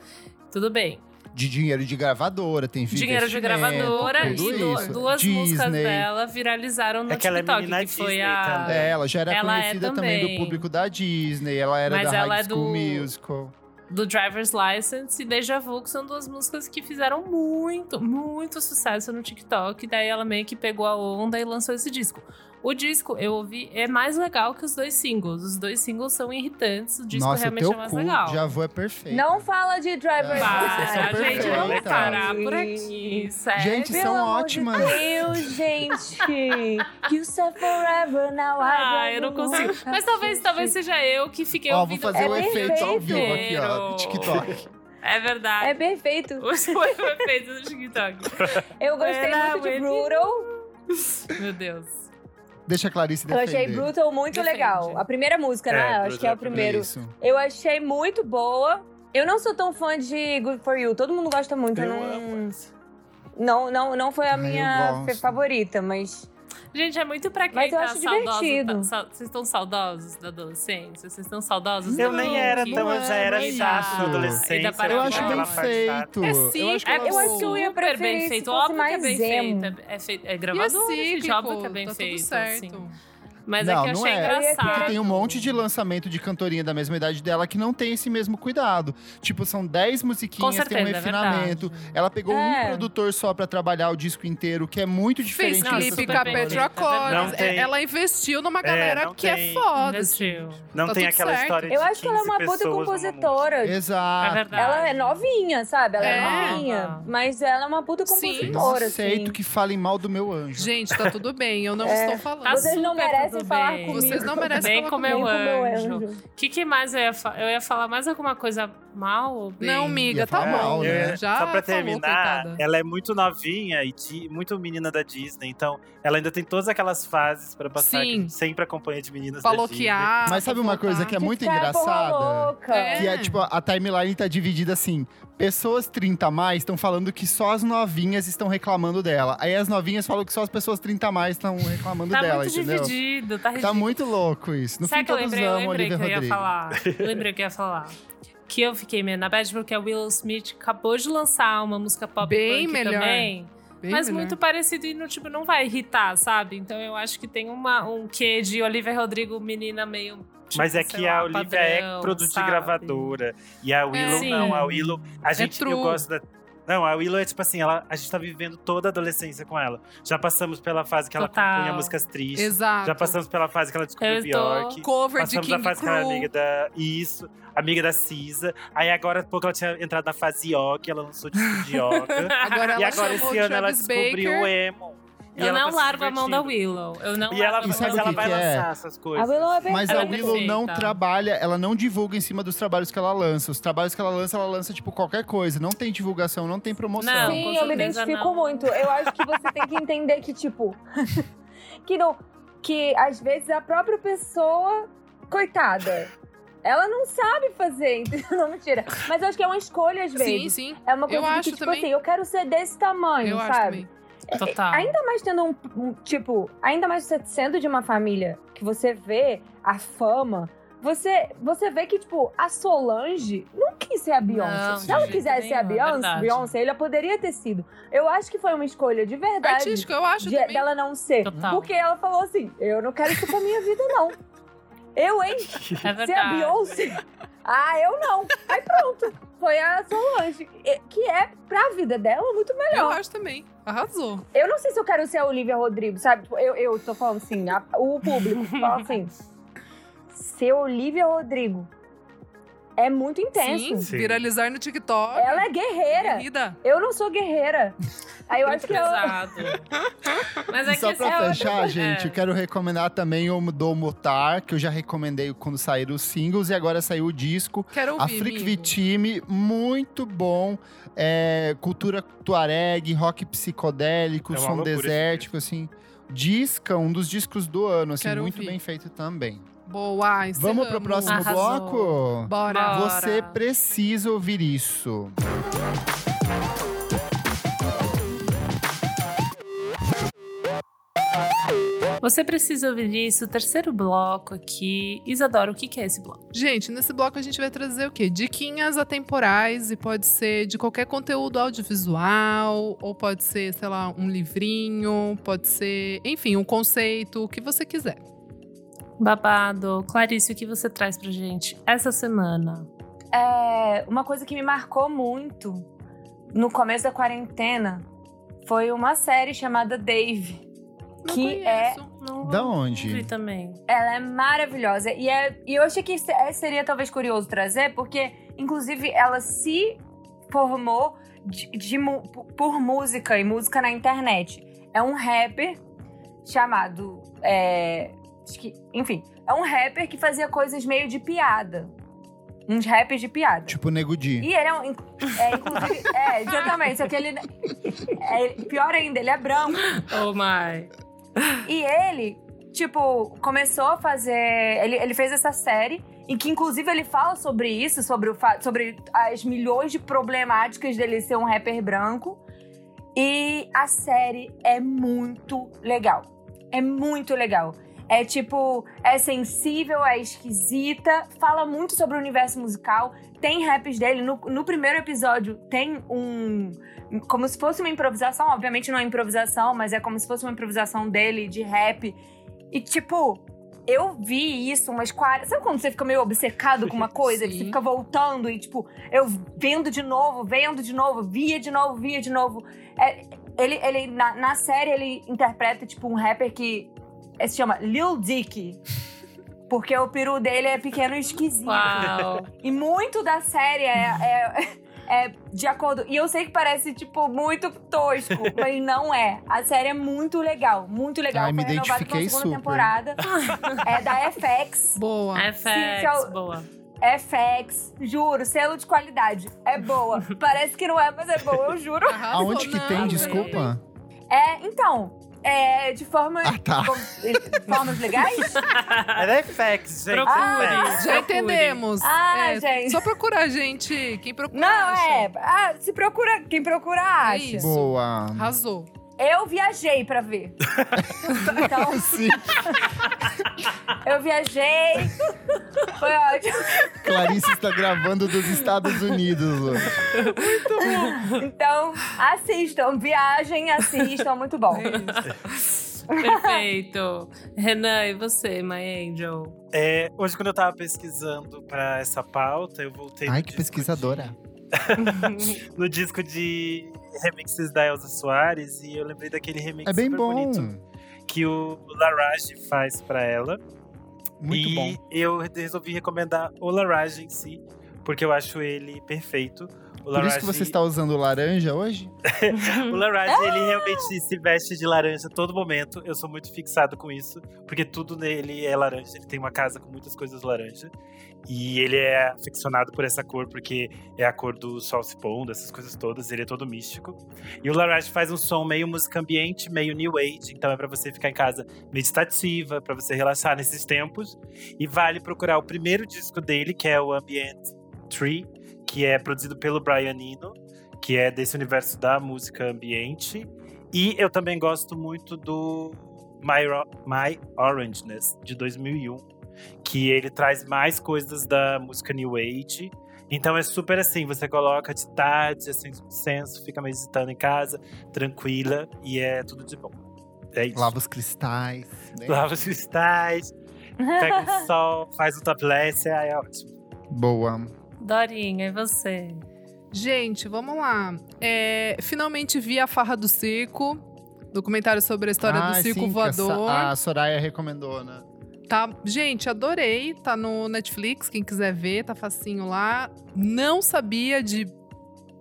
[SPEAKER 2] Tudo bem.
[SPEAKER 1] De dinheiro de gravadora, tem
[SPEAKER 2] Dinheiro de gravadora e
[SPEAKER 1] tudo
[SPEAKER 2] du-
[SPEAKER 1] isso.
[SPEAKER 2] duas músicas
[SPEAKER 1] Disney.
[SPEAKER 2] dela viralizaram no
[SPEAKER 4] É que ela é
[SPEAKER 2] TikTok, que foi
[SPEAKER 4] Disney
[SPEAKER 2] a.
[SPEAKER 4] também.
[SPEAKER 1] É, ela já era
[SPEAKER 2] Ela é
[SPEAKER 1] conhecida também.
[SPEAKER 2] também.
[SPEAKER 1] do público da Disney, ela era
[SPEAKER 2] Mas
[SPEAKER 1] da
[SPEAKER 2] ela
[SPEAKER 1] High
[SPEAKER 2] é
[SPEAKER 1] School
[SPEAKER 2] do-
[SPEAKER 1] Musical.
[SPEAKER 2] do Driver's License e Deja Vu, que são duas músicas que fizeram muito, muito sucesso no TikTok. Daí ela meio que pegou a onda e lançou esse disco. O disco, eu ouvi, é mais legal que os dois singles. Os dois singles são irritantes, o disco
[SPEAKER 1] Nossa,
[SPEAKER 2] realmente
[SPEAKER 1] teu
[SPEAKER 2] é mais
[SPEAKER 1] cu,
[SPEAKER 2] legal.
[SPEAKER 1] já vou é perfeito.
[SPEAKER 5] Não fala de Driver
[SPEAKER 1] vocês são
[SPEAKER 2] Para, gente,
[SPEAKER 1] perfeitas.
[SPEAKER 2] vamos parar por aqui, sério.
[SPEAKER 1] Gente,
[SPEAKER 5] Pelo
[SPEAKER 1] são ótimas.
[SPEAKER 5] De Deus, gente. You said forever, now I
[SPEAKER 2] Ah, eu não consigo. Mas talvez, talvez seja eu que fiquei
[SPEAKER 1] Ó, vou
[SPEAKER 2] ouvindo
[SPEAKER 1] fazer
[SPEAKER 5] É
[SPEAKER 1] o efeito ao vivo
[SPEAKER 5] perfeito.
[SPEAKER 1] aqui, ó, do TikTok.
[SPEAKER 2] É verdade.
[SPEAKER 5] É perfeito.
[SPEAKER 2] Foi o efeito do TikTok.
[SPEAKER 5] Eu gostei
[SPEAKER 2] I
[SPEAKER 5] muito de Brutal.
[SPEAKER 2] Meu Deus.
[SPEAKER 1] Deixa a Clarice
[SPEAKER 5] Eu
[SPEAKER 1] defender.
[SPEAKER 5] achei Brutal muito
[SPEAKER 2] Defende.
[SPEAKER 5] legal. A primeira música, né?
[SPEAKER 4] É,
[SPEAKER 5] Eu Acho
[SPEAKER 4] Brutal
[SPEAKER 5] que é
[SPEAKER 4] é
[SPEAKER 5] o
[SPEAKER 4] a
[SPEAKER 5] primeiro.
[SPEAKER 1] Isso.
[SPEAKER 5] Eu achei muito boa. Eu não sou tão fã de Good For You. Todo mundo gosta muito. Eu
[SPEAKER 4] Eu
[SPEAKER 5] não,
[SPEAKER 4] amo essa.
[SPEAKER 5] não, não, não foi a
[SPEAKER 1] Ah, eu
[SPEAKER 5] minha favorita, mas
[SPEAKER 2] Gente, é muito pra quem
[SPEAKER 5] Mas eu
[SPEAKER 2] tá
[SPEAKER 5] acho
[SPEAKER 2] saudoso.
[SPEAKER 5] divertido.
[SPEAKER 2] tá- sa- vocês estão saudosos da adolescência? Vocês estão saudosos?
[SPEAKER 4] Eu nem era tão, eu já era
[SPEAKER 1] é
[SPEAKER 4] chato
[SPEAKER 1] isso.
[SPEAKER 4] na adolescência.
[SPEAKER 2] Ainda
[SPEAKER 1] Eu acho bem
[SPEAKER 4] chata.
[SPEAKER 1] feito.
[SPEAKER 3] É
[SPEAKER 1] eu acho que
[SPEAKER 2] É,
[SPEAKER 5] eu acho que eu ia
[SPEAKER 2] super bem feito. Óbvio que é
[SPEAKER 5] mais
[SPEAKER 2] bem feito. É, é, feito, é
[SPEAKER 3] E é
[SPEAKER 2] gravador, gente.
[SPEAKER 3] cíclico,
[SPEAKER 2] Óbvio que é bem
[SPEAKER 3] tá
[SPEAKER 2] feito.
[SPEAKER 3] tudo certo.
[SPEAKER 2] assim. Mas
[SPEAKER 1] Não,
[SPEAKER 2] é que eu
[SPEAKER 1] não
[SPEAKER 2] achei
[SPEAKER 1] é.
[SPEAKER 2] engraçado.
[SPEAKER 1] Porque tem um monte de lançamento de cantorinha da mesma idade dela que não tem esse mesmo cuidado. Tipo, são 10
[SPEAKER 2] Com
[SPEAKER 1] musiquinhas, tem um
[SPEAKER 2] certeza, é
[SPEAKER 1] refinamento.
[SPEAKER 2] verdade.
[SPEAKER 1] Ela pegou um
[SPEAKER 5] É.
[SPEAKER 1] produtor só pra trabalhar o disco inteiro, que é muito diferente
[SPEAKER 3] Fez clipe com a. Petra
[SPEAKER 2] é.
[SPEAKER 3] Collins.
[SPEAKER 4] Tem-
[SPEAKER 3] Ela investiu numa galera que é
[SPEAKER 4] tem-
[SPEAKER 3] foda. assim.
[SPEAKER 2] Investiu.
[SPEAKER 4] Não
[SPEAKER 3] Tá
[SPEAKER 4] tem aquela
[SPEAKER 3] certo.
[SPEAKER 4] história de
[SPEAKER 5] Eu acho que ela é
[SPEAKER 4] 15
[SPEAKER 5] uma puta compositora.
[SPEAKER 2] É
[SPEAKER 1] Exato.
[SPEAKER 5] Ela é novinha, sabe? Ela é,
[SPEAKER 3] É.
[SPEAKER 5] novinha. Mas ela é uma puta
[SPEAKER 3] Sim.
[SPEAKER 1] Não
[SPEAKER 5] compositora,
[SPEAKER 1] aceito
[SPEAKER 5] assim.
[SPEAKER 1] que falem mal do meu anjo.
[SPEAKER 3] Gente, tá tudo bem. Eu não
[SPEAKER 5] É.
[SPEAKER 3] estou falando.
[SPEAKER 2] Tá
[SPEAKER 5] Vocês não
[SPEAKER 2] super
[SPEAKER 5] merecem
[SPEAKER 2] tudo
[SPEAKER 5] falar
[SPEAKER 2] bem.
[SPEAKER 5] comigo.
[SPEAKER 3] Vocês não merecem
[SPEAKER 2] Bem
[SPEAKER 3] falar
[SPEAKER 2] com
[SPEAKER 5] Nem
[SPEAKER 2] meu anjo. O que, que mais eu ia falar? Eu ia falar mais alguma coisa mal ou bem?
[SPEAKER 3] Não, miga,
[SPEAKER 1] Ia
[SPEAKER 3] tá bom.
[SPEAKER 1] né?
[SPEAKER 3] Já
[SPEAKER 4] Só pra
[SPEAKER 3] falou,
[SPEAKER 4] terminar,
[SPEAKER 3] coitada.
[SPEAKER 4] ela é muito novinha e di- muito menina da Disney, então ela ainda tem todas aquelas fases pra passar
[SPEAKER 3] Sim.
[SPEAKER 4] que sempre acompanha de meninas da Disney.
[SPEAKER 3] Paloquear.
[SPEAKER 1] Mas sabe uma coisa que é muito
[SPEAKER 5] ficar porra
[SPEAKER 1] engraçada?
[SPEAKER 5] louca.
[SPEAKER 3] É.
[SPEAKER 1] Que é, tipo, a timeline tá dividida assim. Pessoas 30 a mais estão falando que só as novinhas estão reclamando dela. Aí as novinhas falam que só as pessoas 30 a mais estão reclamando
[SPEAKER 2] Tá
[SPEAKER 1] dela,
[SPEAKER 2] muito
[SPEAKER 1] entendeu?
[SPEAKER 2] dividido, tá
[SPEAKER 1] Tá
[SPEAKER 2] ridículo.
[SPEAKER 1] muito louco isso. No
[SPEAKER 2] Sabe
[SPEAKER 1] fim,
[SPEAKER 2] que eu
[SPEAKER 1] todos
[SPEAKER 2] lembrei? Eu lembrei que eu ia falar. Eu lembrei que eu ia falar. Que eu fiquei meio na bad porque a Willow Smith acabou de lançar uma música pop
[SPEAKER 3] Bem
[SPEAKER 2] punk
[SPEAKER 3] melhor.
[SPEAKER 2] também.
[SPEAKER 3] Bem
[SPEAKER 2] mas
[SPEAKER 3] melhor.
[SPEAKER 2] muito parecido e no, tipo, não vai irritar, sabe? Então eu acho que tem uma, um quê de Olivia Rodrigo, menina meio. tipo,
[SPEAKER 4] Mas é que
[SPEAKER 2] lá,
[SPEAKER 4] a Olivia
[SPEAKER 2] padrão,
[SPEAKER 4] é produto de
[SPEAKER 2] sabe?
[SPEAKER 4] gravadora. E a Willow
[SPEAKER 2] Sim.
[SPEAKER 4] não. A Willow. A gente.
[SPEAKER 3] true.
[SPEAKER 4] eu gosto da. Não, a Willow é tipo assim, ela, a gente tá vivendo toda a adolescência com ela. Já passamos pela fase que ela
[SPEAKER 2] Total.
[SPEAKER 4] compunha músicas tristes.
[SPEAKER 3] Exato.
[SPEAKER 4] Já passamos pela fase que ela descobriu Bjork.
[SPEAKER 3] Cover de
[SPEAKER 4] Passamos
[SPEAKER 3] King
[SPEAKER 4] a fase que ela era
[SPEAKER 3] Crew.
[SPEAKER 4] amiga da. Isso, amiga da Cisa. Aí agora, há pouco ela tinha entrado na fase Yoki, ela lançou disco de Yoka.
[SPEAKER 3] Agora ela
[SPEAKER 4] e agora esse ano ela
[SPEAKER 3] Travis
[SPEAKER 4] descobriu
[SPEAKER 3] Baker.
[SPEAKER 4] o emo. E
[SPEAKER 2] Eu não
[SPEAKER 4] tá
[SPEAKER 2] largo a mão da. Willow. Eu não
[SPEAKER 4] E ela,
[SPEAKER 2] a
[SPEAKER 4] mas ela
[SPEAKER 1] que
[SPEAKER 4] vai
[SPEAKER 1] que é?
[SPEAKER 4] lançar essas
[SPEAKER 5] A
[SPEAKER 4] coisas.
[SPEAKER 5] Willow é
[SPEAKER 1] Mas
[SPEAKER 2] Ela
[SPEAKER 1] a
[SPEAKER 2] é
[SPEAKER 1] Willow não trabalha, ela não divulga em cima dos trabalhos que ela lança. Os trabalhos que ela lança, ela lança, tipo, qualquer coisa. Não tem divulgação, não tem promoção.
[SPEAKER 2] Não,
[SPEAKER 5] Sim, eu me identifico
[SPEAKER 2] não.
[SPEAKER 5] muito. Eu acho que você tem que entender que, tipo, que não. Que às vezes a própria pessoa, coitada, ela não sabe fazer, entendeu? Não, mentira. Mas eu acho que é uma escolha às
[SPEAKER 3] Sim,
[SPEAKER 5] vezes.
[SPEAKER 3] sim.
[SPEAKER 5] É uma coisa
[SPEAKER 3] Eu
[SPEAKER 5] que,
[SPEAKER 3] acho
[SPEAKER 5] tipo
[SPEAKER 3] também.
[SPEAKER 5] assim, eu quero ser desse tamanho,
[SPEAKER 3] Eu acho
[SPEAKER 5] sabe?
[SPEAKER 3] também.
[SPEAKER 2] Total.
[SPEAKER 5] Ainda mais tendo um, um, tipo, ainda mais você sendo de uma família que você vê a fama, você, você vê que, tipo, a Solange não quis ser a Beyoncé.
[SPEAKER 2] Não,
[SPEAKER 5] Se ela quisesse ser a
[SPEAKER 2] é
[SPEAKER 5] Beyoncé. Beyoncé, ela poderia ter sido. Eu acho que foi uma escolha de verdade
[SPEAKER 3] Artístico, eu acho
[SPEAKER 5] de- dela não ser.
[SPEAKER 2] Total.
[SPEAKER 5] Porque ela falou assim: eu não quero isso pra minha vida, não. Eu, hein?
[SPEAKER 2] É
[SPEAKER 5] Ser a. Beyoncé? Ah, eu não. Aí pronto. Foi a Solange. Que é, pra vida dela, muito
[SPEAKER 3] Eu
[SPEAKER 5] melhor.
[SPEAKER 3] acho também. Arrasou.
[SPEAKER 5] Eu não sei se eu quero ser a Olivia Rodrigo, sabe? Tipo, Eu, eu tô falando assim, a- o público fala assim. Ser Olivia Rodrigo é muito intenso.
[SPEAKER 3] Sim,
[SPEAKER 4] Sim.
[SPEAKER 3] viralizar no TikTok.
[SPEAKER 5] Ela é guerreira.
[SPEAKER 3] Querida.
[SPEAKER 5] Eu não sou guerreira. Aí eu
[SPEAKER 2] Muito
[SPEAKER 5] acho que ela.
[SPEAKER 2] pesado. Mas é
[SPEAKER 1] E
[SPEAKER 2] que
[SPEAKER 1] só pra
[SPEAKER 2] assim,
[SPEAKER 1] fechar,
[SPEAKER 2] é.
[SPEAKER 1] gente, eu quero recomendar também o do Motar, que eu já recomendei quando saíram os singles e agora saiu o disco.
[SPEAKER 3] Quero ouvir,
[SPEAKER 1] A Freak. Vitime, muito bom. É, cultura tuareg, rock psicodélico,
[SPEAKER 4] É
[SPEAKER 1] som desértico, assim. Disca, um dos discos do ano, assim,
[SPEAKER 3] Quero
[SPEAKER 1] muito
[SPEAKER 3] ouvir.
[SPEAKER 1] bem feito também.
[SPEAKER 3] Boa,
[SPEAKER 1] Vamos pro
[SPEAKER 3] encerramos.
[SPEAKER 1] próximo
[SPEAKER 2] Arrasou.
[SPEAKER 1] bloco?
[SPEAKER 3] Bora.
[SPEAKER 1] Você precisa ouvir isso.
[SPEAKER 2] Você precisa ouvir isso, o terceiro bloco aqui. Isadora, o que, que é esse bloco?
[SPEAKER 3] Gente, nesse bloco a gente vai trazer o quê? Diquinhas atemporais e pode ser de qualquer conteúdo audiovisual, ou pode ser, sei lá, um livrinho, pode ser, enfim, um conceito, o que você quiser.
[SPEAKER 2] Babado. Clarice, o que você traz pra gente essa semana?
[SPEAKER 5] É, uma coisa que me marcou muito no começo da quarentena foi uma série chamada Dave.
[SPEAKER 3] Não
[SPEAKER 5] Que é-
[SPEAKER 3] conheço.
[SPEAKER 2] Não
[SPEAKER 1] Da
[SPEAKER 2] vi
[SPEAKER 1] onde?
[SPEAKER 2] também.
[SPEAKER 5] Ela é maravilhosa. E, é, e eu achei que é, seria talvez curioso trazer, porque, inclusive, ela se formou de, de mu- por música e música na internet. É um rapper chamado. é, que- enfim, é um rapper que fazia coisas meio de piada. Uns rappers de piada.
[SPEAKER 1] Tipo Nego Di.
[SPEAKER 5] E ele é um. É, inclusive. é, exatamente. Só que ele. é, pior ainda, ele é branco.
[SPEAKER 2] Oh my.
[SPEAKER 5] E ele, tipo, começou a fazer. Ele, ele fez essa série, em que, inclusive, ele fala sobre isso, sobre, o fa- sobre as milhões de problemáticas dele ser um rapper branco. E a série é muito legal. É muito legal. É tipo, é sensível, é esquisita, fala muito sobre o universo musical. Tem raps dele. No, no primeiro episódio tem um. Como se fosse uma improvisação. Obviamente não é improvisação, mas é como se fosse uma improvisação dele de rap. E tipo, eu vi isso umas 40. Sabe quando você fica meio obcecado com uma coisa? Que você
[SPEAKER 3] Sim.
[SPEAKER 5] fica voltando e, tipo, eu vendo de novo, vendo de novo, via de novo, via de novo. É, ele, ele na, na série, ele interpreta, tipo, um rapper que se chama Lil Dicky. Porque o peru dele é pequeno e esquisito.
[SPEAKER 2] Uau.
[SPEAKER 5] E muito da série é, é, é de acordo. E eu sei que parece, tipo, muito tosco, mas não é. A série é muito legal, muito legal.
[SPEAKER 1] Ai, me
[SPEAKER 5] Foi renovada pra segunda
[SPEAKER 1] super.
[SPEAKER 5] temporada. é da FX.
[SPEAKER 3] Boa.
[SPEAKER 2] FX,
[SPEAKER 5] eu-
[SPEAKER 2] boa.
[SPEAKER 5] FX, juro, selo de qualidade. É boa. Parece que não é, mas é boa, eu juro.
[SPEAKER 1] Aonde que tem? Desculpa.
[SPEAKER 5] É, então, é de forma.
[SPEAKER 1] Ah, tá.
[SPEAKER 5] de formas legais?
[SPEAKER 4] É da FX, gente.
[SPEAKER 2] Procure.
[SPEAKER 5] Ah,
[SPEAKER 3] Já entendemos.
[SPEAKER 5] Ah,
[SPEAKER 3] É,
[SPEAKER 5] gente.
[SPEAKER 3] Só procurar a gente. Quem procura.
[SPEAKER 5] Não,
[SPEAKER 3] acha.
[SPEAKER 5] é. Ah, se procura, quem procura acha.
[SPEAKER 3] isso.
[SPEAKER 1] Boa.
[SPEAKER 3] Arrasou.
[SPEAKER 5] Eu viajei pra ver. então,
[SPEAKER 1] Sim,
[SPEAKER 5] eu viajei. Foi ótimo.
[SPEAKER 1] Clarice está gravando dos Estados Unidos hoje.
[SPEAKER 5] Então, assistam, viagem, assistam, muito bom.
[SPEAKER 2] Perfeito. Renan, e você, My Angel?
[SPEAKER 4] É, hoje, quando eu tava pesquisando pra essa pauta, eu voltei
[SPEAKER 1] Ai, que pesquisadora.
[SPEAKER 4] de- no disco de remixes da Elza Soares e eu lembrei daquele remix
[SPEAKER 1] É bem
[SPEAKER 4] super
[SPEAKER 1] bom.
[SPEAKER 4] bonito que o Larage faz pra ela.
[SPEAKER 1] Muito
[SPEAKER 4] e
[SPEAKER 1] bom.
[SPEAKER 4] eu resolvi recomendar o Larage em si, porque eu acho ele perfeito. O
[SPEAKER 1] Por isso que você está usando laranja hoje?
[SPEAKER 4] O Larage, ele realmente se veste de laranja a todo momento. Eu sou muito fixado com isso, porque tudo nele é laranja. Ele tem uma casa com muitas coisas laranja. E ele é aficionado por essa cor, porque é a cor do sol se pondo, essas coisas todas. Ele é todo místico. E o Larage faz um som meio música ambiente, meio new age. Então é pra você ficar em casa meditativa, pra você relaxar nesses tempos. E vale procurar o primeiro disco dele, que é o Ambient Tree, que é produzido pelo Brian Eno que é desse universo da música ambiente. E eu também gosto muito do My, My Orangeness, de 2001, que ele traz mais coisas da música New Age. Então é super assim, você coloca de tarde, assim, senso, fica meditando em casa, tranquila, e é tudo de bom. É isso.
[SPEAKER 1] Lava os cristais. né?
[SPEAKER 4] Lava os cristais, pega um sol, faz um topless, aí é ótimo.
[SPEAKER 1] Boa.
[SPEAKER 2] Dorinha, e você?
[SPEAKER 3] Gente, vamos lá. É, finalmente vi a Farra do Circo. Documentário sobre a história
[SPEAKER 1] Ah,
[SPEAKER 3] do circo
[SPEAKER 1] sim, que a
[SPEAKER 3] voador.
[SPEAKER 1] A Soraya recomendou, né?
[SPEAKER 3] Tá, gente, adorei. Tá no Netflix, quem quiser ver, tá facinho lá. Não sabia de.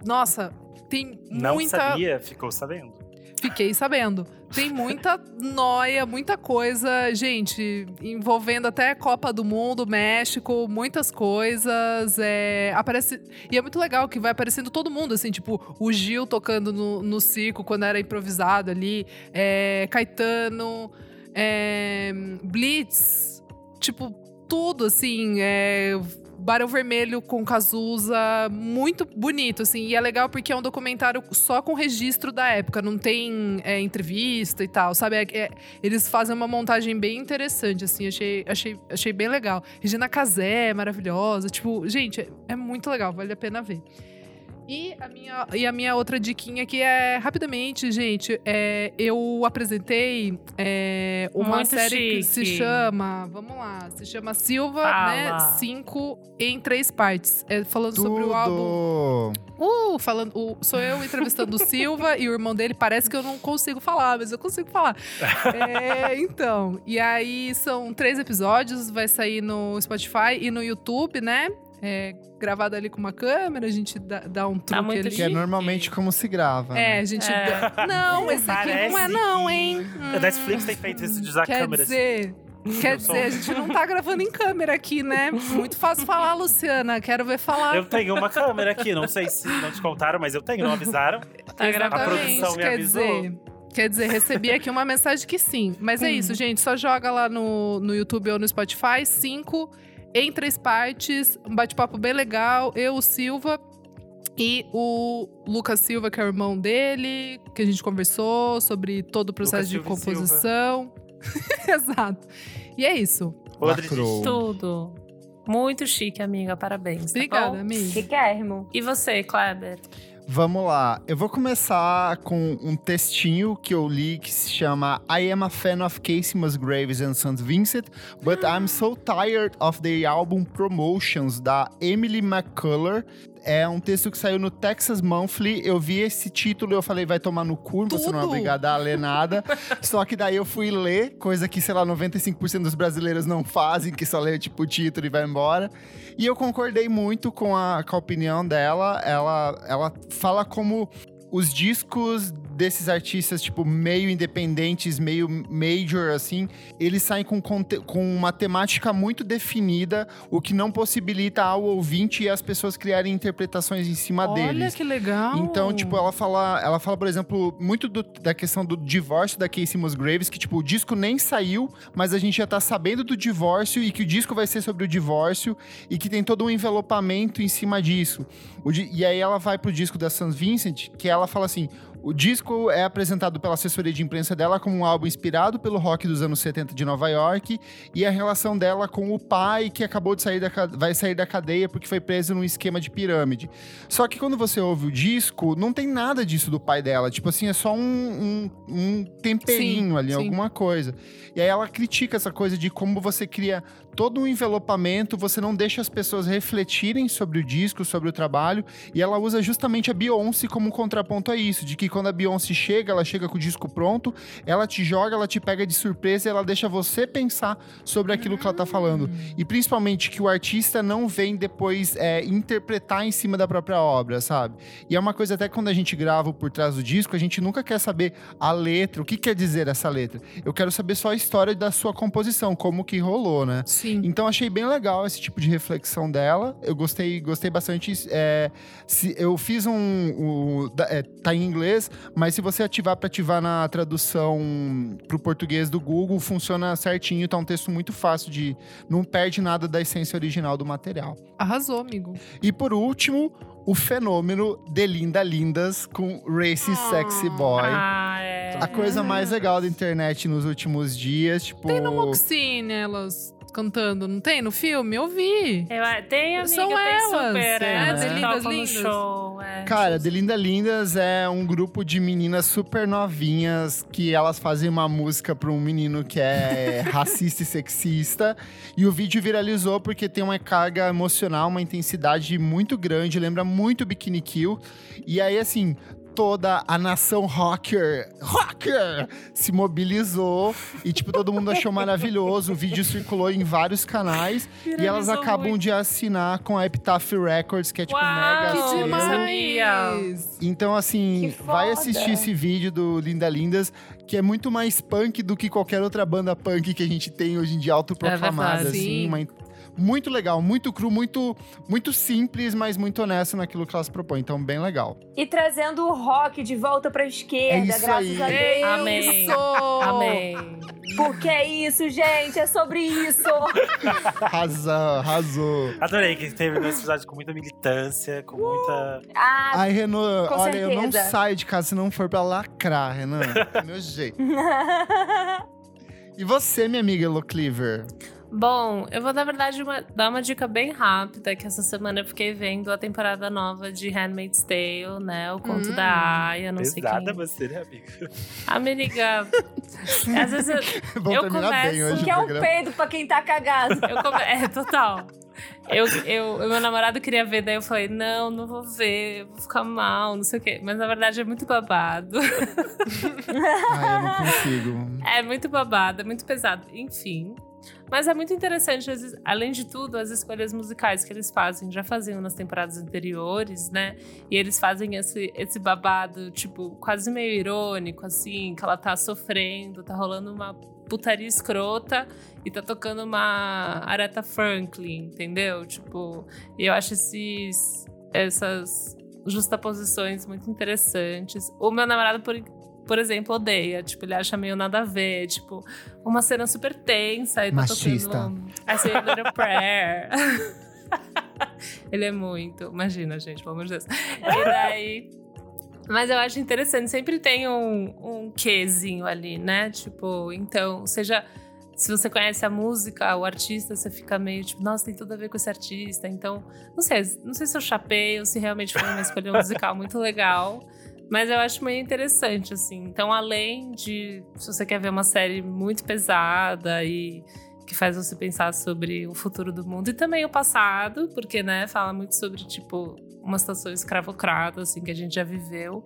[SPEAKER 3] Nossa, tem
[SPEAKER 4] Não
[SPEAKER 3] muita.
[SPEAKER 4] sabia, ficou sabendo.
[SPEAKER 3] Fiquei sabendo. Tem muita noia, muita coisa, gente, envolvendo até Copa do Mundo, México, muitas coisas. É, aparece, e é muito legal que vai aparecendo todo mundo, assim, tipo, o Gil tocando no, no circo quando era improvisado ali, é, Caetano, é, Blitz, tipo, tudo, assim, é, Barão Vermelho com Cazuza, muito bonito, assim. E é legal porque é um documentário só com registro da época, não tem é, entrevista e tal, sabe? É- é- eles fazem uma montagem bem interessante, assim. Achei, achei, achei bem legal. Regina Casé, maravilhosa. Tipo, gente, é, é muito legal, vale a pena ver. E a minha, e a minha outra diquinha que é, rapidamente, gente, é, eu apresentei é, uma
[SPEAKER 2] Muito
[SPEAKER 3] série que se
[SPEAKER 2] chique.
[SPEAKER 3] chama, vamos lá, se chama Silva,
[SPEAKER 2] Fala.
[SPEAKER 3] né, 5 em três partes. É, falando sobre o álbum
[SPEAKER 1] Tudo.
[SPEAKER 3] Uh, falando, o- sou eu entrevistando o Silva e o irmão dele. Parece que eu não consigo falar, mas eu consigo falar. É, então, e aí são três episódios, vai sair no Spotify e no YouTube, né? É, gravado ali com uma câmera, a gente dá, dá um truque
[SPEAKER 2] muito
[SPEAKER 3] ali.
[SPEAKER 1] Que é normalmente como se grava.
[SPEAKER 3] É,
[SPEAKER 1] né?
[SPEAKER 3] a gente.
[SPEAKER 2] É.
[SPEAKER 3] dá- Não, esse aqui não é,
[SPEAKER 4] Parece
[SPEAKER 3] não,
[SPEAKER 4] que
[SPEAKER 3] hein?
[SPEAKER 4] A Netflix tem feito isso de usar
[SPEAKER 3] Quer
[SPEAKER 4] câmeras.
[SPEAKER 3] dizer. Quer
[SPEAKER 4] Eu sou-
[SPEAKER 3] dizer, a gente não tá gravando em câmera aqui, né? Muito fácil falar, Luciana. Quero ver falar.
[SPEAKER 4] Eu tenho uma câmera aqui, não sei se não te contaram, mas eu tenho, não avisaram.
[SPEAKER 2] Tá gravando.
[SPEAKER 4] A produção me
[SPEAKER 3] quer
[SPEAKER 4] avisou.
[SPEAKER 3] dizer, quer dizer, recebi aqui uma mensagem que sim. Mas é isso, gente. Só joga lá no, no YouTube ou no Spotify. Cinco em três partes. Um bate-papo bem legal. Eu, o Silva. E o Lucas Silva, que é o irmão dele, que a gente conversou sobre todo o processo de
[SPEAKER 4] Silva e
[SPEAKER 3] composição. Exato. E é isso.
[SPEAKER 4] Podre de
[SPEAKER 1] Lacrou.
[SPEAKER 2] Tudo. Muito chique, amiga. Parabéns. Tá
[SPEAKER 3] Obrigada,
[SPEAKER 2] bom?
[SPEAKER 3] amiga.
[SPEAKER 5] Chiquérrimo.
[SPEAKER 2] E você, Kleber?
[SPEAKER 1] Vamos lá. Eu vou começar com um textinho que eu li que se chama I am a fan of Casey Musgraves and St. Vincent, but I'm so tired of the album promotions da Emily McCullough. É um texto que saiu no Texas Monthly. Eu vi esse título e eu falei, vai tomar no cu, você não é obrigada a ler nada. só que daí eu fui ler, coisa que, sei lá, 95% dos brasileiros não fazem, que só lê, tipo, o título e vai embora. E eu concordei muito com a, com a opinião dela. Ela, ela fala como os discos desses artistas, tipo, meio independentes, meio major, assim, eles saem com, com uma temática muito definida, o que não possibilita ao ouvinte e as pessoas criarem interpretações em cima
[SPEAKER 3] Olha
[SPEAKER 1] deles.
[SPEAKER 3] que legal.
[SPEAKER 1] Então, tipo, ela fala, ela fala, por exemplo, muito do- da questão do divórcio da Casey Musgraves, que, tipo, o disco nem saiu, mas a gente já tá sabendo do divórcio e que o disco vai ser sobre o divórcio e que tem todo um envelopamento em cima disso. E aí ela vai pro disco da St. Vincent, que ela fala assim. O disco é apresentado pela assessoria de imprensa dela como um álbum inspirado pelo rock dos anos 70 de Nova York e a relação dela com o pai que acabou de sair da vai sair da cadeia porque foi preso num esquema de pirâmide. Só que quando você ouve o disco, não tem nada disso do pai dela. Tipo assim, é só um, um, um temperinho
[SPEAKER 3] Sim,
[SPEAKER 1] ali,
[SPEAKER 3] sim.
[SPEAKER 1] alguma coisa. E aí ela critica essa coisa de como você cria todo um envelopamento, você não deixa as pessoas refletirem sobre o disco, sobre o trabalho. E ela usa justamente a Beyoncé como contraponto a isso, de que quando a Beyoncé chega, ela chega com o disco pronto, ela te joga, ela te pega de surpresa e ela deixa você pensar sobre aquilo que ela tá falando. E principalmente que o artista não vem depois é, interpretar em cima da própria obra, sabe? E é uma coisa até quando a gente grava o por trás do disco, a gente nunca quer saber a letra, o que quer dizer essa letra. Eu quero saber só a história da sua composição, como que rolou, né?
[SPEAKER 3] Sim.
[SPEAKER 1] Então achei bem legal esse tipo de reflexão dela. Eu gostei, gostei bastante. é, se, eu fiz um. da- é, tá em inglês, mas se você ativar para ativar na tradução pro português do Google, funciona certinho. Tá um texto muito fácil de. Não perde nada da essência original do material.
[SPEAKER 3] Arrasou, amigo.
[SPEAKER 1] E por último, o fenômeno de Linda Lindas com Racy Sexy Boy.
[SPEAKER 2] Ah, é.
[SPEAKER 1] A coisa mais legal da internet nos últimos dias, tipo.
[SPEAKER 3] Tem no Moxine elas cantando, não tem no filme? Eu vi.
[SPEAKER 2] Eu, é, tem, amiga,
[SPEAKER 3] São
[SPEAKER 2] tem
[SPEAKER 3] elas,
[SPEAKER 2] super. é,
[SPEAKER 1] né?
[SPEAKER 2] elas
[SPEAKER 1] De
[SPEAKER 3] Lindas
[SPEAKER 2] show. É.
[SPEAKER 1] Cara, The Linda Lindas é um grupo de meninas super novinhas que elas fazem uma música pra um menino que é racista e sexista. E o vídeo viralizou porque tem uma carga emocional, uma intensidade muito grande, lembra muito Bikini Kill. E aí, assim. Toda a nação rocker, rocker, se mobilizou e, tipo, todo mundo achou maravilhoso. O vídeo circulou em vários canais e elas
[SPEAKER 2] Viralizou
[SPEAKER 1] acabam
[SPEAKER 2] muito.
[SPEAKER 1] de assinar com a Epitaph Records, que é, tipo,
[SPEAKER 2] Uau!
[SPEAKER 1] mega
[SPEAKER 3] Que demais!
[SPEAKER 1] Então, assim, vai assistir esse vídeo do Linda Lindas, que é muito mais punk do que qualquer outra banda punk que a gente tem hoje em dia, autoproclamada.
[SPEAKER 2] verdade.
[SPEAKER 1] assim,
[SPEAKER 3] Sim.
[SPEAKER 1] uma- muito legal, muito cru, muito, muito simples, mas muito honesto naquilo que elas propõem. Então, bem legal.
[SPEAKER 5] E trazendo o rock de volta pra esquerda,
[SPEAKER 1] É isso
[SPEAKER 5] graças
[SPEAKER 1] aí.
[SPEAKER 5] a Deus.
[SPEAKER 2] Amém.
[SPEAKER 3] Isso!
[SPEAKER 2] Amém.
[SPEAKER 5] Porque é isso, gente, é sobre isso.
[SPEAKER 1] Arrasou, arrasou.
[SPEAKER 4] Adorei que teve esse episódio com muita militância, com muita.
[SPEAKER 5] Ah,
[SPEAKER 1] Ai, Renan, olha, eu não
[SPEAKER 5] certeza.
[SPEAKER 1] saio de casa se não for pra lacrar, Renan. É meu jeito. E você, minha amiga Elo Cleaver?
[SPEAKER 2] Bom, eu vou, na verdade, uma- dar uma dica bem rápida, que essa semana eu fiquei vendo a temporada nova de Handmaid's Tale, né? O conto
[SPEAKER 3] Hum.
[SPEAKER 2] da Aya, não sei
[SPEAKER 4] Pesada
[SPEAKER 2] quem.
[SPEAKER 4] você, né, amigo?
[SPEAKER 2] Amiga, às vezes eu, Eu
[SPEAKER 1] bem
[SPEAKER 2] começo-
[SPEAKER 1] hoje
[SPEAKER 5] que é um peido pra quem tá cagado.
[SPEAKER 2] eu come... É, total. Eu, eu, o meu namorado queria ver, daí eu falei, não, não vou ver, vou ficar mal, não sei o quê. Mas na verdade é muito babado.
[SPEAKER 1] Ai, eu não consigo.
[SPEAKER 2] É muito babado, é muito pesado. Enfim. Mas é muito interessante, além de tudo, as escolhas musicais que eles fazem. Já faziam nas temporadas anteriores, né? E eles fazem esse, esse babado, tipo, quase meio irônico, assim, que ela tá sofrendo, tá rolando uma putaria escrota e tá tocando uma Aretha Franklin, entendeu? Tipo, eu acho esses, essas justaposições muito interessantes. O meu namorado, por, por exemplo, odeia. Tipo, ele acha meio nada a ver. Tipo, uma cena super tensa e tá
[SPEAKER 1] Machista.
[SPEAKER 2] tocando I Say a Little Prayer. ele é muito. Imagina, gente, pelo amor de Deus. E daí. Mas eu acho interessante, sempre tem um, um quezinho ali, né? Tipo, então, seja. Se você conhece a música, o artista, você fica meio tipo, nossa, tem tudo a ver com esse artista. Então, não sei, não sei se eu chapei ou se realmente foi uma escolha musical muito legal. Mas eu acho meio interessante, assim. Então, além de. Se você quer ver uma série muito pesada e que faz você pensar sobre o futuro do mundo e também o passado, porque, né, fala muito sobre, tipo, uma situação escravocrata, assim, que a gente já viveu.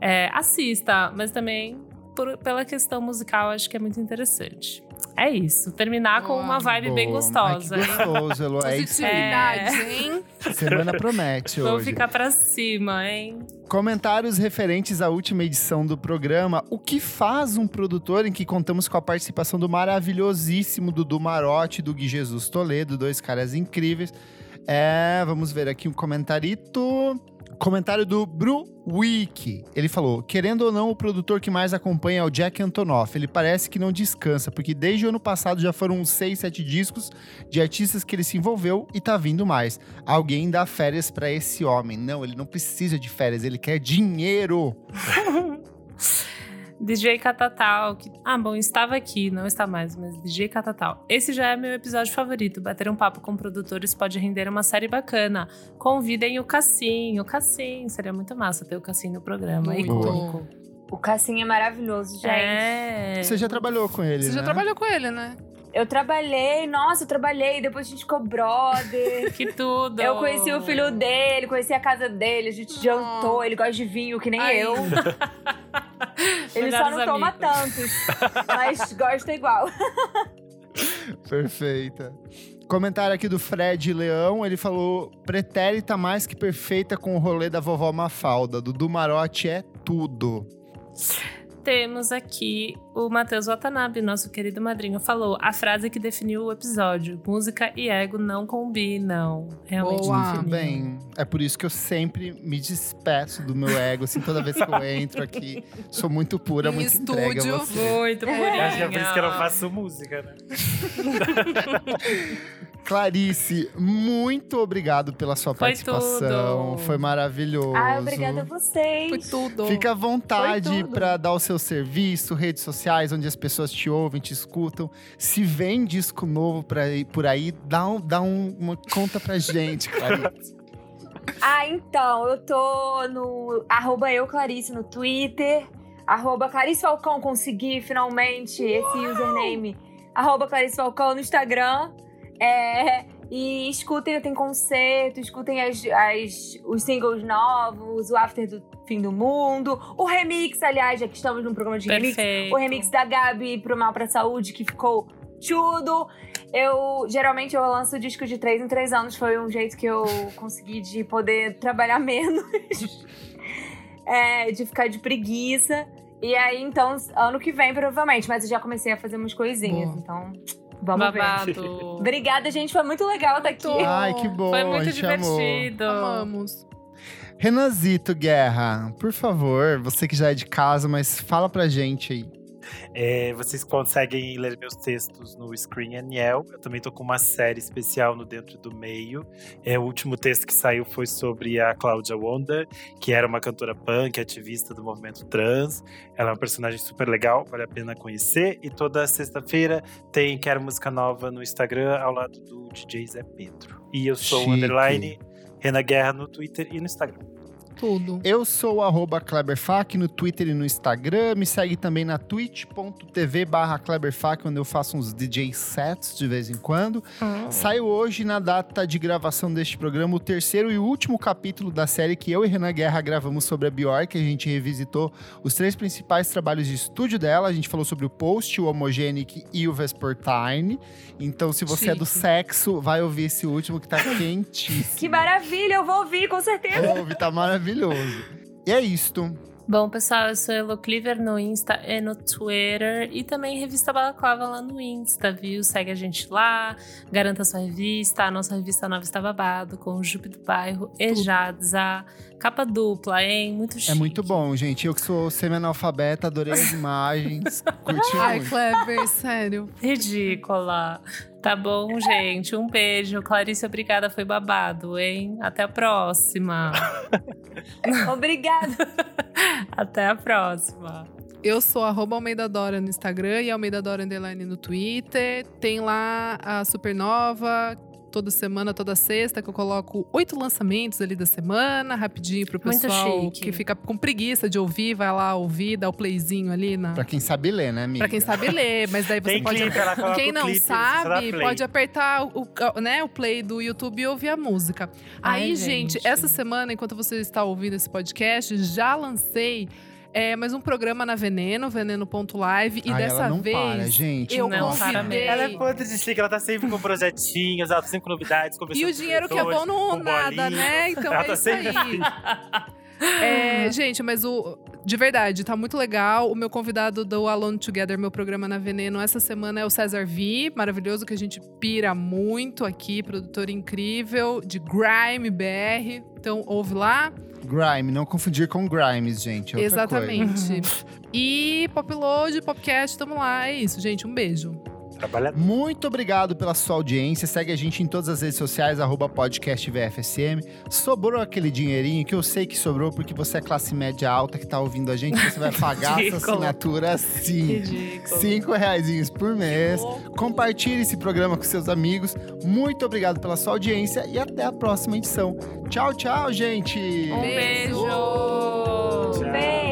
[SPEAKER 2] É, assista, mas também por, pela questão musical, acho que é muito interessante. É isso. Terminar com uma vibe bem gostosa.
[SPEAKER 1] Ai, que
[SPEAKER 2] hein?
[SPEAKER 1] gostoso, Elo. É isso.
[SPEAKER 3] Positividade, hein?
[SPEAKER 1] Semana promete
[SPEAKER 2] Vamos
[SPEAKER 1] hoje.
[SPEAKER 2] ficar pra cima, hein?
[SPEAKER 1] Comentários referentes à última edição do programa. O que faz um produtor em que contamos com a participação do maravilhosíssimo Dudu Marotti e do Gui Jesus Toledo, dois caras incríveis. É, vamos ver aqui um comentarito. Comentário do Bru Wiki. Ele falou: querendo ou não, o produtor que mais acompanha é o Jack Antonoff. Ele parece que não descansa, porque desde o ano passado já foram uns 6, 7 discos de artistas que ele se envolveu e tá vindo mais. Alguém dá férias pra esse homem. Não, ele não precisa de férias, ele quer dinheiro.
[SPEAKER 2] DJ Catatal. Que... Ah, bom, estava aqui, não está mais, mas DJ Catatal. Esse já é meu episódio favorito. Bater um papo com produtores pode render uma série bacana. Convidem o Cassim. O Cassim. Seria muito massa ter o Cassim no programa.
[SPEAKER 3] Muito.
[SPEAKER 2] Icônico.
[SPEAKER 5] O Cassim é maravilhoso, gente.
[SPEAKER 2] É.
[SPEAKER 1] Você já trabalhou com ele,
[SPEAKER 3] Você
[SPEAKER 1] né?
[SPEAKER 3] já trabalhou com ele, né?
[SPEAKER 5] Eu trabalhei, nossa, eu trabalhei, depois a gente ficou brother.
[SPEAKER 2] Que tudo.
[SPEAKER 5] Eu conheci o filho dele, conheci a casa dele, a gente jantou, ele gosta de vinho, que nem
[SPEAKER 3] Ai.
[SPEAKER 5] eu. Ele só não toma
[SPEAKER 2] amigos.
[SPEAKER 5] tantos, mas gosta igual.
[SPEAKER 1] Perfeita. Comentário aqui do Fred Leão, ele falou: pretérita mais que perfeita com o rolê da vovó Mafalda. Dudu Marotti é tudo.
[SPEAKER 2] Temos aqui o Matheus Watanabe, nosso querido madrinho, falou a frase que definiu o episódio: música e ego não combinam. Realmente
[SPEAKER 3] Boa.
[SPEAKER 1] Muito
[SPEAKER 2] definiu.
[SPEAKER 1] bem. É por isso que eu sempre me despeço do meu ego, assim, toda vez que eu entro aqui. Sou muito pura,
[SPEAKER 3] Em
[SPEAKER 1] muito entregue a
[SPEAKER 3] estúdio.
[SPEAKER 1] você.
[SPEAKER 2] Muito purinha.
[SPEAKER 4] Acho que é por isso que eu não faço música, né?
[SPEAKER 1] Clarice, muito obrigado pela sua
[SPEAKER 2] Foi
[SPEAKER 1] participação.
[SPEAKER 2] tudo.
[SPEAKER 1] Foi maravilhoso.
[SPEAKER 5] Ai, obrigada a vocês.
[SPEAKER 3] Foi tudo.
[SPEAKER 1] Fica à vontade para dar o seu serviço, redes sociais, onde as pessoas te ouvem, te escutam. Se vem disco novo pra, por aí, dá, um, dá um- uma conta pra gente, Clarice.
[SPEAKER 5] Ah, então, eu tô no arroba eu Clarice no Twitter, arroba Clarice Falcão, consegui finalmente esse username, arroba Clarice Falcão no Instagram. É, e escutem, tem concerto, escutem as, as- os singles novos, o After do Fim do Mundo, o remix, aliás, já que estamos num programa de remix,
[SPEAKER 2] Perfeito.
[SPEAKER 5] o remix da Gabi pro Mal pra Saúde, que ficou tudo. Eu, geralmente, eu lanço disco de três em três anos. Foi um jeito que eu consegui de poder trabalhar menos. É, de ficar de preguiça. E aí, então, ano que vem, provavelmente. Mas eu já comecei a fazer umas coisinhas,
[SPEAKER 3] Boa.
[SPEAKER 5] então... Vamos ver.
[SPEAKER 2] Babado.
[SPEAKER 5] Obrigada, gente. Foi muito legal estar aqui.
[SPEAKER 1] Ai, que bom,
[SPEAKER 2] Foi
[SPEAKER 1] a
[SPEAKER 2] muito
[SPEAKER 1] gente amou.
[SPEAKER 2] divertido.
[SPEAKER 3] Amamos.
[SPEAKER 1] Renanzito Guerra, por favor, você que já é de casa, mas fala pra gente aí.
[SPEAKER 4] É, vocês conseguem ler meus textos no Screen Aniel. Eu também tô com uma série especial no Dentro do Meio. É, o último texto que saiu foi sobre a Cláudia Wonder, que era uma cantora punk, ativista do movimento trans. Ela é uma personagem super legal, vale a pena conhecer. E toda sexta-feira tem Quero Música Nova no Instagram, ao lado do DJ Zé Pedro. E eu sou o
[SPEAKER 1] Chique.
[SPEAKER 4] underline Renan Guerra no Twitter e no Instagram.
[SPEAKER 3] Tudo.
[SPEAKER 1] Eu sou o arroba Kleberfac no Twitter e no Instagram. Me segue também na twitch.tv barra Kleberfac, onde eu faço uns DJ sets de vez em quando.
[SPEAKER 2] Hum.
[SPEAKER 1] Saiu hoje, na data de gravação deste programa, o terceiro e último capítulo da série que eu e Renan Guerra gravamos sobre a Bjork. A gente revisitou os três principais trabalhos de estúdio dela. A gente falou sobre o Post, o Homogenic e o Vespertine. Então, se você é do
[SPEAKER 3] Chique.
[SPEAKER 1] sexo, vai ouvir esse último que tá quentíssimo.
[SPEAKER 5] Que maravilha, eu vou ouvir, com certeza.
[SPEAKER 1] Ouve, tá maravilhoso. E é isto.
[SPEAKER 2] Bom, pessoal, eu sou Elo Cleaver no Insta e no Twitter. E também Revista Balaclava lá no Insta, viu? Segue a gente lá, garanta sua revista. A nossa revista nova está babado, com o Jupe do Bairro e Jadza. Capa dupla, hein? Muito chique.
[SPEAKER 1] É muito bom, gente. Eu que sou semi-analfabeta, adorei as imagens. Curti
[SPEAKER 3] Ai,
[SPEAKER 1] muito.
[SPEAKER 3] Kleber, sério.
[SPEAKER 2] Ridícula. Tá bom, gente. Um beijo. Clarice, obrigada. Foi babado, hein? Até a próxima.
[SPEAKER 5] Obrigada.
[SPEAKER 2] Até a próxima.
[SPEAKER 3] Eu sou arroba Almeida Dora no Instagram e Almeida Dora Underline no Twitter. Tem lá a Supernova, toda semana, toda sexta, que eu coloco oito lançamentos ali da semana, rapidinho pro pessoal que fica com preguiça de ouvir, vai lá ouvir, dá o playzinho ali na.
[SPEAKER 1] Pra quem sabe ler, né, amiga?
[SPEAKER 3] Pra quem sabe ler, mas daí você
[SPEAKER 4] Tem
[SPEAKER 3] pode.
[SPEAKER 4] clipe, ela
[SPEAKER 3] Quem não
[SPEAKER 4] clipe,
[SPEAKER 3] sabe, pode apertar o, o- né, o play do YouTube e ouvir a música.
[SPEAKER 2] Ai,
[SPEAKER 3] Aí, gente,
[SPEAKER 2] gente.
[SPEAKER 3] essa semana, enquanto você está ouvindo esse podcast, já lancei é, mais um programa na Veneno, veneno.live. E
[SPEAKER 1] Ai,
[SPEAKER 3] dessa
[SPEAKER 1] ela não
[SPEAKER 3] vez.
[SPEAKER 1] para, gente.
[SPEAKER 3] eu
[SPEAKER 2] Não
[SPEAKER 3] convidei.
[SPEAKER 4] Ela é podre de chique, ela tá sempre com projetinhos, ela tá sempre com novidades,
[SPEAKER 3] E o dinheiro
[SPEAKER 4] com
[SPEAKER 3] que é bom não nada,
[SPEAKER 4] bolinha.
[SPEAKER 3] né? Então
[SPEAKER 4] Ela
[SPEAKER 3] é
[SPEAKER 4] tá
[SPEAKER 3] isso
[SPEAKER 4] sempre
[SPEAKER 3] aí. É, gente, mas o. De verdade, tá muito legal. O meu convidado do Alone Together, meu programa na Veneno, essa semana é o César V, maravilhoso, que a gente pira muito aqui, produtor incrível, de Grime BR. Então, ouve lá.
[SPEAKER 1] Grime, não confundir com Grimes, gente. é.
[SPEAKER 3] Exatamente. E Popload, Popcast, tamo lá. É isso, gente. Um beijo.
[SPEAKER 4] Trabalha
[SPEAKER 1] Muito obrigado pela sua audiência. Segue a gente em todas as redes sociais, arroba podcast VFSM. Sobrou aquele dinheirinho que eu sei que sobrou porque você é classe média alta que tá ouvindo a gente. Você vai pagar essa assinatura sim.
[SPEAKER 2] Ridículo.
[SPEAKER 1] Cinco reais por mês. Compartilhe esse programa com seus amigos. Muito obrigado pela sua audiência e até a próxima edição. Tchau, tchau, gente!
[SPEAKER 2] Um beijo.
[SPEAKER 4] Tchau.
[SPEAKER 5] Beijo.